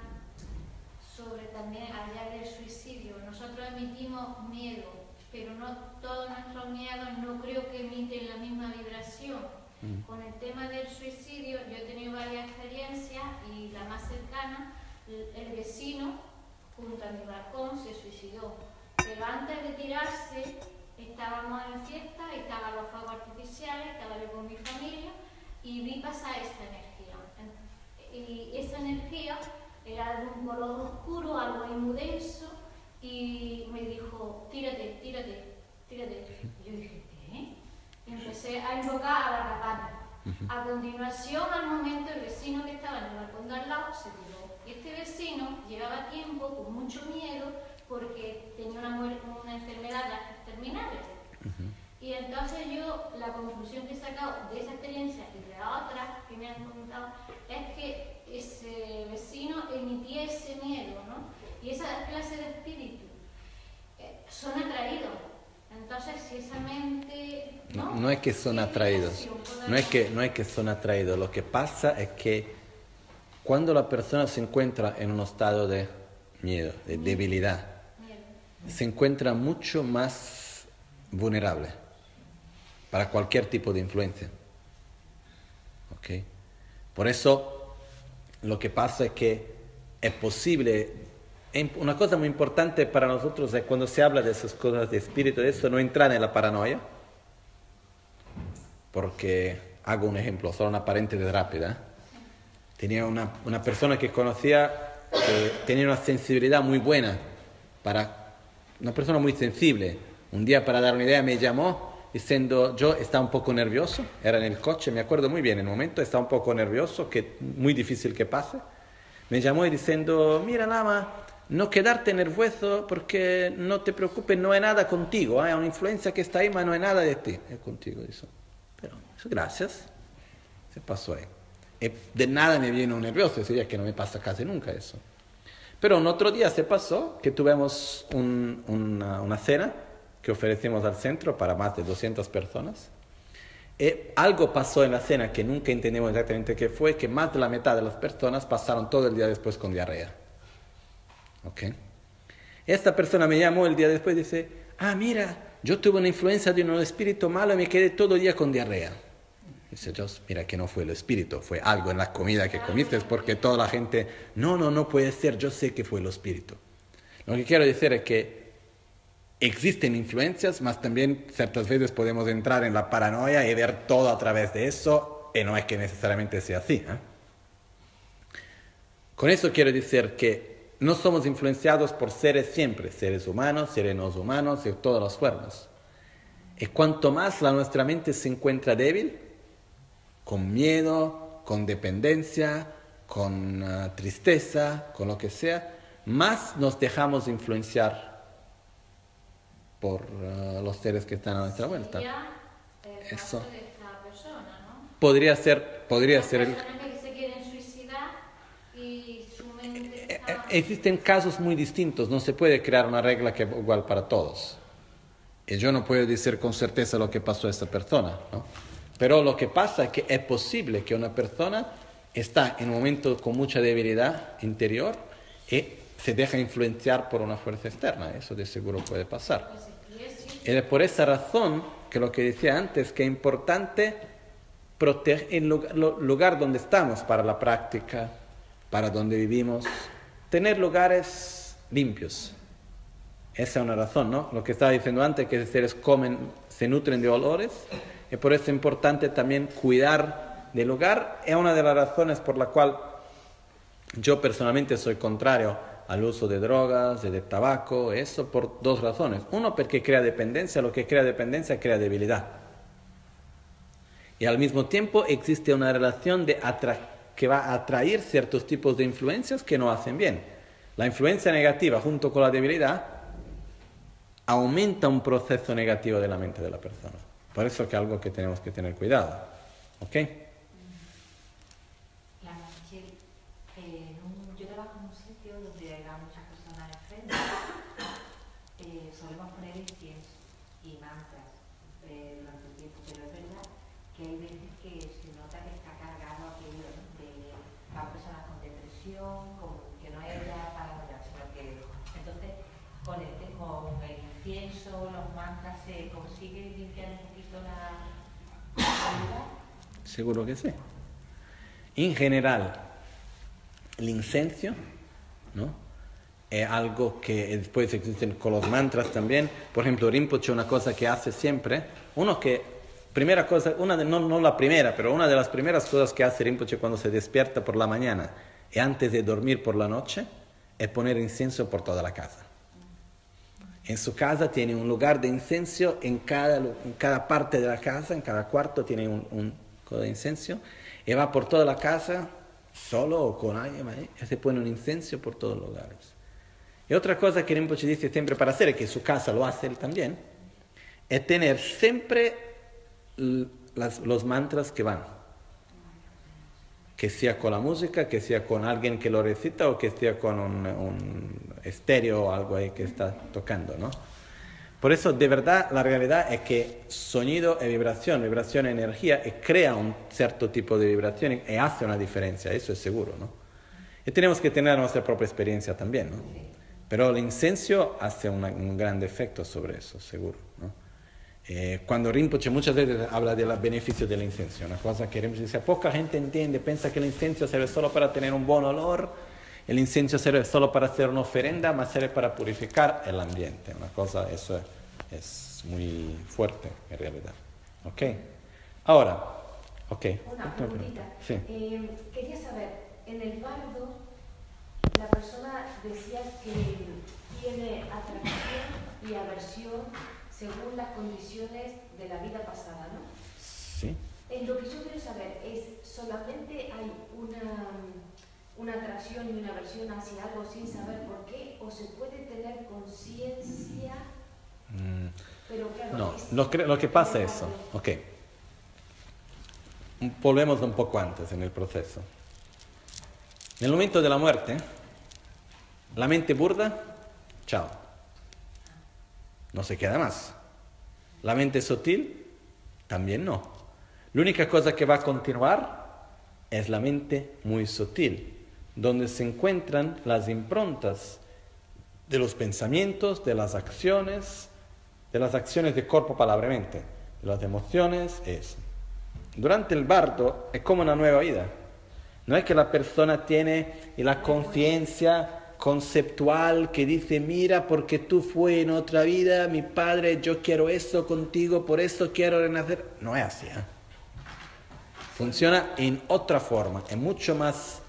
sobre también allá del suicidio. Nosotros emitimos miedo, pero no todos nuestros miedos no creo que emiten la misma vibración. Mm. Con el tema del suicidio, yo he tenido varias experiencias y la más cercana, el el vecino junto a mi balcón se suicidó. Pero antes de tirarse, estábamos en fiesta, estaban los fuegos artificiales, estaba yo con mi familia y vi pasar esta energía. Y esa energía era de un color oscuro, algo ahí muy denso, y me dijo, tírate, tírate, tírate. Y yo dije, ¿qué? Y empecé a invocar a la ratana. A continuación, al momento, el vecino que estaba en el balcón de al lado se tiró. Este vecino llevaba tiempo con mucho miedo porque tenía una, una enfermedad terminal. Y entonces yo, la conclusión que he sacado de esa experiencia y de la otra que me han comentado, es que ese vecino emitía ese miedo, ¿no? Y esa clase de espíritu eh, son atraídos. Entonces, si esa mente... No, no es que son ¿Qué atraídos, no es que, no es que son atraídos, lo que pasa es que cuando la persona se encuentra en un estado de miedo, de debilidad, se encuentra mucho más vulnerable para cualquier tipo de influencia. ¿Ok? Por eso lo que pasa es que es posible, una cosa muy importante para nosotros es cuando se habla de esas cosas de espíritu, de eso, no entrar en la paranoia, porque hago un ejemplo, solo una paréntesis rápida. Tenía una, una persona que conocía que tenía una sensibilidad muy buena para una persona muy sensible. Un día, para dar una idea, me llamó diciendo, yo estaba un poco nervioso, era en el coche, me acuerdo muy bien, en el momento estaba un poco nervioso, que muy difícil que pase. Me llamó y diciendo, mira Lama, no quedarte nervioso porque no te preocupes, no hay nada contigo, hay una influencia que está ahí, pero no hay nada de ti, es contigo eso. Pero, eso, gracias, se pasó ahí. Y de nada me vino nervioso, ese día que no me pasa casi nunca eso. Pero un otro día se pasó que tuvimos un- una, una cena que ofrecimos al centro para más de 200 personas. Y algo pasó en la cena que nunca entendimos exactamente qué fue, que más de la mitad de las personas pasaron todo el día después con diarrea. ¿Ok? Esta persona me llamó el día después y dice, ah, mira, yo tuve una influencia de un espíritu malo y me quedé todo el día con diarrea. Dice Dios, mira que no fue el espíritu, fue algo en la comida que comiste, porque toda la gente, no, no, no puede ser, yo sé que fue el espíritu. Lo que quiero decir es que existen influencias, mas también ciertas veces podemos entrar en la paranoia y ver todo a través de eso, y no es que necesariamente sea así. ¿eh? Con eso quiero decir que no somos influenciados por seres siempre, seres humanos, seres no humanos, de todas las formas. Y cuanto más la nuestra mente se encuentra débil, con miedo, con dependencia, con ah, tristeza, con lo que sea, más nos dejamos influenciar por ah, los seres que están a nuestra vuelta. El Eso. de esta persona, ¿no? Podría ser, podría ser el... personas que se quieren suicidar y su mente Eh, está... eh, Existen casos muy distintos, no se puede crear una regla que es igual para todos. Y yo no puedo decir con certeza lo que pasó a esta persona, ¿no? Pero lo que pasa es que es posible que una persona está en un momento con mucha debilidad interior y se deja influenciar por una fuerza externa. Eso de seguro puede pasar. Y es por esa razón que lo que decía antes, que es importante proteger el lugar donde estamos para la práctica, para donde vivimos, tener lugares limpios. Esa es una razón, ¿no? Lo que estaba diciendo antes, que los seres comen, se nutren de olores, y por eso es importante también cuidar del lugar. Es una de las razones por la cual yo personalmente soy contrario al uso de drogas, de, tabaco, eso por dos razones. Uno, porque crea dependencia, lo que crea dependencia crea debilidad. Y al mismo tiempo existe una relación de que va a atraer ciertos tipos de influencias que no hacen bien. La influencia negativa junto con la debilidad aumenta un proceso negativo de la mente de la persona. Por eso que algo que tenemos que tener cuidado. La Eh, en un- yo trabajo en un sitio donde hay muchas personas enfermas. Eh, solemos poner incienso y mantras eh, durante el tiempo, pero es verdad que hay veces que se nota que está cargado aquello de las personas con depresión, con, que no hay ya para sino que entonces con el, con el incienso, los mantras se consigue limpiar un poquito la, la lugar. Seguro que sí. En general, el incenso, ¿no? Es algo que después existen con los mantras también. Por ejemplo, Rinpoche, una cosa que hace siempre, uno que, primera cosa, una de, no, no la primera, pero una de las primeras cosas que hace Rinpoche cuando se despierta por la mañana y antes de dormir por la noche, es poner incienso por toda la casa. En su casa tiene un lugar de incienso en cada, en cada parte de la casa, en cada cuarto tiene un, un coso de incienso y va por toda la casa, solo o con alguien, y se pone un incienso por todos los lugares. Y otra cosa que Rinpoche dice siempre para hacer, que en su casa lo hace él también, es tener siempre las- los mantras que van. Que sea con la música, que sea con alguien que lo recita o que sea con un, un estéreo o algo ahí que está tocando, ¿no? Por eso, de verdad, la realidad es que sonido es vibración, vibración es energía, y crea un cierto tipo de vibración y hace una diferencia, eso es seguro, ¿no? Y tenemos que tener nuestra propia experiencia también, ¿no? Pero el incenso hace un gran efecto sobre eso, seguro, ¿no? Eh, cuando Rinpoche muchas veces habla de los beneficios del incenso, una cosa que Rinpoche dice, poca gente entiende, piensa que el incenso sirve solo para tener un buen olor, el incenso sirve solo para hacer una ofrenda, mas sirve para purificar el ambiente, una cosa, eso es, es muy fuerte en realidad. ¿Ok? Ahora, ok. Una preguntita. Sí. Eh, quería saber, en el bardo, la persona decía que tiene atracción y aversión según las condiciones de la vida pasada, ¿no? Sí. Eh, lo que yo quiero saber es, ¿solamente hay una, una atracción y una aversión hacia algo sin saber por qué? ¿O se puede tener conciencia? Mm. Pero claro, No, es- lo, que- lo que pasa es eso. Ok. Volvemos un poco antes en el proceso. En el momento de la muerte, la mente burda, chao. No se queda más. La mente sutil, también no. La única cosa que va a continuar es la mente muy sutil, donde se encuentran las improntas de los pensamientos, de las acciones, de las acciones de cuerpo, palabra y mente, de las emociones, eso. Durante el bardo es como una nueva vida. No es que la persona tiene la conciencia conceptual que dice, mira, porque tú fue en otra vida, mi padre, yo quiero esto contigo, por eso quiero renacer. No es así. ¿eh? Funciona en otra forma, es mucho más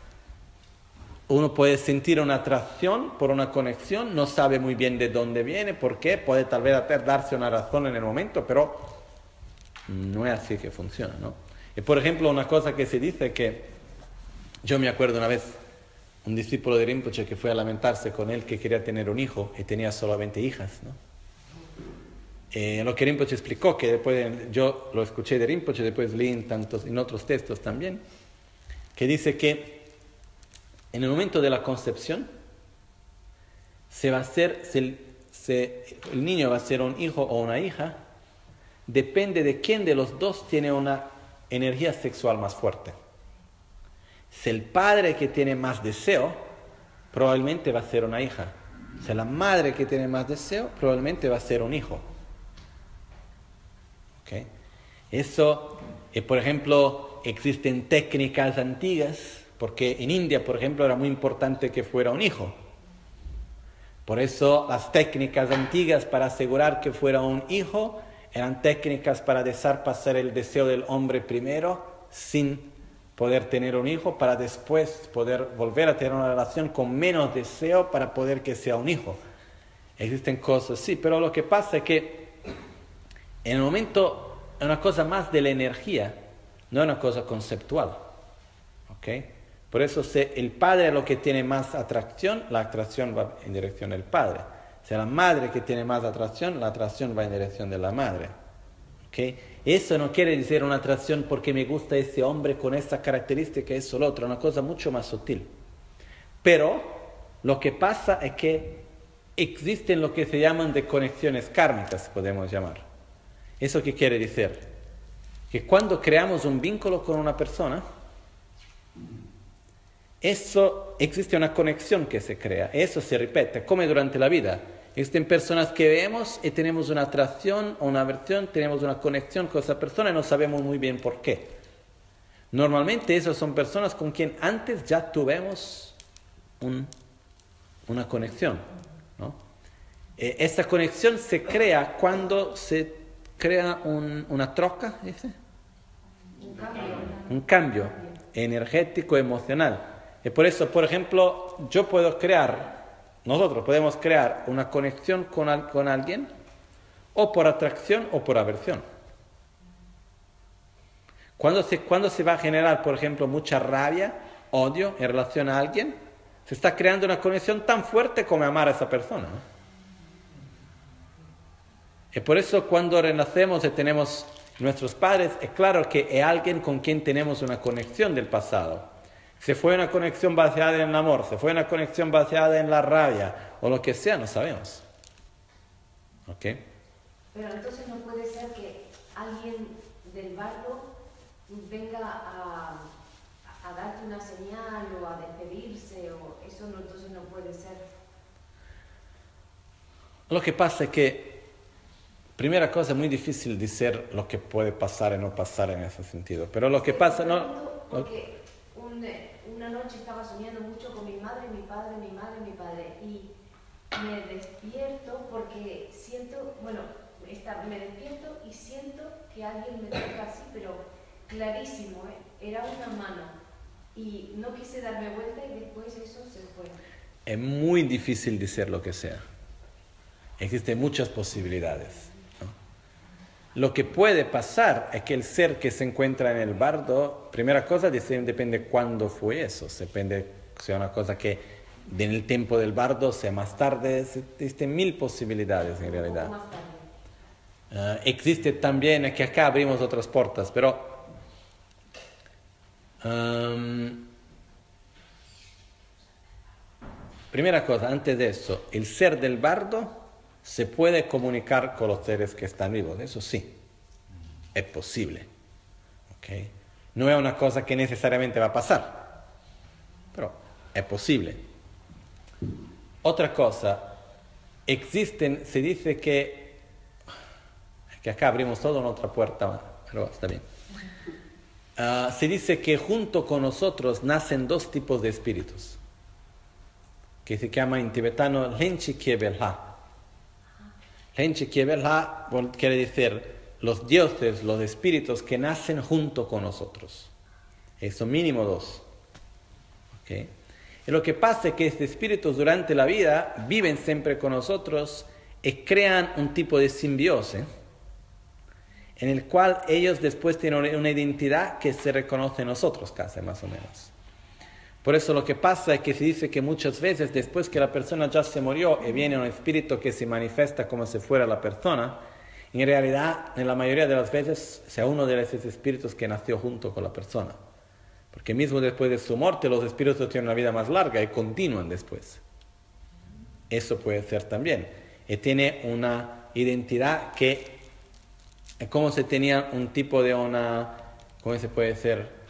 uno puede sentir una atracción por una conexión, no sabe muy bien de dónde viene, por qué, puede tal vez darse una razón en el momento, pero no es así que funciona, ¿no? Y por ejemplo, una cosa que se dice que yo me acuerdo una vez, un discípulo de Rinpoche que fue a lamentarse con él que quería tener un hijo y tenía solamente hijas, ¿no? Eh, lo que Rinpoche explicó, que después yo lo escuché de Rinpoche, después leí tantos, en otros textos también, que dice que en el momento de la concepción se va a hacer, se- el niño va a ser un hijo o una hija, depende de quién de los dos tiene una energía sexual más fuerte. Si el padre que tiene más deseo, probablemente va a ser una hija. Si la madre que tiene más deseo, probablemente va a ser un hijo. ¿Ok? Eso, eh, por ejemplo, existen técnicas antiguas, porque en India, por ejemplo, era muy importante que fuera un hijo. Por eso las técnicas antiguas para asegurar que fuera un hijo eran técnicas para dejar pasar el deseo del hombre primero sin poder tener un hijo para después poder volver a tener una relación con menos deseo para poder que sea un hijo. Existen cosas, sí, pero lo que pasa es que en el momento es una cosa más de la energía, no es una cosa conceptual. ¿Ok? Por eso se- el padre es lo que tiene más atracción, la atracción va en dirección del padre. Si la madre que tiene más atracción, la atracción va en dirección de la madre. ¿Ok? Eso no quiere decir una atracción porque me gusta ese hombre con esta característica, eso lo otro, una cosa mucho más sutil. Pero lo que pasa es que existen lo que se llaman de conexiones kármicas, podemos llamar. ¿Eso qué quiere decir? Que cuando creamos un vínculo con una persona, eso existe una conexión que se crea, eso se repite, como durante la vida. Existen personas que vemos y tenemos una atracción o una aversión, tenemos una conexión con esa persona y no sabemos muy bien por qué. Normalmente esas son personas con quien antes ya tuvimos una conexión. ¿no? Eh, esta conexión se crea cuando se crea una troca, dice. Un cambio. Un cambio energético, emocional. Y por eso, por ejemplo, yo puedo crear, nosotros podemos crear una conexión con, con alguien o por atracción o por aversión. Cuando se, cuando se va a generar, por ejemplo, mucha rabia, odio en relación a alguien, se está creando una conexión tan fuerte como amar a esa persona. Y por eso cuando renacemos y tenemos nuestros padres, es claro que es alguien con quien tenemos una conexión del pasado. Se fue una conexión basada en el amor, se fue una conexión basada en la rabia o lo que sea, no sabemos. ¿Ok? Pero entonces no puede ser que alguien del barrio venga a, a darte una señal o a despedirse, o eso no, entonces no puede ser. Lo que pasa es que, primera cosa, es muy difícil decir lo que puede pasar y no pasar en ese sentido. Pero lo que pasa, no. Porque una noche estaba soñando mucho con mi madre, mi padre, mi madre, mi padre. Y me despierto porque siento, bueno, me despierto y siento que alguien me toca así, pero clarísimo, ¿eh? era una mano. Y no quise darme vuelta y después eso se fue. Es muy difícil decir lo que sea. Existen muchas posibilidades. Lo que puede pasar es que el ser que se encuentra en el bardo, primera cosa, depende cuándo fue eso. Depende sea una cosa que en el tiempo del bardo, sea más tarde, existen mil posibilidades en realidad. Uh, existe también, que acá abrimos otras puertas, pero um, primera cosa, antes de eso, el ser del bardo se puede comunicar con los seres que están vivos, eso sí, es posible. ¿okay? No es una cosa que necesariamente va a pasar, pero es posible. Otra cosa, existen, se dice que, que acá abrimos toda una otra puerta, pero está bien. Uh, se dice que junto con nosotros nacen dos tipos de espíritus, que se llama en tibetano Lenchi Kiebelha Henche quiere decir los dioses, los espíritus que nacen junto con nosotros. Eso mínimo dos. Y lo que pasa es que estos espíritus durante la vida viven siempre con nosotros y crean un tipo de simbiosis en el cual ellos después tienen una identidad que se reconoce en nosotros, casi más o menos. Por eso lo que pasa es que se dice que muchas veces después que la persona ya se murió y viene un espíritu que se manifiesta como si fuera la persona, en realidad en la mayoría de las veces sea uno de esos espíritus que nació junto con la persona. Porque mismo después de su muerte los espíritus tienen una vida más larga y continúan después. Eso puede ser también. Y tiene una identidad que es como si tenía un tipo de una, ¿cómo se puede decir?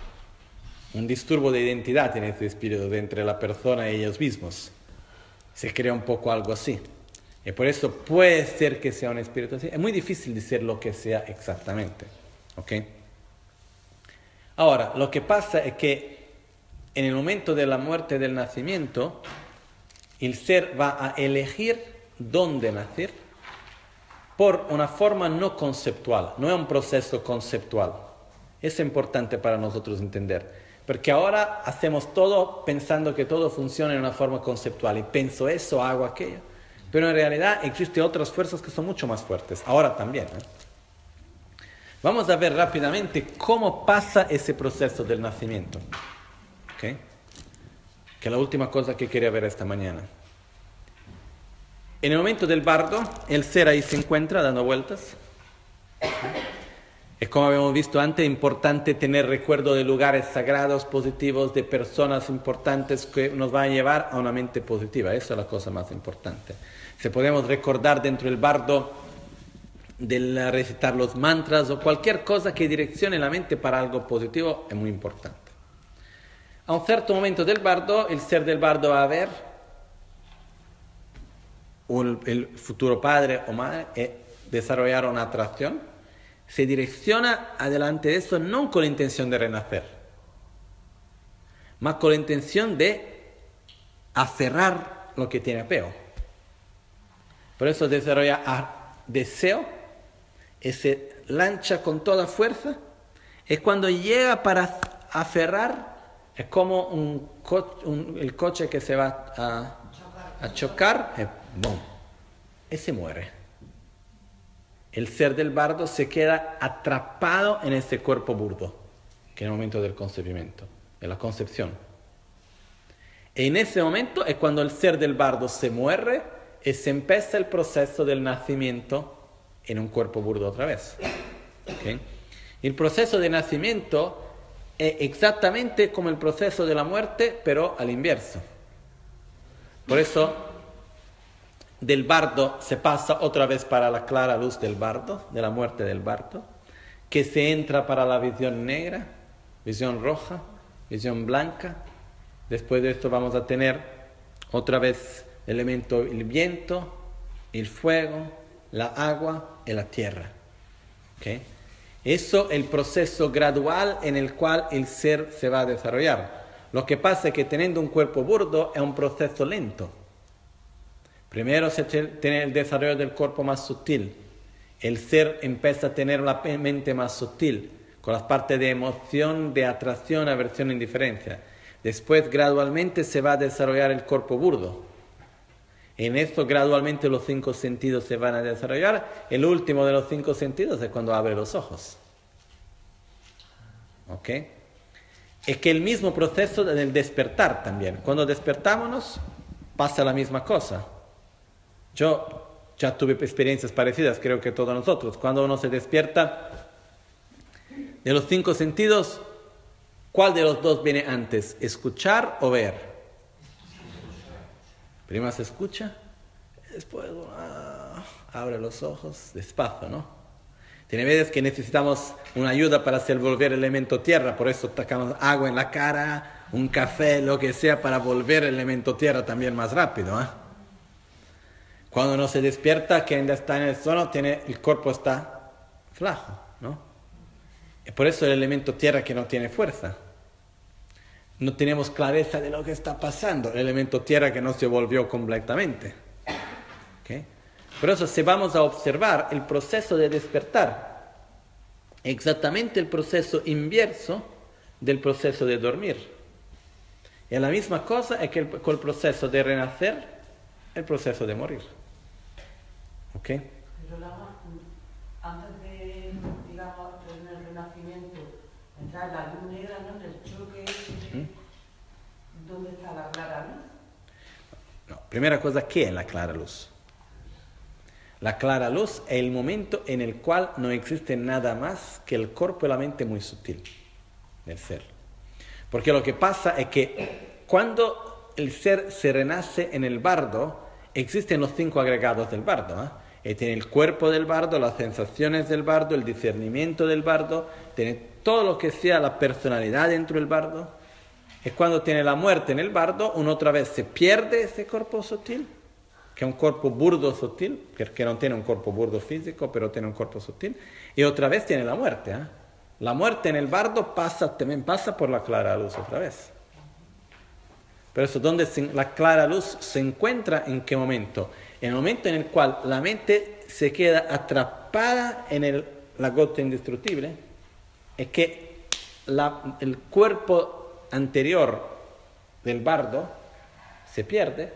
Un disturbo de identidad en ese espíritu de entre la persona y ellos mismos. Se crea un poco algo así. Y por eso puede ser que sea un espíritu así. Es muy difícil decir lo que sea exactamente. ¿Ok? Ahora, lo que pasa es que en el momento de la muerte del nacimiento, el ser va a elegir dónde nacer por una forma no conceptual, no es un proceso conceptual. Es importante para nosotros entender. Porque ahora hacemos todo pensando que todo funciona en una forma conceptual y pienso eso, hago aquello. Pero en realidad existen otras fuerzas que son mucho más fuertes, ahora también. ¿eh? Vamos a ver rápidamente cómo pasa ese proceso del nacimiento. ¿Okay? Que es la última cosa que quería ver esta mañana. En el momento del bardo, el ser ahí se encuentra dando vueltas. Es como habíamos visto antes, importante tener recuerdo de lugares sagrados, positivos, de personas importantes que nos van a llevar a una mente positiva. Esa es la cosa más importante. Si podemos recordar dentro del bardo del recitar los mantras o cualquier cosa que direccione la mente para algo positivo, es muy importante. A un cierto momento del bardo, el ser del bardo va a ver el futuro padre o madre y desarrollar una atracción se direcciona adelante de eso no con la intención de renacer, más con la intención de aferrar lo que tiene apego. Por eso desarrolla deseo y se lancha con toda fuerza. Es cuando llega para aferrar, es como un el coche que se va a, a chocar, y se muere el ser del bardo se queda atrapado en ese cuerpo burdo, que es el momento del concebimiento, de la concepción. En ese momento es cuando el ser del bardo se muere y se empieza el proceso del nacimiento en un cuerpo burdo otra vez. El proceso de nacimiento es exactamente como el proceso de la muerte, pero al inverso. Por eso del bardo se pasa otra vez para la clara luz del bardo, de la muerte del bardo, que se entra para la visión negra, visión roja, visión blanca. Después de esto vamos a tener otra vez el elemento el viento, el fuego, la agua y la tierra. ¿Okay? Eso es el proceso gradual en el cual el ser se va a desarrollar. Lo que pasa es que teniendo un cuerpo burdo es un proceso lento. Primero se tiene el desarrollo del cuerpo más sutil. El ser empieza a tener la mente más sutil, con las partes de emoción, de atracción, aversión, indiferencia. Después gradualmente se va a desarrollar el cuerpo burdo. En esto gradualmente los cinco sentidos se van a desarrollar. El último de los cinco sentidos es cuando abre los ojos. ¿Ok? Es que el mismo proceso del despertar también. Cuando despertámonos pasa la misma cosa. Yo ya tuve experiencias parecidas, creo que todos nosotros. Cuando uno se despierta, de los cinco sentidos, ¿cuál de los dos viene antes? ¿Escuchar o ver? Primero se escucha, después ah, abre los ojos, despacio, ¿no? Tiene veces que necesitamos una ayuda para hacer volver el elemento tierra, por eso sacamos agua en la cara, un café, lo que sea, para volver el elemento tierra también más rápido. ¿eh? Cuando uno se despierta, quien está en el sueño, tiene, el cuerpo está flajo, ¿no? Es por eso el elemento tierra que no tiene fuerza. No tenemos clareza de lo que está pasando. El elemento tierra que no se volvió completamente. ¿Okay? Por eso, si vamos a observar el proceso de despertar, exactamente el proceso inverso del proceso de dormir. Y la misma cosa es que con el proceso de renacer, el proceso de morir. ¿Ok? Pero la, antes de, digamos, del renacimiento, entrar la luz negra, ¿no? En el choque, ¿Mm? ¿dónde está la clara luz? No, primera cosa, ¿qué es la clara luz? La clara luz es el momento en el cual no existe nada más que el cuerpo y la mente muy sutil del ser. Porque lo que pasa es que cuando el ser se renace en el bardo, existen los cinco agregados del bardo. ¿eh? Y tiene el cuerpo del bardo, las sensaciones del bardo, el discernimiento del bardo, tiene todo lo que sea la personalidad dentro del bardo. Es cuando tiene la muerte en el bardo, uno otra vez se pierde ese cuerpo sutil, que es un cuerpo burdo sutil, que no tiene un cuerpo burdo físico, pero tiene un cuerpo sutil, y otra vez tiene la muerte. ¿eh? La muerte en el bardo pasa, también pasa por la clara luz otra vez. Pero eso, ¿dónde la clara luz se encuentra? ¿En qué momento? El momento en el cual la mente se queda atrapada en la gota indestructible, es que el cuerpo anterior del bardo se pierde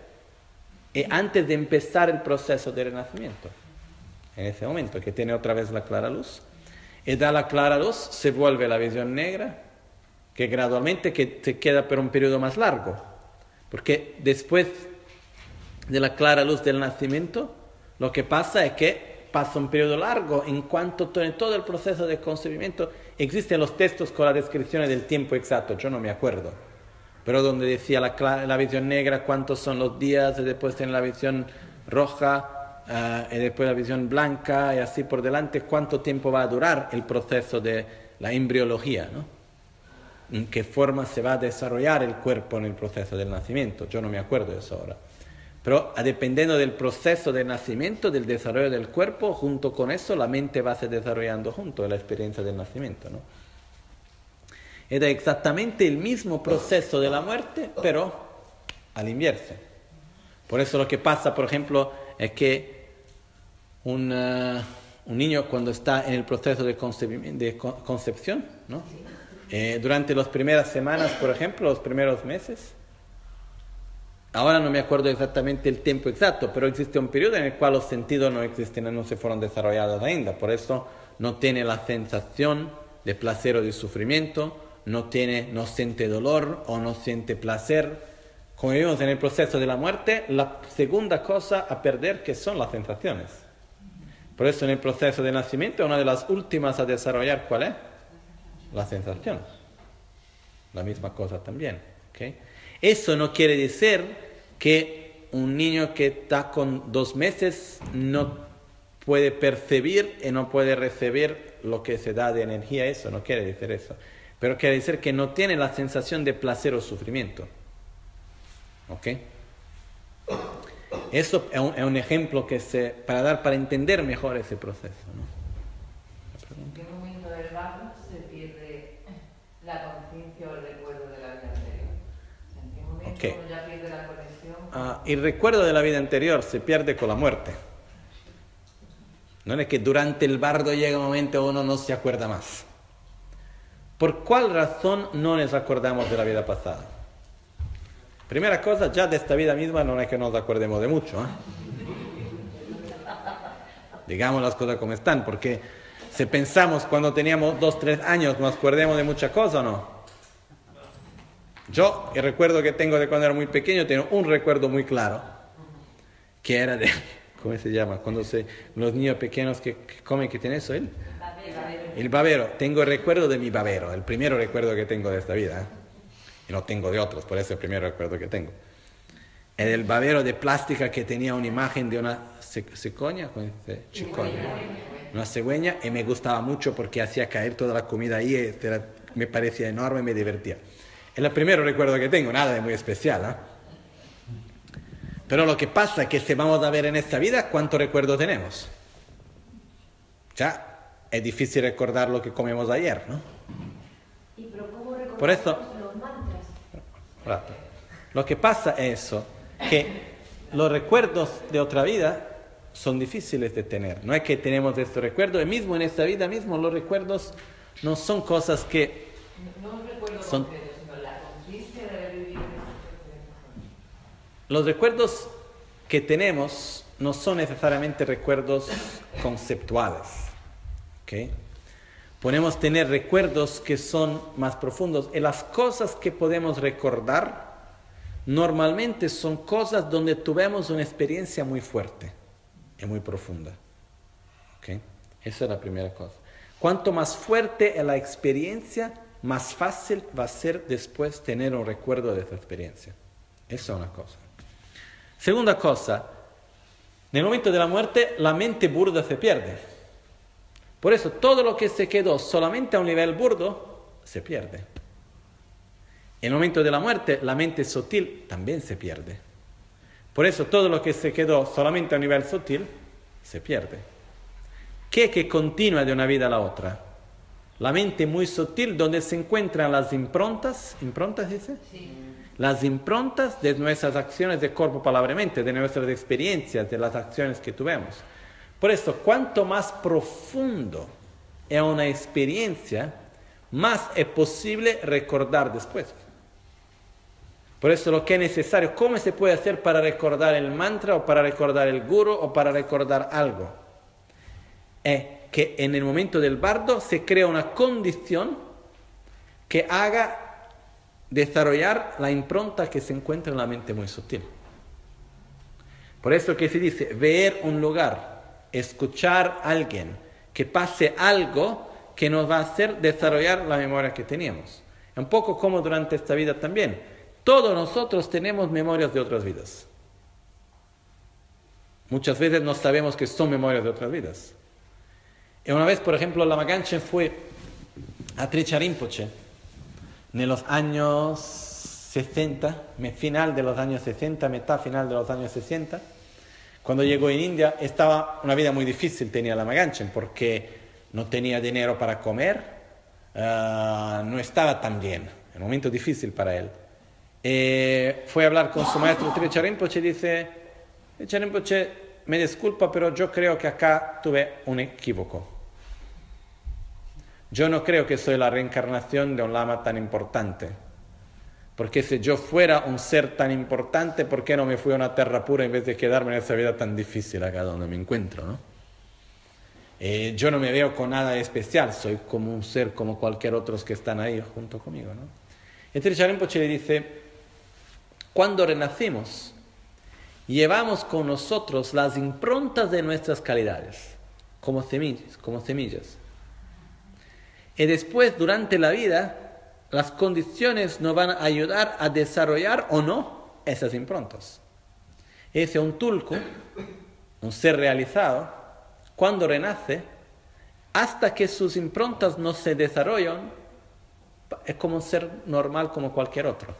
y antes de empezar el proceso de renacimiento, en ese momento que tiene otra vez la clara luz, y da la clara luz se vuelve la visión negra, que gradualmente que se queda por un periodo más largo porque después de la clara luz del nacimiento, lo que pasa es que pasa un periodo largo, en cuanto en todo el proceso de concebimiento existen los textos con la descripción del tiempo exacto, yo no me acuerdo, pero donde decía la, la visión negra cuántos son los días, y después tiene la visión roja, eh, y después la visión blanca, y así por delante, cuánto tiempo va a durar el proceso de la embriología, ¿no? en qué forma se va a desarrollar el cuerpo en el proceso del nacimiento. Yo no me acuerdo de eso ahora. Pero dependiendo del proceso de nacimiento, del desarrollo del cuerpo, junto con eso la mente va se desarrollando junto la experiencia del nacimiento. ¿no? Era exactamente el mismo proceso de la muerte, pero al inverso. Por eso lo que pasa, por ejemplo, es que un, uh, un niño cuando está en el proceso de, de concepción, ¿no? Eh, durante las primeras semanas, por ejemplo, los primeros meses, Ahora no me acuerdo exactamente el tiempo exacto, pero existe un periodo en el cual los sentidos no existen, no se fueron desarrollados ainda. Por eso no tiene la sensación de placer o de sufrimiento, no, tiene, no siente dolor o no siente placer. Como vimos en el proceso de la muerte, la segunda cosa a perder que son las sensaciones. Por eso en el proceso de nacimiento una de las últimas a desarrollar, ¿cuál es? Las sensaciones. La misma cosa también. ¿okay? Eso no quiere decir que un niño que está con dos meses no puede percibir y no puede recibir lo que se da de energía, eso no quiere decir eso. Pero quiere decir que no tiene la sensación de placer o sufrimiento. ¿Ok? Eso es un, ejemplo que se, para dar, para entender mejor ese proceso. ¿En qué momento del barro se pierde la conciencia o el recuerdo de la vida anterior? ¿En qué momento ya pierde la Ah, el recuerdo de la vida anterior se pierde con la muerte. No es que durante el bardo llega un momento uno no se acuerda más. ¿Por cuál razón no nos acordamos de la vida pasada? Primera cosa, ya de esta vida misma no es que nos acordemos de mucho. ¿eh? Digamos las cosas como están, porque si pensamos cuando teníamos dos, tres años, nos acordemos de muchas cosas o no. Yo, el recuerdo que tengo de cuando era muy pequeño, tengo un recuerdo muy claro, que era de, ¿cómo se llama? Cuando se, los niños pequeños que, comen, ¿qué tiene eso? ¿El? El babero. Tengo el recuerdo de mi babero, el primer recuerdo que tengo de esta vida. ¿eh? Y no tengo de otros, por eso es el primer recuerdo que tengo. Es el babero de plástica que tenía una imagen de una cicoña, una cigüeña, y me gustaba mucho porque hacía caer toda la comida ahí, me parecía enorme y me divertía. Es el primer recuerdo que tengo, nada de muy especial. ¿eh? Pero lo que pasa es que si vamos a ver en esta vida, ¿cuánto recuerdo tenemos? Ya es difícil recordar lo que comemos ayer, ¿no? ¿Y pero cómo recordamos Por eso, los mantras? Lo que pasa es eso, que los recuerdos de otra vida son difíciles de tener. No es que tenemos estos recuerdos, y mismo en esta vida mismo los recuerdos no son cosas que no, son Los recuerdos que tenemos no son necesariamente recuerdos conceptuales. ¿okay? Podemos tener recuerdos que son más profundos. Y las cosas que podemos recordar normalmente son cosas donde tuvimos una experiencia muy fuerte y muy profunda. ¿okay? Esa es la primera cosa. Cuanto más fuerte es la experiencia, más fácil va a ser después tener un recuerdo de esa experiencia. Esa es una cosa. Segunda cosa, en el momento de la muerte la mente burda se pierde. Por eso todo lo que se quedó solamente a un nivel burdo se pierde. En el momento de la muerte la mente sutil también se pierde. Por eso todo lo que se quedó solamente a un nivel sutil se pierde. ¿Qué que continúa de una vida a la otra? La mente muy sutil donde se encuentran las improntas, ¿improntas dice? Sí las improntas de nuestras acciones de cuerpo, palabra mente, de nuestras experiencias, de las acciones que tuvimos. Por eso, cuanto más profundo es una experiencia, más es posible recordar después. Por eso lo que es necesario, ¿cómo se puede hacer para recordar el mantra o para recordar el guru o para recordar algo? Es que en el momento del bardo se crea una condición que haga desarrollar la impronta que se encuentra en la mente muy sutil. Por eso que se dice, ver un lugar escuchar a alguien, que pase algo que nos va a hacer desarrollar la memoria que teníamos. Un poco como durante esta vida también. Todos nosotros tenemos memorias de otras vidas. Muchas veces no sabemos que son memorias de otras vidas. Y una vez, por ejemplo, la Maganchen fue a Tricharimpoche en los años 60, final de los años 60, mitad final de los años 60. Cuando llegó en India, estaba una vida muy difícil, tenía la Maganchen, porque no tenía dinero para comer, ah, no estaba tan bien, un momento difícil para él. Eh, fue a hablar con su maestro Tricharimpoche y dice, Tricharimpoche, me disculpa, pero yo creo que acá tuve un equívoco. Yo no creo que soy la reencarnación de un lama tan importante. Porque si yo fuera un ser tan importante, ¿por qué no me fui a una tierra pura en vez de quedarme en esa vida tan difícil acá donde me encuentro? ¿no? Eh, yo no me veo con nada especial, soy como un ser como cualquier otro que están ahí junto conmigo. ¿no? Entonces Charimpoche le dice, cuando renacimos, llevamos con nosotros las improntas de nuestras calidades, como semillas. Como semillas. Y después, durante la vida, las condiciones nos van a ayudar a desarrollar o no esas improntas. Ese un tulco, un ser realizado, cuando renace, hasta que sus improntas no se desarrollan, es como un ser normal como cualquier otro.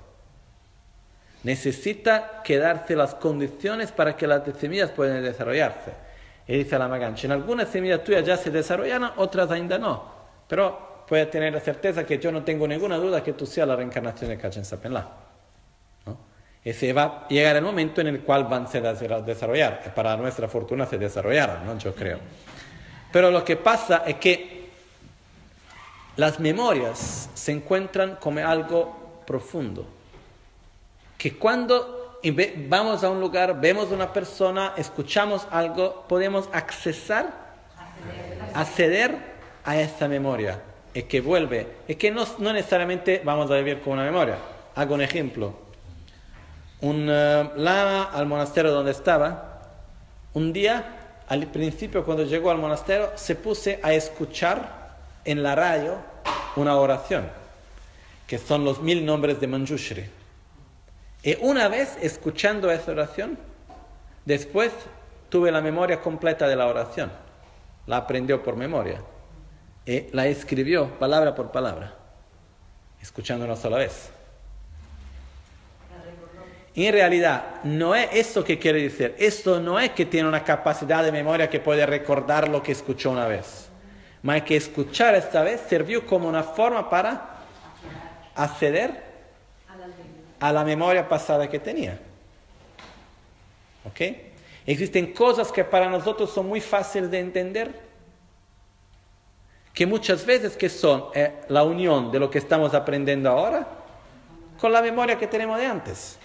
Necesita quedarse las condiciones para que las semillas puedan desarrollarse. Y dice la Magancha, en algunas semillas tuyas ya se desarrollaron, otras ainda no. Pero puedes tener la certeza que yo no tengo ninguna duda que tú seas la reencarnación de Kachen Sapenla. ¿no? Y se va a llegar el momento en el cual van a desarrollar. Para nuestra fortuna se desarrollaron, ¿no? yo creo. Pero lo que pasa es que las memorias se encuentran como algo profundo. Que cuando vamos a un lugar, vemos una persona, escuchamos algo, podemos accesar, acceder a esa memoria es que vuelve, es que no, no necesariamente vamos a vivir con una memoria. Hago un ejemplo. Un uh, lama al monasterio donde estaba, un día, al principio cuando llegó al monasterio, se puse a escuchar en la radio una oración, que son los mil nombres de Manjushri. Y una vez escuchando esa oración, después tuve la memoria completa de la oración. La aprendió por memoria. Y la escribió palabra por palabra, escuchando una sola vez. En realidad, no es esto que quiere decir. Esto no es que tiene una capacidad de memoria que puede recordar lo que escuchó una vez. Mas que escuchar esta vez sirvió como una forma para acceder a la memoria pasada que tenía. ¿Ok? Existen cosas que para nosotros son muy fáciles de entender que muchas veces que son eh, la unión de lo que estamos aprendiendo ahora con la memoria que tenemos de antes.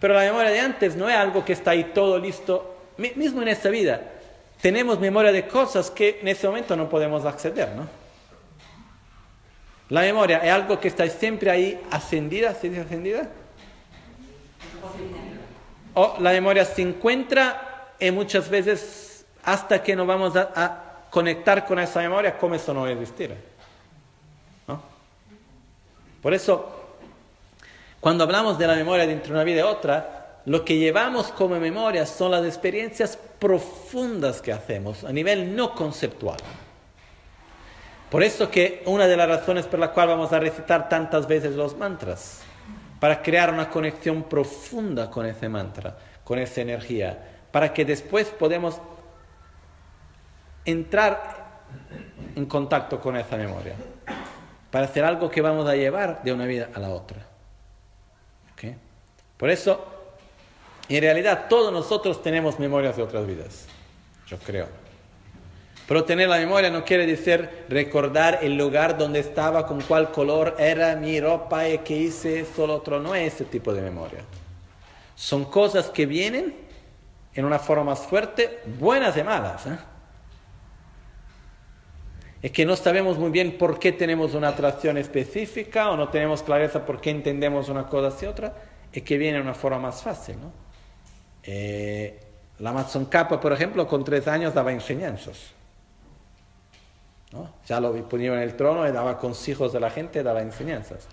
Pero la memoria de antes no es algo que está ahí todo listo, mismo en esta vida. Tenemos memoria de cosas que en ese momento no podemos acceder, ¿no? La memoria es algo que está siempre ahí ascendida, ¿se? O la memoria se encuentra y muchas veces hasta que no vamos a conectar con esa memoria como eso no existir. ¿no? Por eso, cuando hablamos de la memoria de entre una vida y otra, lo que llevamos como memoria son las experiencias profundas que hacemos a nivel no conceptual. Por eso que una de las razones por la cual vamos a recitar tantas veces los mantras, para crear una conexión profunda con ese mantra, con esa energía, para que después podamos entrar en contacto con esa memoria, para hacer algo que vamos a llevar de una vida a la otra. Por eso, en realidad todos nosotros tenemos memorias de otras vidas, yo creo. Pero tener la memoria no quiere decir recordar el lugar donde estaba, con cuál color era mi ropa y qué hice, solo otro. No es ese tipo de memoria. Son cosas que vienen en una forma más fuerte, buenas y malas. ¿eh? Es que no sabemos muy bien por qué tenemos una atracción específica o no tenemos clareza por qué entendemos una cosa hacia otra, es que viene de una forma más fácil. ¿no? Eh, La Amazon Kappa, por ejemplo, con tres años daba enseñanzas. ¿no? Ya lo ponía en el trono y daba consejos de la gente, daba enseñanzas.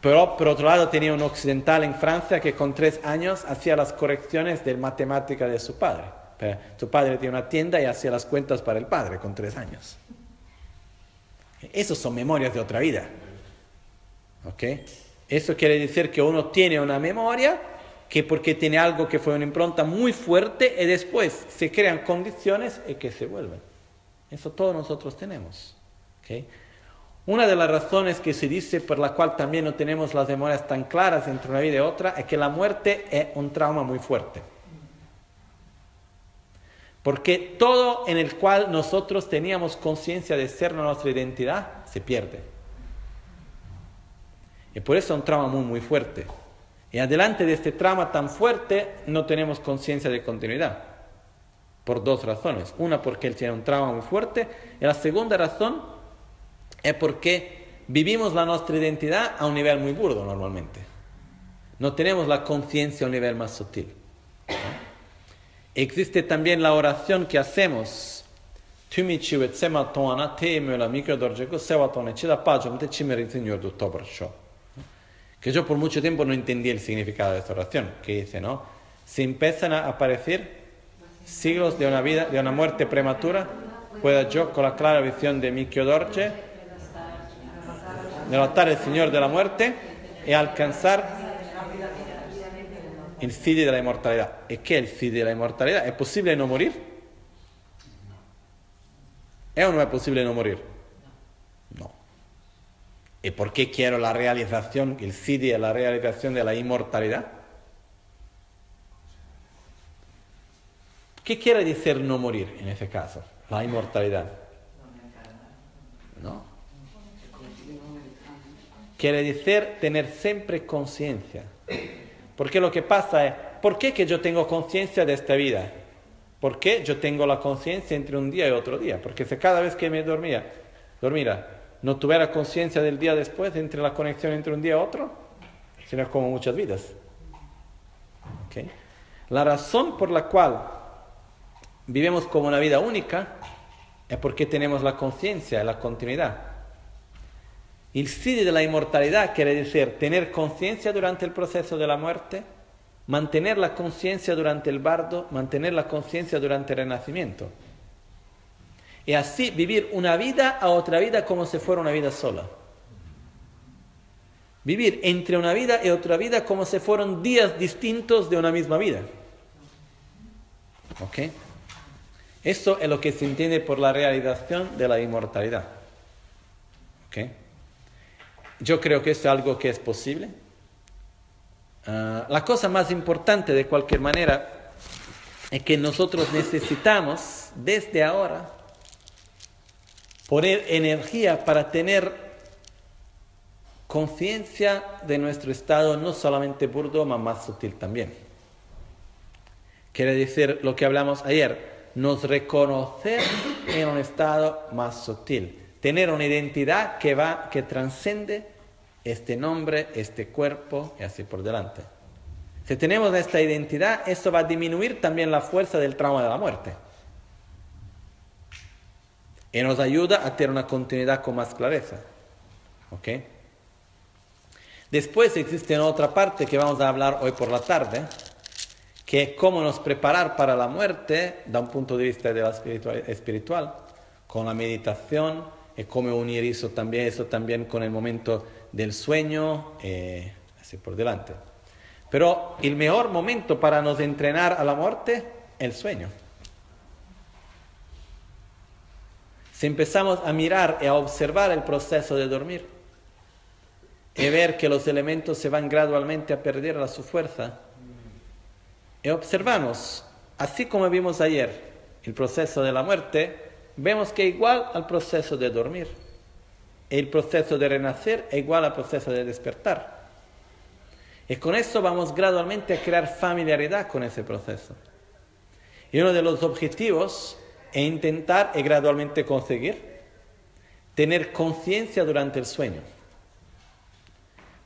Pero por otro lado tenía un occidental en Francia que con tres años hacía las correcciones de matemática de su padre. Su padre tenía una tienda y hacía las cuentas para el padre con tres años. Esas son memorias de otra vida. ¿Ok? Eso quiere decir que uno tiene una memoria que porque tiene algo que fue una impronta muy fuerte y después se crean condiciones y que se vuelven. Eso todos nosotros tenemos. ¿Okay? Una de las razones que se dice por la cual también no tenemos las memorias tan claras entre una vida y otra es que la muerte es un trauma muy fuerte. Porque todo en el cual nosotros teníamos conciencia de ser nuestra identidad se pierde. Y por eso es un trauma muy, muy fuerte. Y adelante de este trauma tan fuerte no tenemos conciencia de continuidad. Por dos razones. Una porque él tiene un trauma muy fuerte. Y la segunda razón es porque vivimos la nuestra identidad a un nivel muy burdo normalmente. No tenemos la conciencia a un nivel más sutil. Existe también la oración que hacemos. Que yo por mucho tiempo no entendí el significado de esta oración, que dice, ¿no? Si empiezan a aparecer siglos de una vida, de una muerte prematura, pueda yo con la clara visión de mi Dorje derrotar al Señor de la muerte y alcanzar el CD de la inmortalidad. ¿Y qué es el CD de la inmortalidad? ¿Es posible no morir? ¿Es o no es posible no morir? No. ¿Y por qué quiero la realización, el CD de la realización de la inmortalidad? ¿Qué quiere decir no morir en ese caso? La inmortalidad. ¿No? Quiere decir tener siempre conciencia. Porque lo que pasa es, ¿por qué que yo tengo conciencia de esta vida? ¿Por qué yo tengo la conciencia entre un día y otro día? Porque si cada vez que me dormía, dormira, no tuviera conciencia del día después, entre la conexión entre un día y otro, sino como muchas vidas. La razón por la cual vivimos como una vida única es porque tenemos la conciencia, la continuidad. El sitio de la inmortalidad quiere decir tener conciencia durante el proceso de la muerte, mantener la conciencia durante el bardo, mantener la conciencia durante el renacimiento. Y así vivir una vida a otra vida como si fuera una vida sola. Vivir entre una vida y otra vida como si fueran días distintos de una misma vida. ¿Ok? Eso es lo que se entiende por la realización de la inmortalidad. ¿Ok? Yo creo que es algo que es posible. Ah, la cosa más importante de cualquier manera es que nosotros necesitamos desde ahora poner energía para tener conciencia de nuestro estado no solamente burdo, más sutil también. Quiere decir lo que hablamos ayer, nos reconocer en un estado más sutil, tener una identidad que va, que transcende este nombre, este cuerpo y así por delante. Si tenemos esta identidad, esto va a disminuir también la fuerza del trauma de la muerte. Y nos ayuda a tener una continuidad con más clareza. ¿Ok? Después existe otra parte que vamos a hablar hoy por la tarde, que es cómo nos preparar para la muerte da un punto de vista de la espiritual, con la meditación y cómo unir eso también, eso también con el momento del sueño, eh, así por delante. Pero el mejor momento para nos entrenar a la muerte es el sueño. Si empezamos a mirar y a observar el proceso de dormir y ver que los elementos se van gradualmente a perder a su fuerza, y observamos, así como vimos ayer, el proceso de la muerte, vemos que igual al proceso de dormir el proceso de renacer es igual al proceso de despertar. Y con eso vamos gradualmente a crear familiaridad con ese proceso. Y uno de los objetivos es intentar y gradualmente conseguir tener conciencia durante el sueño.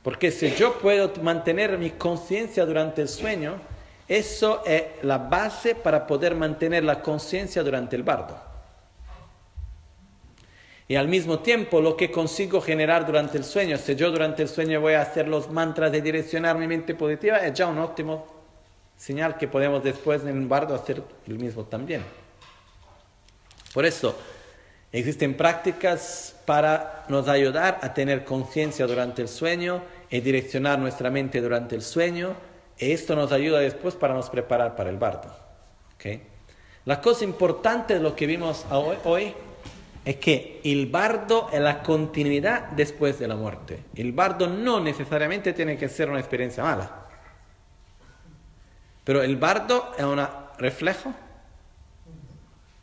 Porque si yo puedo mantener mi conciencia durante el sueño, Eso es la base para poder mantener la conciencia durante el bardo. Y al mismo tiempo lo que consigo generar durante el sueño, si yo durante el sueño voy a hacer los mantras de direccionar mi mente positiva, es ya un óptimo señal que podemos después en el bardo hacer lo mismo también. Por eso, existen prácticas para nos ayudar a tener conciencia durante el sueño y direccionar nuestra mente durante el sueño. Y esto nos ayuda después para nos preparar para el bardo. La cosa importante de lo que vimos hoy es que el bardo es la continuidad después de la muerte. El bardo no necesariamente tiene que ser una experiencia mala. Pero el bardo es un reflejo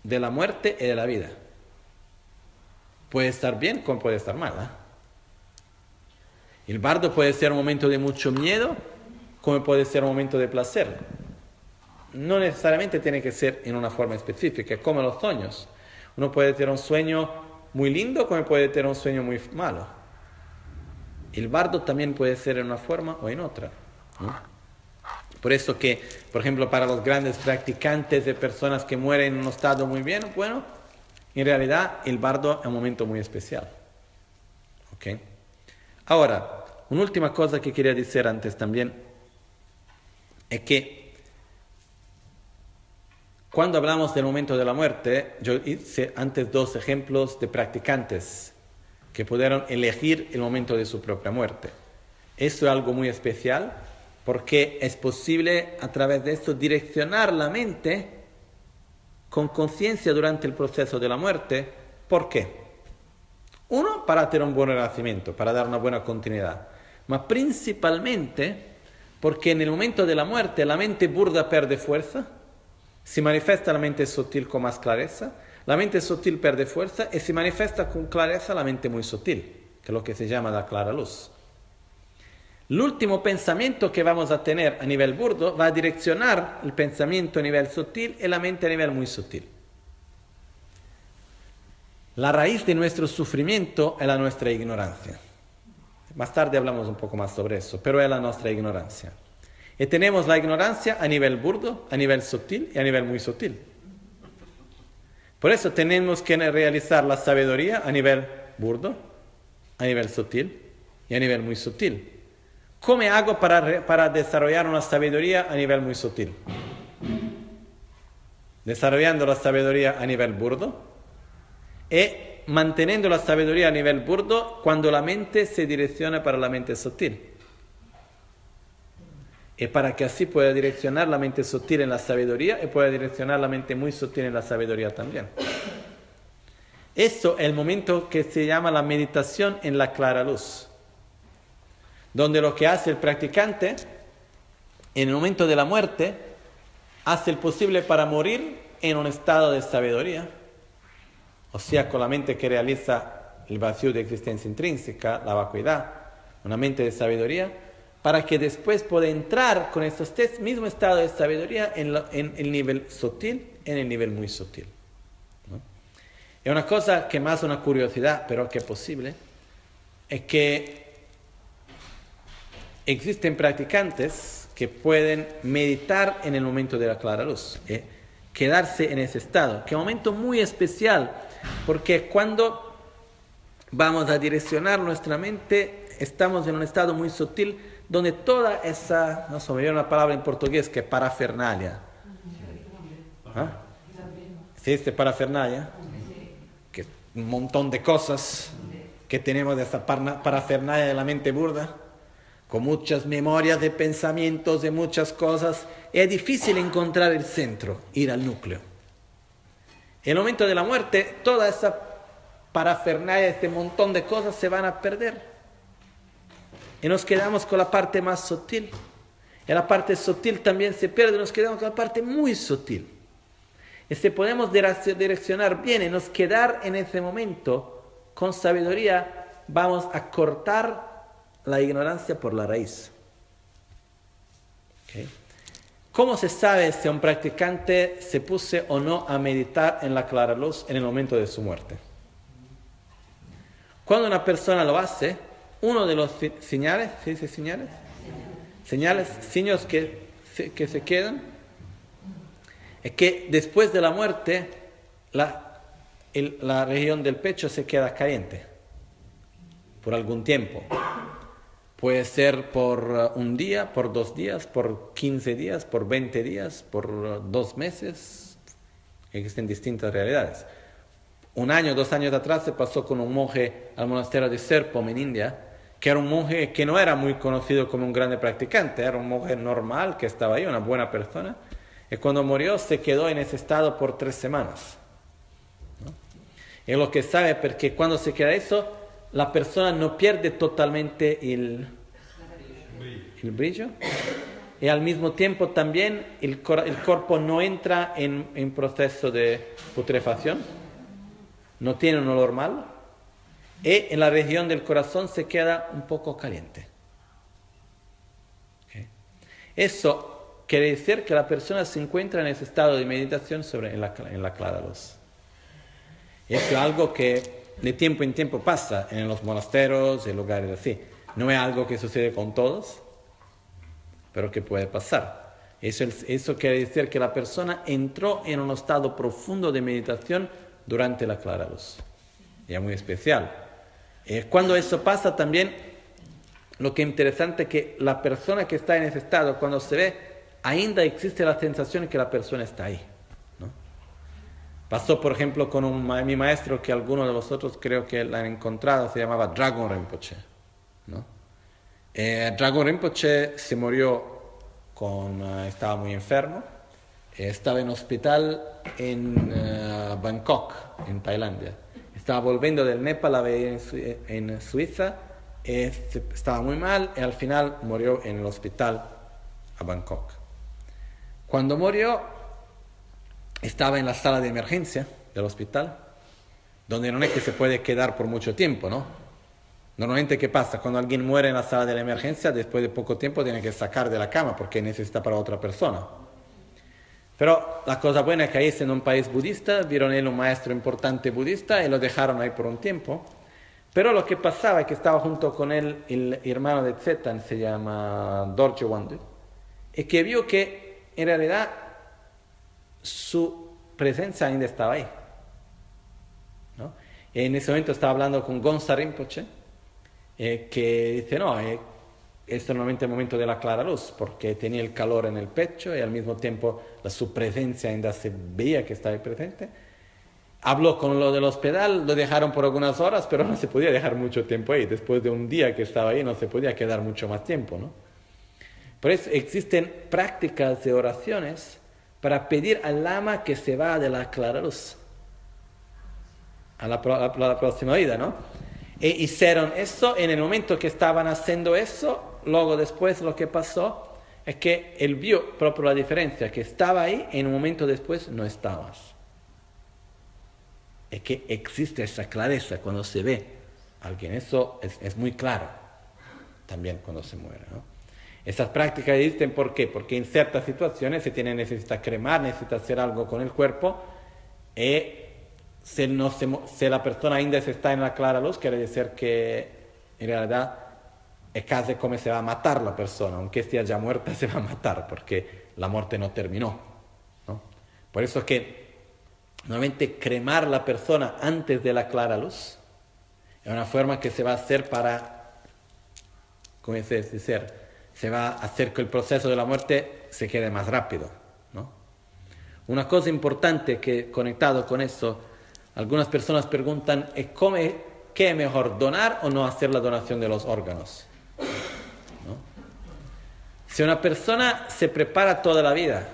de la muerte y de la vida. Puede estar bien como puede estar mal. ¿eh? El bardo puede ser un momento de mucho miedo como puede ser un momento de placer. No necesariamente tiene que ser en una forma específica, como los sueños. Uno puede tener un sueño muy lindo como puede tener un sueño muy malo. El bardo también puede ser en una forma o en otra. Por eso que, por ejemplo, para los grandes practicantes de personas que mueren en un estado muy bien, bueno, en realidad el bardo es un momento muy especial. ¿Okay? Ahora, una última cosa que quería decir antes también es que cuando hablamos del momento de la muerte, yo hice antes dos ejemplos de practicantes que pudieron elegir el momento de su propia muerte. Esto es algo muy especial porque es posible a través de esto direccionar la mente con conciencia durante el proceso de la muerte. ¿Por qué? Uno, para tener un buen renacimiento, para dar una buena continuidad, pero principalmente porque en el momento de la muerte la mente burda pierde fuerza si manifiesta la mente sutil con más clareza, la mente sutil pierde fuerza y si manifiesta con clareza la mente muy sutil, que es lo que se llama la clara luz. El último pensamiento que vamos a tener a nivel burdo va a direccionar el pensamiento a nivel sutil y la mente a nivel muy sutil. La raíz de nuestro sufrimiento es la nuestra ignorancia. Más tarde hablamos un poco más sobre eso, pero es la nuestra ignorancia. Y tenemos la ignorancia a nivel burdo, a nivel sutil y a nivel muy sutil. Por eso tenemos que realizar la sabiduría a nivel burdo, a nivel sutil y a nivel muy sutil. ¿Cómo hago para, desarrollar una sabiduría a nivel muy sutil? Desarrollando la sabiduría a nivel burdo y manteniendo la sabiduría a nivel burdo cuando la mente se direcciona para la mente sutil y para que así pueda direccionar la mente sutil en la sabiduría y pueda direccionar la mente muy sutil en la sabiduría también. Esto es el momento que se llama la meditación en la clara luz, donde lo que hace el practicante en el momento de la muerte hace el posible para morir en un estado de sabiduría, o sea, con la mente que realiza el vacío de existencia intrínseca, la vacuidad, una mente de sabiduría, para que después pueda entrar con estos tres mismo estado de sabiduría en, el nivel sutil, en el nivel muy sutil. Es una cosa que más una curiosidad, pero que es posible, es que existen practicantes que pueden meditar en el momento de la clara luz, ¿eh? quedarse en ese estado, que es un momento muy especial, porque cuando vamos a direccionar nuestra mente, estamos en un estado muy sutil, donde toda esa, no sé, me viene una palabra en portugués que es parafernalia. ¿Ah? ¿Existe parafernalia? Que un montón de cosas que tenemos de esa parafernalia de la mente burda, con muchas memorias de pensamientos, de muchas cosas. Es difícil encontrar el centro, ir al núcleo. En el momento de la muerte, toda esa parafernalia, este montón de cosas se van a perder y nos quedamos con la parte más sutil. Y la parte sutil también se pierde, nos quedamos con la parte muy sutil. Y si podemos direccionar bien y nos quedar en ese momento con sabiduría, vamos a cortar la ignorancia por la raíz. ¿Cómo se sabe si un practicante se puse o no a meditar en la clara luz en el momento de su muerte? Cuando una persona lo hace, uno de los señales, ¿se dice señales? Señales, signos que que se quedan es que después de la muerte la, el- la región del pecho se queda caliente por algún tiempo. Puede ser por uh, un día, por dos días, por 15 días, por 20 días, por uh, dos meses. Existen distintas realidades. Un año, dos años atrás se pasó con un monje al monasterio de Serpom en India, que era un monje que no era muy conocido como un grande practicante, era un monje normal que estaba ahí, una buena persona, y cuando murió se quedó en ese estado por tres semanas. ¿no? Es lo que sabe, porque cuando se queda eso, la persona no pierde totalmente el, el brillo y al mismo tiempo también el, cor- el cuerpo no entra en, en proceso de putrefacción, no tiene un olor malo y en la región del corazón se queda un poco caliente. ¿Ok? Eso quiere decir que la persona se encuentra en ese estado de meditación sobre, en, la, en la clara luz. Es algo que de tiempo en tiempo pasa en los monasterios, en lugares así. No es algo que sucede con todos, pero que puede pasar. Eso, es- eso quiere decir que la persona entró en un estado profundo de meditación durante la clara luz. Y es muy especial. Eh, cuando eso pasa también, lo que es interesante es que la persona que está en ese estado, cuando se ve, ainda existe la sensación que la persona está ahí. ¿no? Pasó, por ejemplo, con un, mi maestro que algunos de vosotros creo que la han encontrado, se llamaba Dragon Rinpoche. ¿no? Eh, Dragon Rinpoche se murió con, eh, estaba muy enfermo, eh, estaba en hospital en eh, Bangkok, en Tailandia. Estaba volviendo del Nepal a ver en, en Suiza, estaba muy mal y al final murió en el hospital a Bangkok. Cuando murió, estaba en la sala de emergencia del hospital, donde no es que se puede quedar por mucho tiempo, ¿no? Normalmente, ¿qué pasa? Cuando alguien muere en la sala de la emergencia, después de poco tiempo tiene que sacar de la cama porque necesita para otra persona. Pero la cosa buena es que ahí, siendo un país budista, vieron él un maestro importante budista y lo dejaron ahí por un tiempo. Pero lo que pasaba es que estaba junto con él el hermano de Tsetan, se llama Dorje Wande, y que vio que en realidad su presencia ainda estaba ahí. ¿no? Y en ese momento estaba hablando con Gonza Rinpoche, eh, que dice, no, eh, es normalmente el momento de la clara luz, porque tenía el calor en el pecho y al mismo tiempo la, su presencia ainda se veía que estaba presente. Habló con lo del hospital, lo dejaron por algunas horas, pero no se podía dejar mucho tiempo ahí. Después de un día que estaba ahí, no se podía quedar mucho más tiempo, ¿no? Por eso existen prácticas de oraciones para pedir al lama que se va de la clara luz a la, a la próxima vida, ¿no? E hicieron eso, en el momento que estaban haciendo eso, luego después lo que pasó es que él vio proprio la diferencia, que estaba ahí y en un momento después no estabas. Es que existe esa clareza cuando se ve a alguien, eso es, es muy claro también cuando se muere, ¿no? Esas prácticas existen ¿por qué? Porque en ciertas situaciones se tiene necesita cremar, necesita hacer algo con el cuerpo y se, no se, se la persona ainda se está en la clara luz, quiere decir que en realidad es casi como se va a matar la persona, aunque esté ya muerta se va a matar porque la muerte no terminó. ¿no? Por eso es que normalmente cremar la persona antes de la clara luz es una forma que se va a hacer para, ¿cómo se dice? Se va a hacer que el proceso de la muerte se quede más rápido. Una cosa importante que conectado con eso, algunas personas preguntan, ¿es cómo- ¿qué es mejor, donar o no hacer la donación de los órganos? Si una persona se prepara toda la vida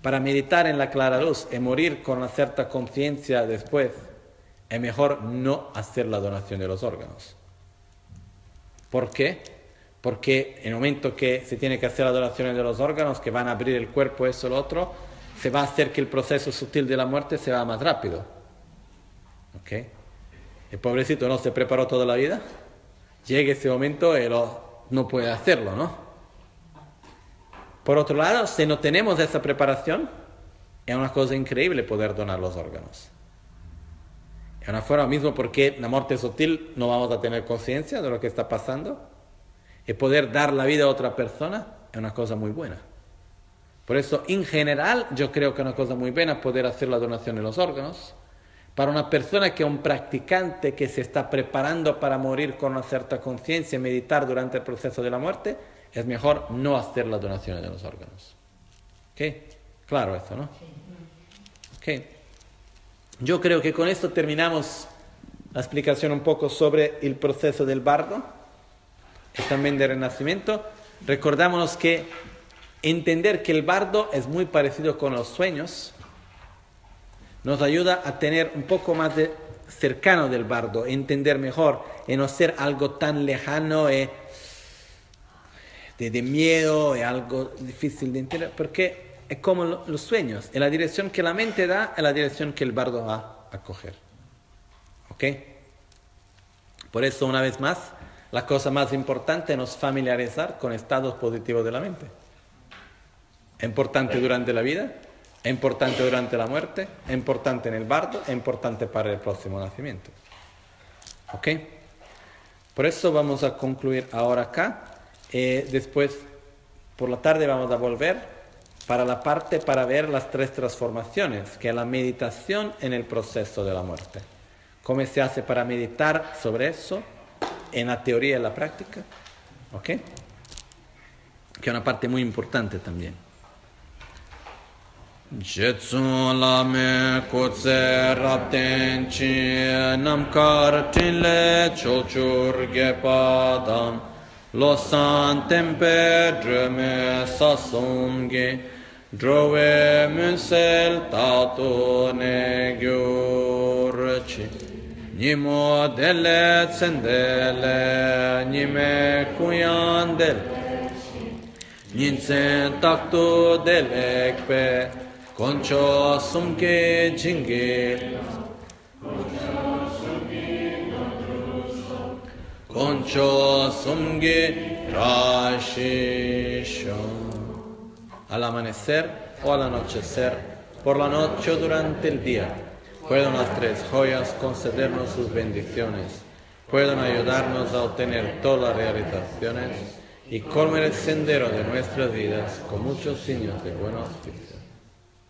para meditar en la clara luz y morir con una cierta conciencia después, es mejor no hacer la donación de los órganos. ¿Por qué? Porque en el momento que se tiene que hacer la donación de los órganos, que van a abrir el cuerpo, eso, lo otro, se va a hacer que el proceso sutil de la muerte se va más rápido. ¿Ok? El pobrecito no se preparó toda la vida, llega ese momento y no puede hacerlo, ¿no? Por otro lado, si no tenemos esa preparación, es una cosa increíble poder donar los órganos. Es una forma mismo porque la muerte sutil no vamos a tener conciencia de lo que está pasando. Y poder dar la vida a otra persona es una cosa muy buena. Por eso, en general, yo creo que es una cosa muy buena poder hacer la donación de los órganos. Para una persona que es un practicante que se está preparando para morir con una cierta conciencia y meditar durante el proceso de la muerte, es mejor no hacer la donación de los órganos. ¿Ok? Claro eso, ¿no? Ok. Yo creo que con esto terminamos la explicación un poco sobre el proceso del bardo y también del renacimiento. Recordámonos que entender que el bardo es muy parecido con los sueños nos ayuda a tener un poco más de cercano del bardo, entender mejor y no ser algo tan lejano y de, miedo y algo difícil de entender, porque es como los sueños, en la dirección que la mente da es la dirección que el bardo va a coger. ¿Ok? Por eso, una vez más, la cosa más importante es nos familiarizar con estados positivos de la mente. Es importante durante la vida, es importante durante la muerte, es importante en el bardo, es importante para el próximo nacimiento. ¿Ok? Por eso vamos a concluir ahora acá. Eh, después, por la tarde, vamos a volver para la parte para ver las tres transformaciones, que es la meditación en el proceso de la muerte. ¿Cómo se hace para meditar sobre eso en la teoría y en la práctica? ¿Ok? Que es una parte muy importante también. Jetsun rapten chi gepadam lo san tempe drome sa somge drove musel tato ne gyorci nimo delle cendele nime kuyandel ninsen takto delekpe concho sumke jingil Sumge Al amanecer o al anochecer, por la noche o durante el día, pueden las tres joyas concedernos sus bendiciones, pueden ayudarnos a obtener todas las realizaciones y colmar el sendero de nuestras vidas con muchos signos de buenos auspicio.